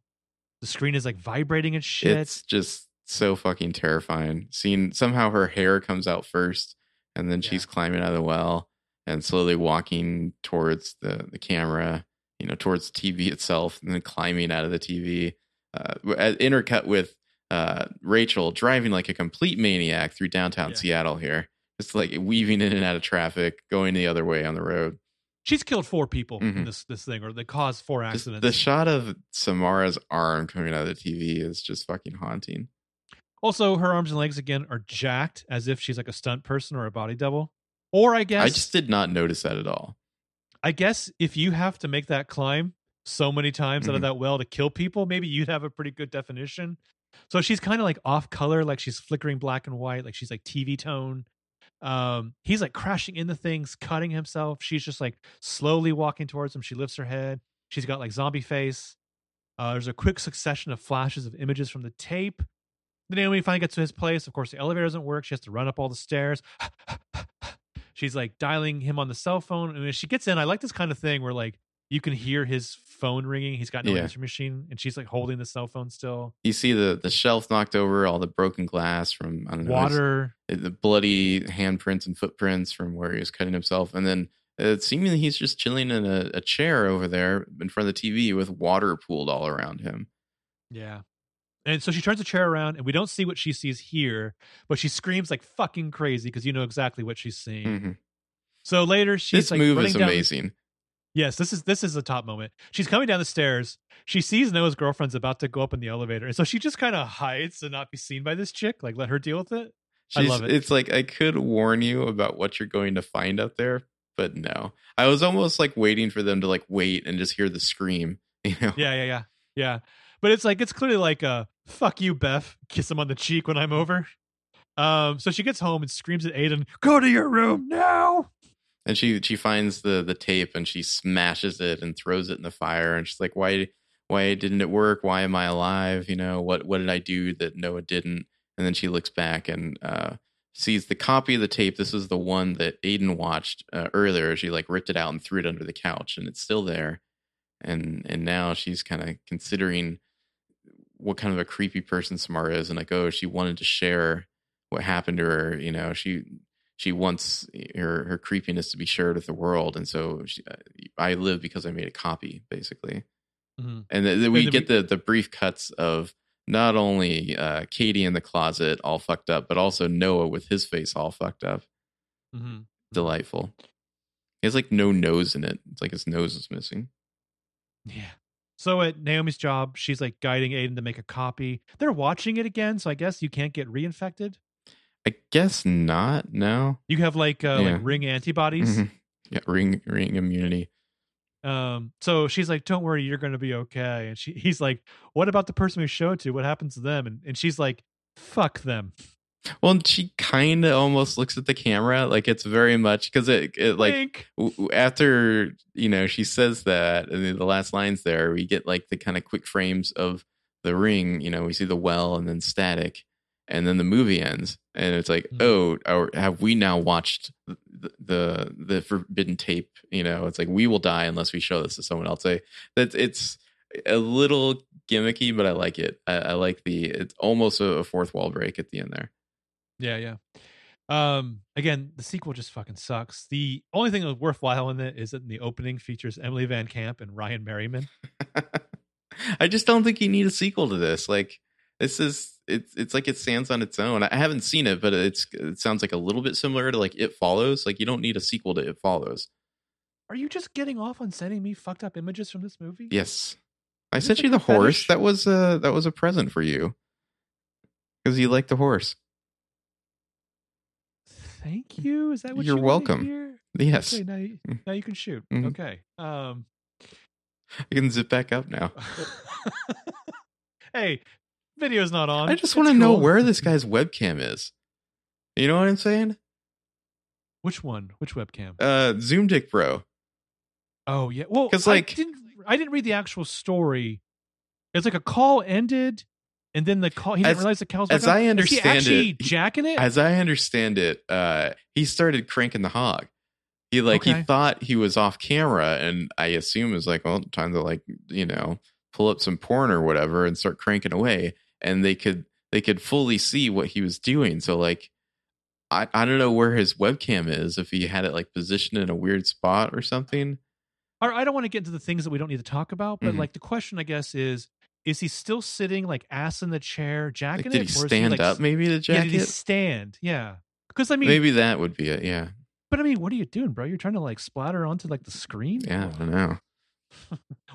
The screen is like vibrating and shit. It's just so fucking terrifying. Seeing somehow her hair comes out first, and then Yeah. she's climbing out of the well and slowly walking towards the the camera, you know, towards the TV itself, and then climbing out of the TV. Uh, intercut with uh, Rachel driving like a complete maniac through downtown Yeah. Seattle here, just like weaving in and out of traffic, going the other way on the road. She's killed four people in Mhm. this this thing, or they caused four Just accidents. the shot of Samara's arm coming out of the TV is just fucking haunting. also, her arms and legs again are jacked as if she's like a stunt person or a body double. Or I guess I just did not notice that at all. I guess if you have to make that climb so many times out of Mhm. that well to kill people, maybe you'd have a pretty good definition. So she's kind of like off color, like she's flickering black and white, like she's like TV tone. Um, he's like crashing into things, cutting himself. She's just like slowly walking towards him. She lifts her head. She's got like zombie face. Uh, there's a quick succession of flashes of images from the tape. Then Naomi finally gets to his place. Of course, the elevator doesn't work. She has to run up all the stairs. She's like dialing him on the cell phone. And when she gets in, I like this kind of thing where like you can hear his phone ringing. He's got no Yeah. answer machine, and she's like holding the cell phone still. you see the the shelf knocked over, all the broken glass from I don't know, Water. the bloody handprints and footprints from where he was cutting himself, and then uh, seemingly he's just chilling in a, a chair over there in front of the TV with water pooled all around him. Yeah. And so she turns the chair around, and we don't see what she sees here, but she screams like fucking crazy because you know exactly what she's seeing. Mhm. So later, she's This like move is down- amazing. Yes, this is this is a top moment. She's coming down the stairs. She sees Noah's girlfriend's about to go up in the elevator, and so she just kind of hides to not be seen by this chick. Like, let her deal with it. I She's, love it. It's like I could warn you about what you're going to find up there, but no. I was almost like waiting for them to like wait and just hear the scream. You know? Yeah, yeah, yeah, yeah. But it's like it's clearly like a fuck you, Beth. Kiss him on the cheek when I'm over. Um, so she gets home and screams at Aiden, "Go to your room now!" And she she finds the the tape and she smashes it and throws it in the fire and she's like, why why didn't it work? Why am I alive? You know what what did I do that Noah didn't? And then she looks back and uh, sees the copy of the tape. This is the one that Aiden watched uh, earlier. She like ripped it out and threw it under the couch and it's still there. And and now she's kind of considering what kind of a creepy person Samara is and like oh she wanted to share what happened to her. You know she she wants her her creepiness to be shared with the world, and so she, uh, I live because I made a copy, basically. Mhm. And then we then get the the brief cuts of not only uh, Katie in the closet all fucked up, but also Noah with his face all fucked up. Mhm. Delightful. He has like no nose in it. It's like his nose is missing. Yeah. So at Naomi's job, she's like guiding Aiden to make a copy. They're watching it again, so I guess you can't get reinfected. I guess not. No. You have like uh, Yeah. like ring antibodies. Mhm. Yeah, ring ring immunity. Um, so she's like, "Don't worry, you're going to be okay." And she, he's like, "What about the person we showed to? What happens to them?" And and she's like, "Fuck them." Well, she kind of almost looks at the camera like it's very much because it, it like w- after you know she says that and then the last lines there we get like the kind of quick frames of the ring you know we see the well and then static and then the movie ends and it's like Mhm. oh or have we now watched the, the the forbidden tape you know it's like we will die unless we show this to someone else that it's a little gimmicky but i like it i, I like the it's almost a, a fourth wall break at the end there Yeah, yeah. Um, again, the sequel just fucking sucks. The only thing that was worthwhile in it is that in the opening features Emily VanCamp and Ryan Merriman. I just don't think you need a sequel to this. Like this is it's it's like it stands on its own. I haven't seen it, but it's it sounds like a little bit similar to like It Follows. Like you don't need a sequel to It Follows. Are you just getting off on sending me fucked up images from this movie? Yes. I sent you the horse. That was uh that was a present for you. Cuz you like the horse. Thank you. Is that what You're you welcome. Yes. Okay, now you, Mm. now you can shoot. Mhm. Okay. Um I can zip back up now. hey, video's not on. I just want to know where this guy's webcam is. You know what I'm saying? Which one? Which webcam? Uh Zoom Dick Bro. Oh yeah. Well, 'Cause, I like- didn't I didn't read the actual story. It's like a call ended, and then the call. He didn't As- realize the call. As. I understand actually it, he- jacking it. As I understand it, uh, he started cranking the hog. He like Okay. he thought he was off camera, and I assume it was like, well, time to like you know pull up some porn or whatever and start cranking away. And they could they could fully see what he was doing. So like, I I don't know where his webcam is if he had it like positioned in a weird spot or something. I I don't want to get into the things that we don't need to talk about, but Mhm. like the question, I guess, is: Is he still sitting like ass in the chair, Like, jacking did it, he stand like, up maybe to Yeah, jack did he it? stand? Yeah, because I mean, Maybe that would be it. Yeah, but I mean, what are you doing, bro? You're trying to like splatter onto like the screen. yeah. I don't know.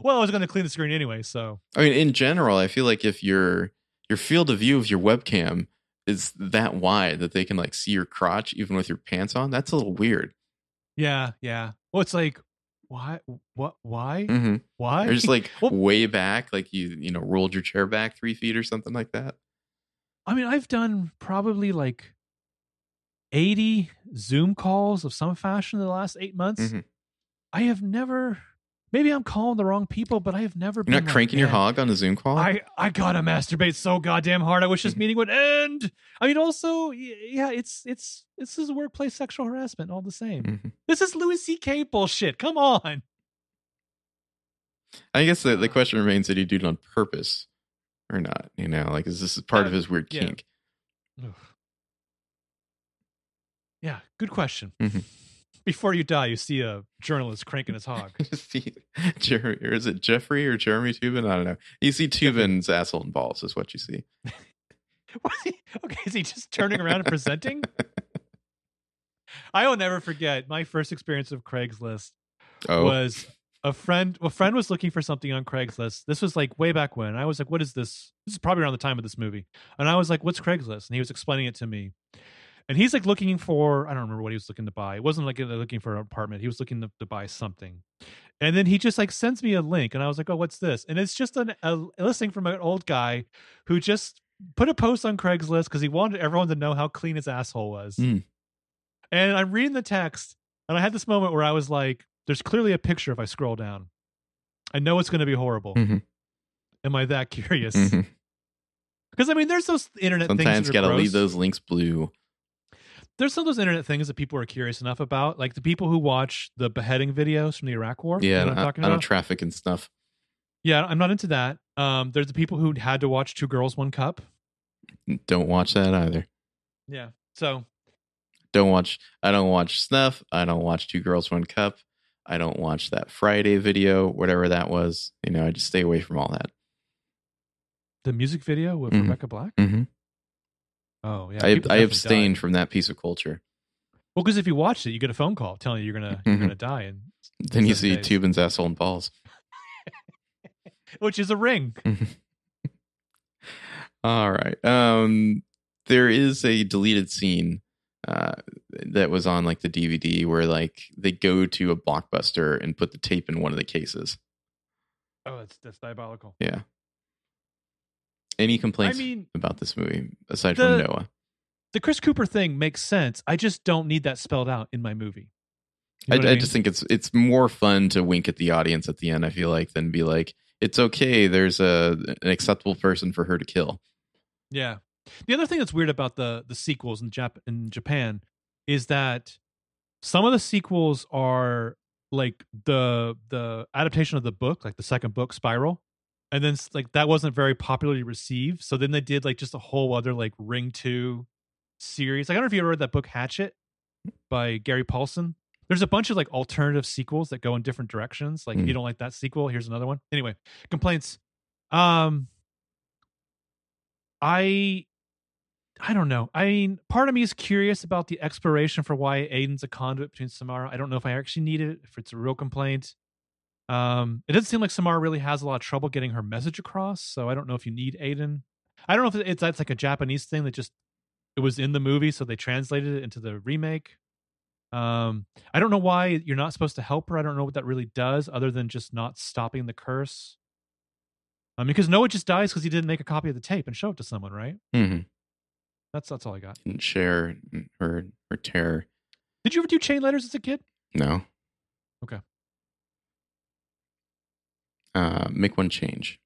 Well, I was going to clean the screen anyway, so I mean, in general, I feel like if your your field of view of your webcam is that wide that they can like see your crotch even with your pants on, that's a little weird. yeah, yeah. Well, it's like, why? What? Why? Mm-hmm. Why? Or just like Well- way back, like you you know rolled your chair back three feet or something like that. I mean, I've done probably like 80 Zoom calls of some fashion in the last eight months. Mhm. I have never, maybe I'm calling the wrong people, but I have never You're been not like, cranking your hog on a Zoom call. I, I gotta masturbate so goddamn hard. I wish this Mhm. meeting would end. I mean, also, yeah, it's, it's, this is workplace sexual harassment all the same. Mhm. This is Louis C.K. bullshit. Come on. I guess the, the Uh. question remains: Did he do it on purpose or not? You know, like is this part of Uh, his weird yeah. kink? Yeah, good question. Mhm. Before you die, you see a journalist cranking his hog. see Jeremy, or is it Jeffrey or Jeremy Toobin? I don't know. You see Toobin's asshole and balls is what you see. Was he, okay, is he just turning around and presenting? I will never forget my first experience of Craigslist Oh, was a friend. A friend was looking for something on Craigslist. This was like way back when. I was like, "What is this?" This is probably around the time of this movie, and I was like, "What's Craigslist?" And he was explaining it to me. And he's like looking for I don't remember what he was looking to buy. It wasn't like looking for an apartment. He was looking to, to buy something. And then he just like sends me a link, and I was like, "Oh, what's this?" And it's just an, a listing from an old guy who just put a post on Craigslist because he wanted everyone to know how clean his asshole was. Mm. And I'm reading the text, and I had this moment where I was like, "There's clearly a picture if I scroll down. I know it's going to be horrible. Mhm. Am I that curious? Mhm. Because I mean, there's those internet sometimes things. that got are to leave those links blue. There's some of those internet things that people are curious enough about, like the people who watch the beheading videos from the Iraq War. Yeah, you know I, I'm talking I don't about. traffic and stuff. yeah, I'm not into that. Um, there's the people who had to watch Two Girls One Cup. Don't watch that either. Yeah, so Don't watch. I don't watch Snuff. I don't watch Two Girls One Cup. I don't watch that Friday video, whatever that was. You know, I just stay away from all that. the music video with Mhm. Rebecca Black. Mm-hmm. Oh yeah, I, I abstained died. from that piece of culture. Well, because if you watched it, you get a phone call telling you you're gonna you're Mhm. gonna die, and Then you see days. Toobin's asshole and balls. which is a ring. All right. Um, there is a deleted scene uh, that was on like the DVD where like they go to a blockbuster and put the tape in one of the cases. Oh, that's that's diabolical. Yeah. Any I complaints mean, about this movie aside the- from Noah? the Chris Cooper thing makes sense. I just don't need that spelled out in my movie. You know I, I mean? just think it's it's more fun to wink at the audience at the end. I feel like than be like, it's okay. There's a an acceptable person for her to kill. Yeah. The other thing that's weird about the the sequels in Jap- in Japan is that some of the sequels are like the the adaptation of the book, like the second book, Spiral, and then like that wasn't very popularly received. So then they did like just a whole other like Ring Two series. Like, I don't know if you ever read that book Hatchet by Gary Paulsen. There's a bunch of like alternative sequels that go in different directions. Like, if Hmm. you don't like that sequel, here's another one. Anyway, complaints. Um, I I don't know. I mean, part of me is curious about the exploration for why Aiden's a conduit between Samara. I don't know if I actually need it, if it's a real complaint. Um, it doesn't seem like Samara really has a lot of trouble getting her message across, so I don't know if you need Aiden. I don't know if it's that's like a Japanese thing that just it was in the movie, so they translated it into the remake. Um, I don't know why you're not supposed to help her. I don't know what that really does, other than just not stopping the curse. Um, because Noah just dies because he didn't make a copy of the tape and show it to someone, right? Mm-hmm. That's that's all I got. Didn't share her her terror. Did you ever do chain letters as a kid? No. Okay. Uh, make one change.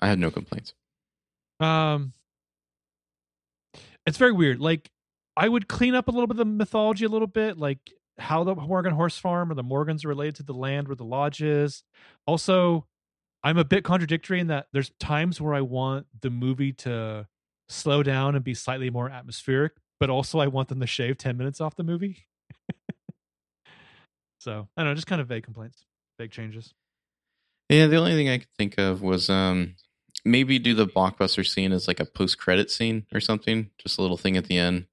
I had no complaints. Um, it's very weird. Like, I would clean up a little bit of the mythology a little bit, like how the Morgan horse farm or the Morgans are related to the land where the lodge is. Also, I'm a bit contradictory in that there's times where I want the movie to slow down and be slightly more atmospheric, but also I want them to shave 10 minutes off the movie. so I don't know, just kind of vague complaints, vague changes. Yeah, the only thing I could think of was um maybe do the blockbuster scene as like a post credit scene or something. Just a little thing at the end.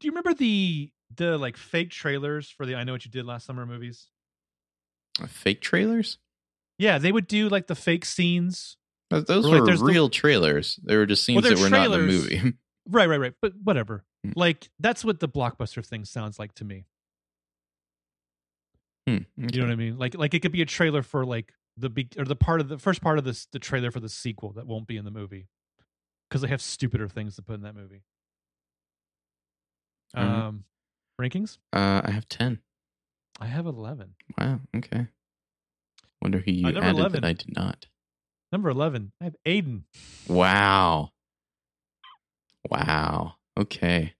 Do you remember the the like fake trailers for the I Know What You Did Last Summer movies? Uh, Fake trailers? Yeah, they would do like the fake scenes. Th- Those Or, like, were the- real trailers. They were just scenes they're that were not in the movie. Right, right, right. But whatever. Hmm. Like that's what the blockbuster thing sounds like to me. Hmm, You know what I mean? Like like it could be a trailer for like the big or the part of the first part of this the trailer for the sequel that won't be in the movie because they have stupider things to put in that movie. Right. Um, rankings. Uh, I have ten. I have eleven. Wow. Okay. Wonder who you Uh, added 11. that I did not. Number eleven. I have Aiden. Wow. Wow. Okay.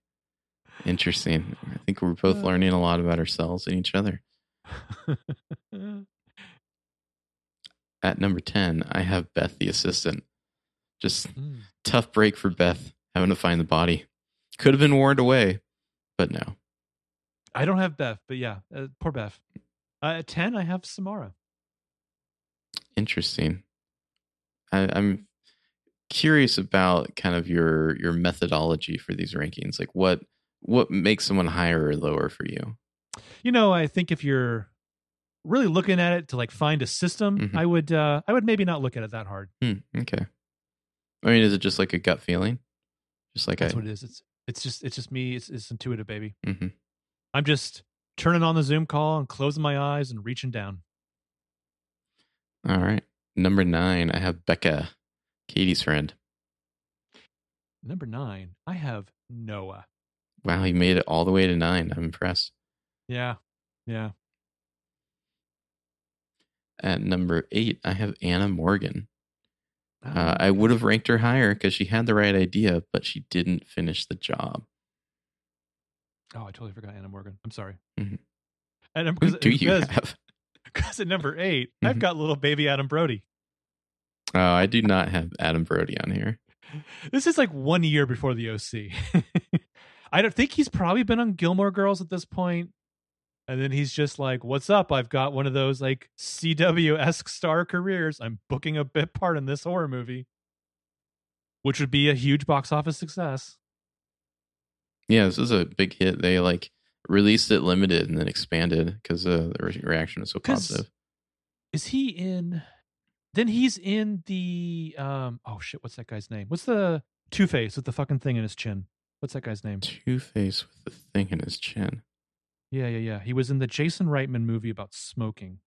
Interesting. I think we're both Uh. learning a lot about ourselves and each other. At number 10, I have Beth the assistant. Just Mm. tough break for Beth having to find the body. Could have been warned away, but no. I don't have Beth, but yeah, uh, poor Beth. Uh, at ten, I have Samara. Interesting. I, I'm curious about kind of your your methodology for these rankings. Like what what makes someone higher or lower for you? You know, I think if you're really looking at it to like find a system, Mhm. I would uh I would maybe not look at it that hard. Hmm, okay. I mean, is it just like a gut feeling? Just like That's I. what it is. It's it's just it's just me. It's, it's intuitive, baby. Mm-hmm. I'm just turning on the Zoom call and closing my eyes and reaching down. All right. Number nine, I have Becca, Katie's friend. Number nine, I have Noah. Wow, he made it all the way to nine. I'm impressed. Yeah, yeah. At number eight, I have Anna Morgan. Uh, I would have ranked her higher because she had the right idea, but she didn't finish the job. oh, I totally forgot Anna Morgan. I'm sorry. Mhm. And I'm, Who do you because, have? because at number 8 i I've got little baby Adam Brody. Oh, I do not have Adam Brody on here. This is like one year before the OC. I don't think he's probably been on Gilmore Girls at this point. And then he's just like, "What's up? I've got one of those like CW esque star careers. I'm booking a bit part in this horror movie, which would be a huge box office success." Yeah, this is a big hit. They like released it limited and then expanded because uh, the re- reaction was so positive. Is he in? Then he's in the um. Oh shit! What's that guy's name? What's the Two Face with the fucking thing in his chin? What's that guy's name? Two Face with the thing in his chin. Yeah, yeah, yeah. He was in the Jason Reitman movie about smoking.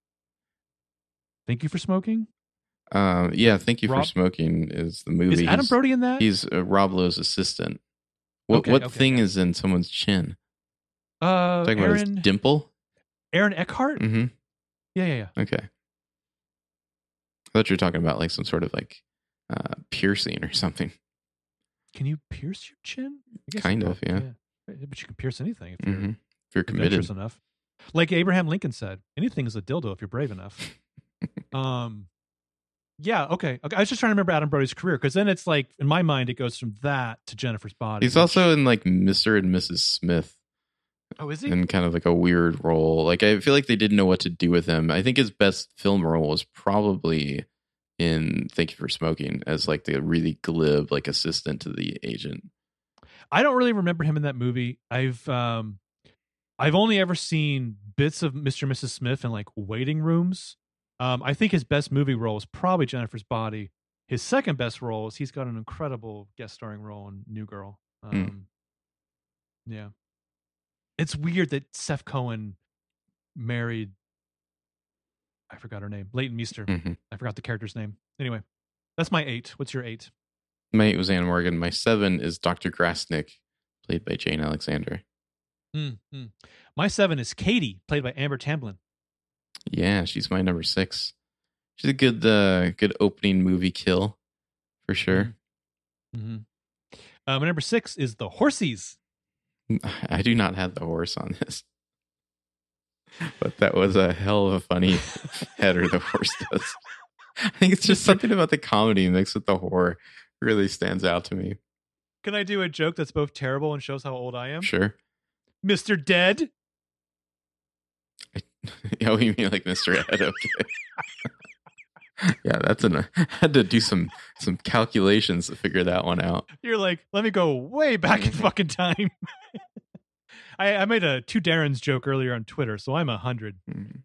Thank you for smoking. Um, yeah, thank you Rob- for smoking. Is the movie? Is Adam He's- Brody in that? He's uh, Rob Lowe's assistant. What Okay, what okay, thing yeah. is in someone's chin? Uh, Talking about his Aaron dimple? Aaron Eckhart. Mm-hmm. Yeah, yeah, yeah. Okay. I thought you were talking about like some sort of like uh, piercing or something. Can you pierce your chin? Kind of, prob- yeah. But you can pierce anything if Mm-hmm. If you're committed. enough. Like Abraham Lincoln said, anything is a dildo if you're brave enough. um, yeah, okay. okay. I was just trying to remember Adam Brody's career because then it's like in my mind it goes from that to Jennifer's body. He's which- also in like Mr. and Mrs. Smith oh, is he? in kind of like a weird role. Like I feel like they didn't know what to do with him. I think his best film role was probably in Thank You for Smoking as like the really glib like assistant to the agent. I don't really remember him in that movie. I've um I've only ever seen bits of Mr. and Mrs. Smith in like waiting rooms. Um I think his best movie role is probably Jennifer's Body. His second best role is he's got an incredible guest starring role in New Girl. Um yeah. It's weird that Seth Cohen married I forgot her name. Leighton Meester. hmm I forgot the character's name. Anyway, that's my 8. What's your 8? My eight was Anna Morgan. My seven is Dr. Grasnik, played by Jane Alexander. Mm, mm. My 7 is Katie, played by Amber Tamblyn. Yeah, she's my number six. She's a good uh good opening movie kill for sure. Mm-hmm. Uh, my number six is the Horsies. I do not have the horse on this. But that was a hell of a funny header the horse does. I think it's just something about the comedy mixed with the horror really stands out to me. Can I do a joke that's both terrible and shows how old I am? Sure. Mr. Dead. Oh, you mean like Mr. Ed? Okay. yeah, that's an. I had to do some some calculations to figure that one out. You're like, let me go way back in fucking time. I, I made a two Darren's joke earlier on Twitter, so I'm a hundred. Mhm.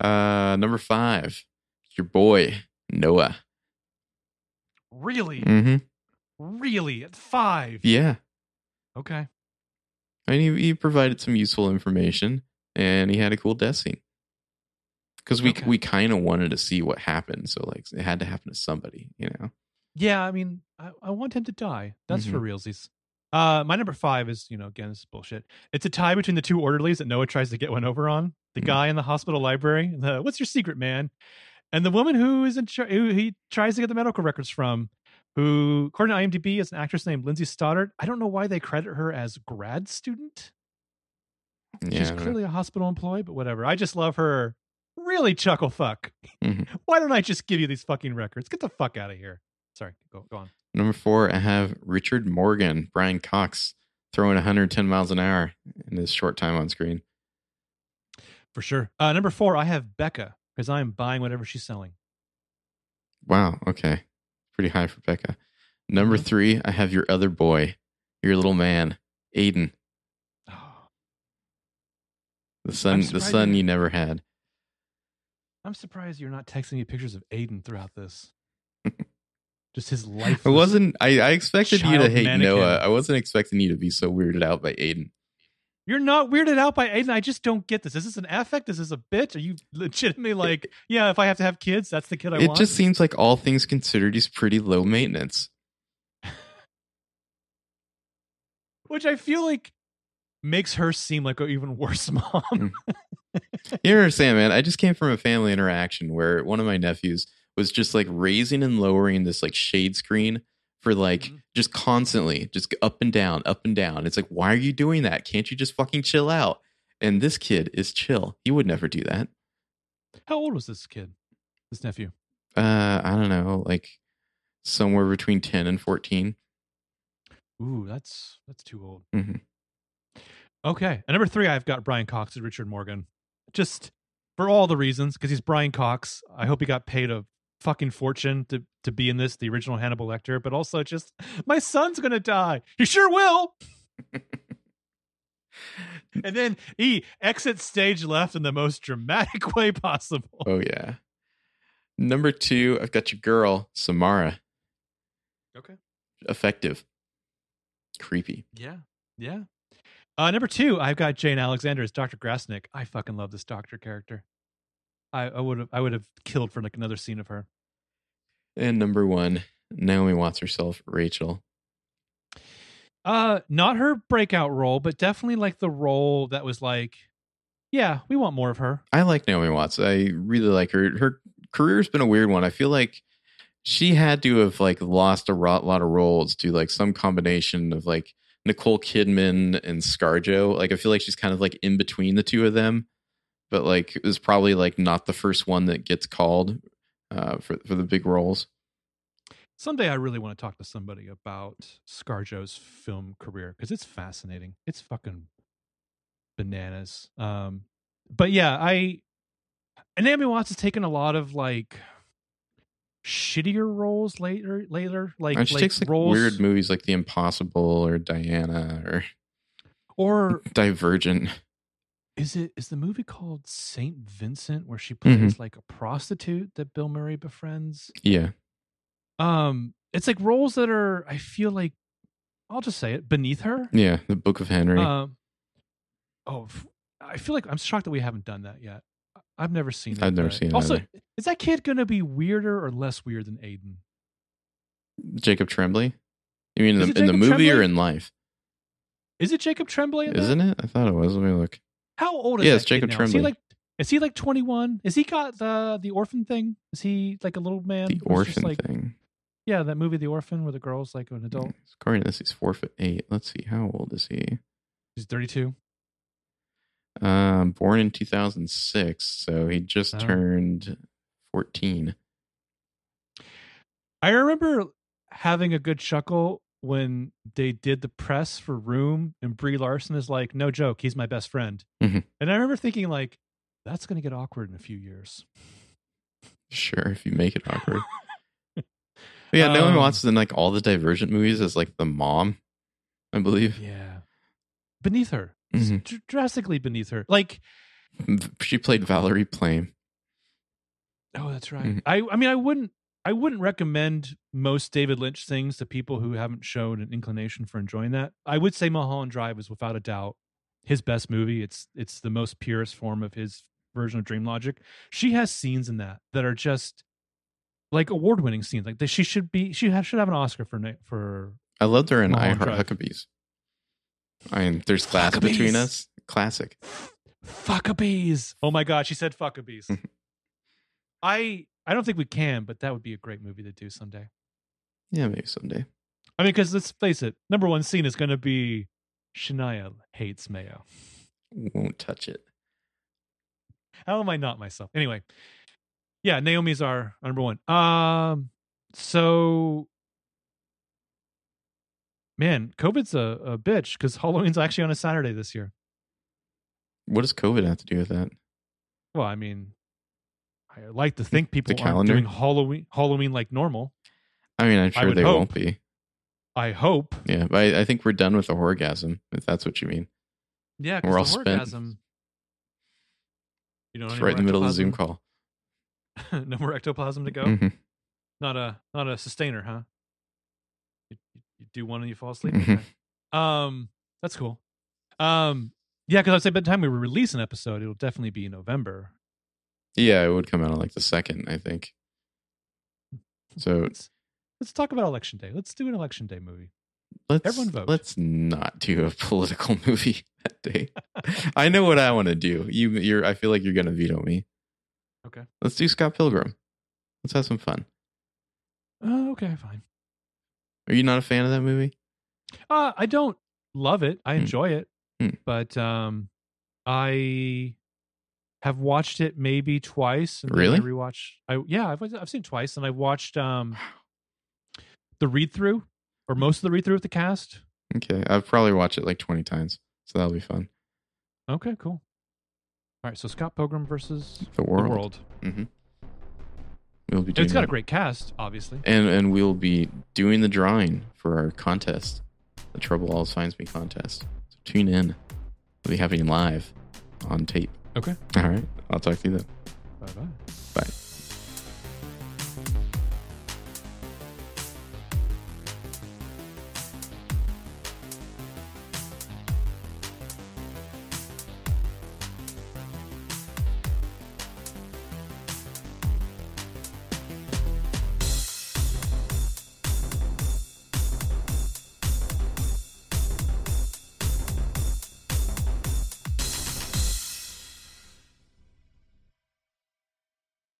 Uh, number five, your boy Noah. Really, mm-hmm. really at five. Yeah, Okay. And he, he provided some useful information, and he had a cool death scene. Because we Okay. we kind of wanted to see what happened, so like it had to happen to somebody, you know. Yeah, I mean, I, I want him to die. That's for Mhm. realsies. Uh, my number five is, you know, again, this is bullshit. It's a tie between the two orderlies that Noah tries to get one over on. The Mhm. guy in the hospital library, the "What's your secret, man?" and the woman who is in char- who he tries to get the medical records from, who, according to IMDb, is an actress named Lindsay Stoddard. I don't know why they credit her as grad student. Yeah, She's I clearly a hospital employee, but whatever. I just love her. Really chuckle fuck. Mhm. Why don't I just give you these fucking records? Get the fuck out of here. Sorry, go go on. Number four, I have Richard Morgan, Brian Cox, throwing 110 miles an hour in his short time on screen. For sure. Uh, number four, I have Becca because I'm buying whatever she's selling. Wow. Okay. Pretty high for Becca. Number Mhm. three, I have your other boy, your little man, Aiden, Oh, the son, the son you- you never had. I'm surprised you're not texting me pictures of Aiden throughout this. Just his life. I wasn't. I, I expected you to hate mannequin. Noah. I wasn't expecting you to be so weirded out by Aiden. You're not weirded out by Aiden. I just don't get this. Is this an affect? Is this a bitch? Are you legitimately like, yeah, if I have to have kids, that's the kid I it want? It just seems like all things considered, he's pretty low maintenance. Which I feel like makes her seem like an even worse mom. Hmm. You understand, man? I just came from a family interaction where one of my nephews was just like raising and lowering this like shade screen for like Mhm. just constantly, just up and down, up and down. It's like, why are you doing that? Can't you just fucking chill out? And this kid is chill. He would never do that. How old was this kid? This nephew? Uh, I don't know, like somewhere between 10 and 14. Ooh, that's that's too old. Mhm. Okay, and number three, I've got Brian Cox and Richard Morgan. Just for all the reasons, because he's Brian Cox. I hope he got paid a fucking fortune to to be in this, the original Hannibal Lecter. But also, just my son's gonna die. He sure will. and then he exits stage left in the most dramatic way possible. Oh, yeah. Number two, I've got your girl, Samara. Okay. Effective. Creepy. Yeah. Yeah. Uh, number two, I've got Jane Alexander as Dr. Grasnik. I fucking love this doctor character. I, I would have I would have killed for like another scene of her. And number one, Naomi Watts herself, Rachel. Uh, not her breakout role, but definitely like the role that was like, yeah, we want more of her. I like Naomi Watts. I really like her. Her career's been a weird one. I feel like she had to have like lost a lot of roles to like some combination of like Nicole Kidman and ScarJo. Like I feel like she's kind of like in between the two of them, but like it was probably like not the first one that gets called uh, for for the big roles. Someday I really want to talk to somebody about ScarJo's film career because it's fascinating. It's fucking bananas. Um, but yeah, I and Naomi Watts has taken a lot of like shittier roles later. Later, like And she like takes like roles weird movies like The Impossible or Diana or or Divergent. Is it is the movie called Saint Vincent where she Mm-hmm. plays like a prostitute that Bill Murray befriends? Yeah, Um, it's like roles that are I feel like I'll just say it beneath her. yeah. The Book of Henry. Um, oh, I feel like I'm shocked that we haven't done that yet. I've never seen it. I've never but- seen it Also, either. is that kid going to be weirder or less weird than Aiden? Jacob Tremblay. You mean in the, in the movie or in life? Is it Jacob Tremblay? Isn't that? it? I thought it was. Let me look. How old is Yeah, that it's Jacob now? Is he Tremblay. like is he like 21? Is he got the the orphan thing? Is he like a little man? The orphan like, thing. Yeah, that movie, The Orphan, where the girl's like an adult. According to this, he's four foot eight. Let's see. How old is he? He's 32. Um, born in 2006, so he just Oh. turned 14. I remember having a good chuckle when they did the press for Room, and Brie Larson is like, "No joke, he's my best friend." Mhm. And I remember thinking, like, that's going to get awkward in a few years. Sure, if you make it awkward. Yeah, Um, Watts is in like all the Divergent movies as like the mom, I believe. Yeah, beneath her, Mhm. Dr- drastically beneath her. Like, She played Valerie Plame. oh, that's right. Mhm. I, I mean, I wouldn't, I wouldn't recommend most David Lynch things to people who haven't shown an inclination for enjoying that. I would say Mulholland Drive is without a doubt his best movie. It's it's the most purest form of his version of Dream Logic. She has scenes in that that are just like award winning scenes. Like she should be she should have an Oscar for for I loved her in I Heart Drive. Huckabees. I mean, there's class between us. Classic. Fuckabees. Oh my god, she said Fuckabees. I I don't think we can, but that would be a great movie to do someday. Yeah, maybe someday. I mean, because let's face it, number one scene is going to be Shania hates mayo. Won't touch it. How am I not myself? Anyway, yeah, Naomi's our number one. Um, so man, COVID's a, a bitch because Halloween's actually on a Saturday this year. What does COVID have to do with that? Well, I mean, I like to think people aren't calendar? doing Halloween Halloween like normal. I mean, I'm sure they hope. won't be. I hope. Yeah, but I, I think we're done with the orgasm, if that's what you mean. Yeah, We're all spent. orgasm. You know, It's right in the middle of the Zoom call. no more ectoplasm to go. Mhm. Not a not a sustainer, huh? You, you- do one and you fall asleep. Mhm. Okay. Um, that's cool. Um, yeah, because I'd say by the time we release an episode, it'll definitely be November. Yeah, it would come out on like the second, I think. So Let's let's talk about election day. Let's do an election day movie. let's everyone vote. let's not do a political movie that day. I know what I want to do. You, you're. I feel like you're gonna veto me. Okay. Let's do Scott Pilgrim. Let's have some fun. Uh, okay, fine. Are you not a fan of that movie? Uh, I don't love it. I Hmm. enjoy it, Hmm. but um, I have watched it maybe twice. And Really? I rewatch. I yeah, I've I've seen twice, and I've watched um the read through or most of the read through with the cast. Okay, I've probably watched it like 20 times, so that'll be fun. Okay, cool. All right, so Scott Pilgrim versus The world. the world. hmm We'll be doing it's got a great cast, obviously. and and we'll be doing the drawing for our contest, the Trouble All Finds Me contest. So tune in. We'll be having live on tape. Okay. All right, I'll talk to you then. Bye bye. Bye.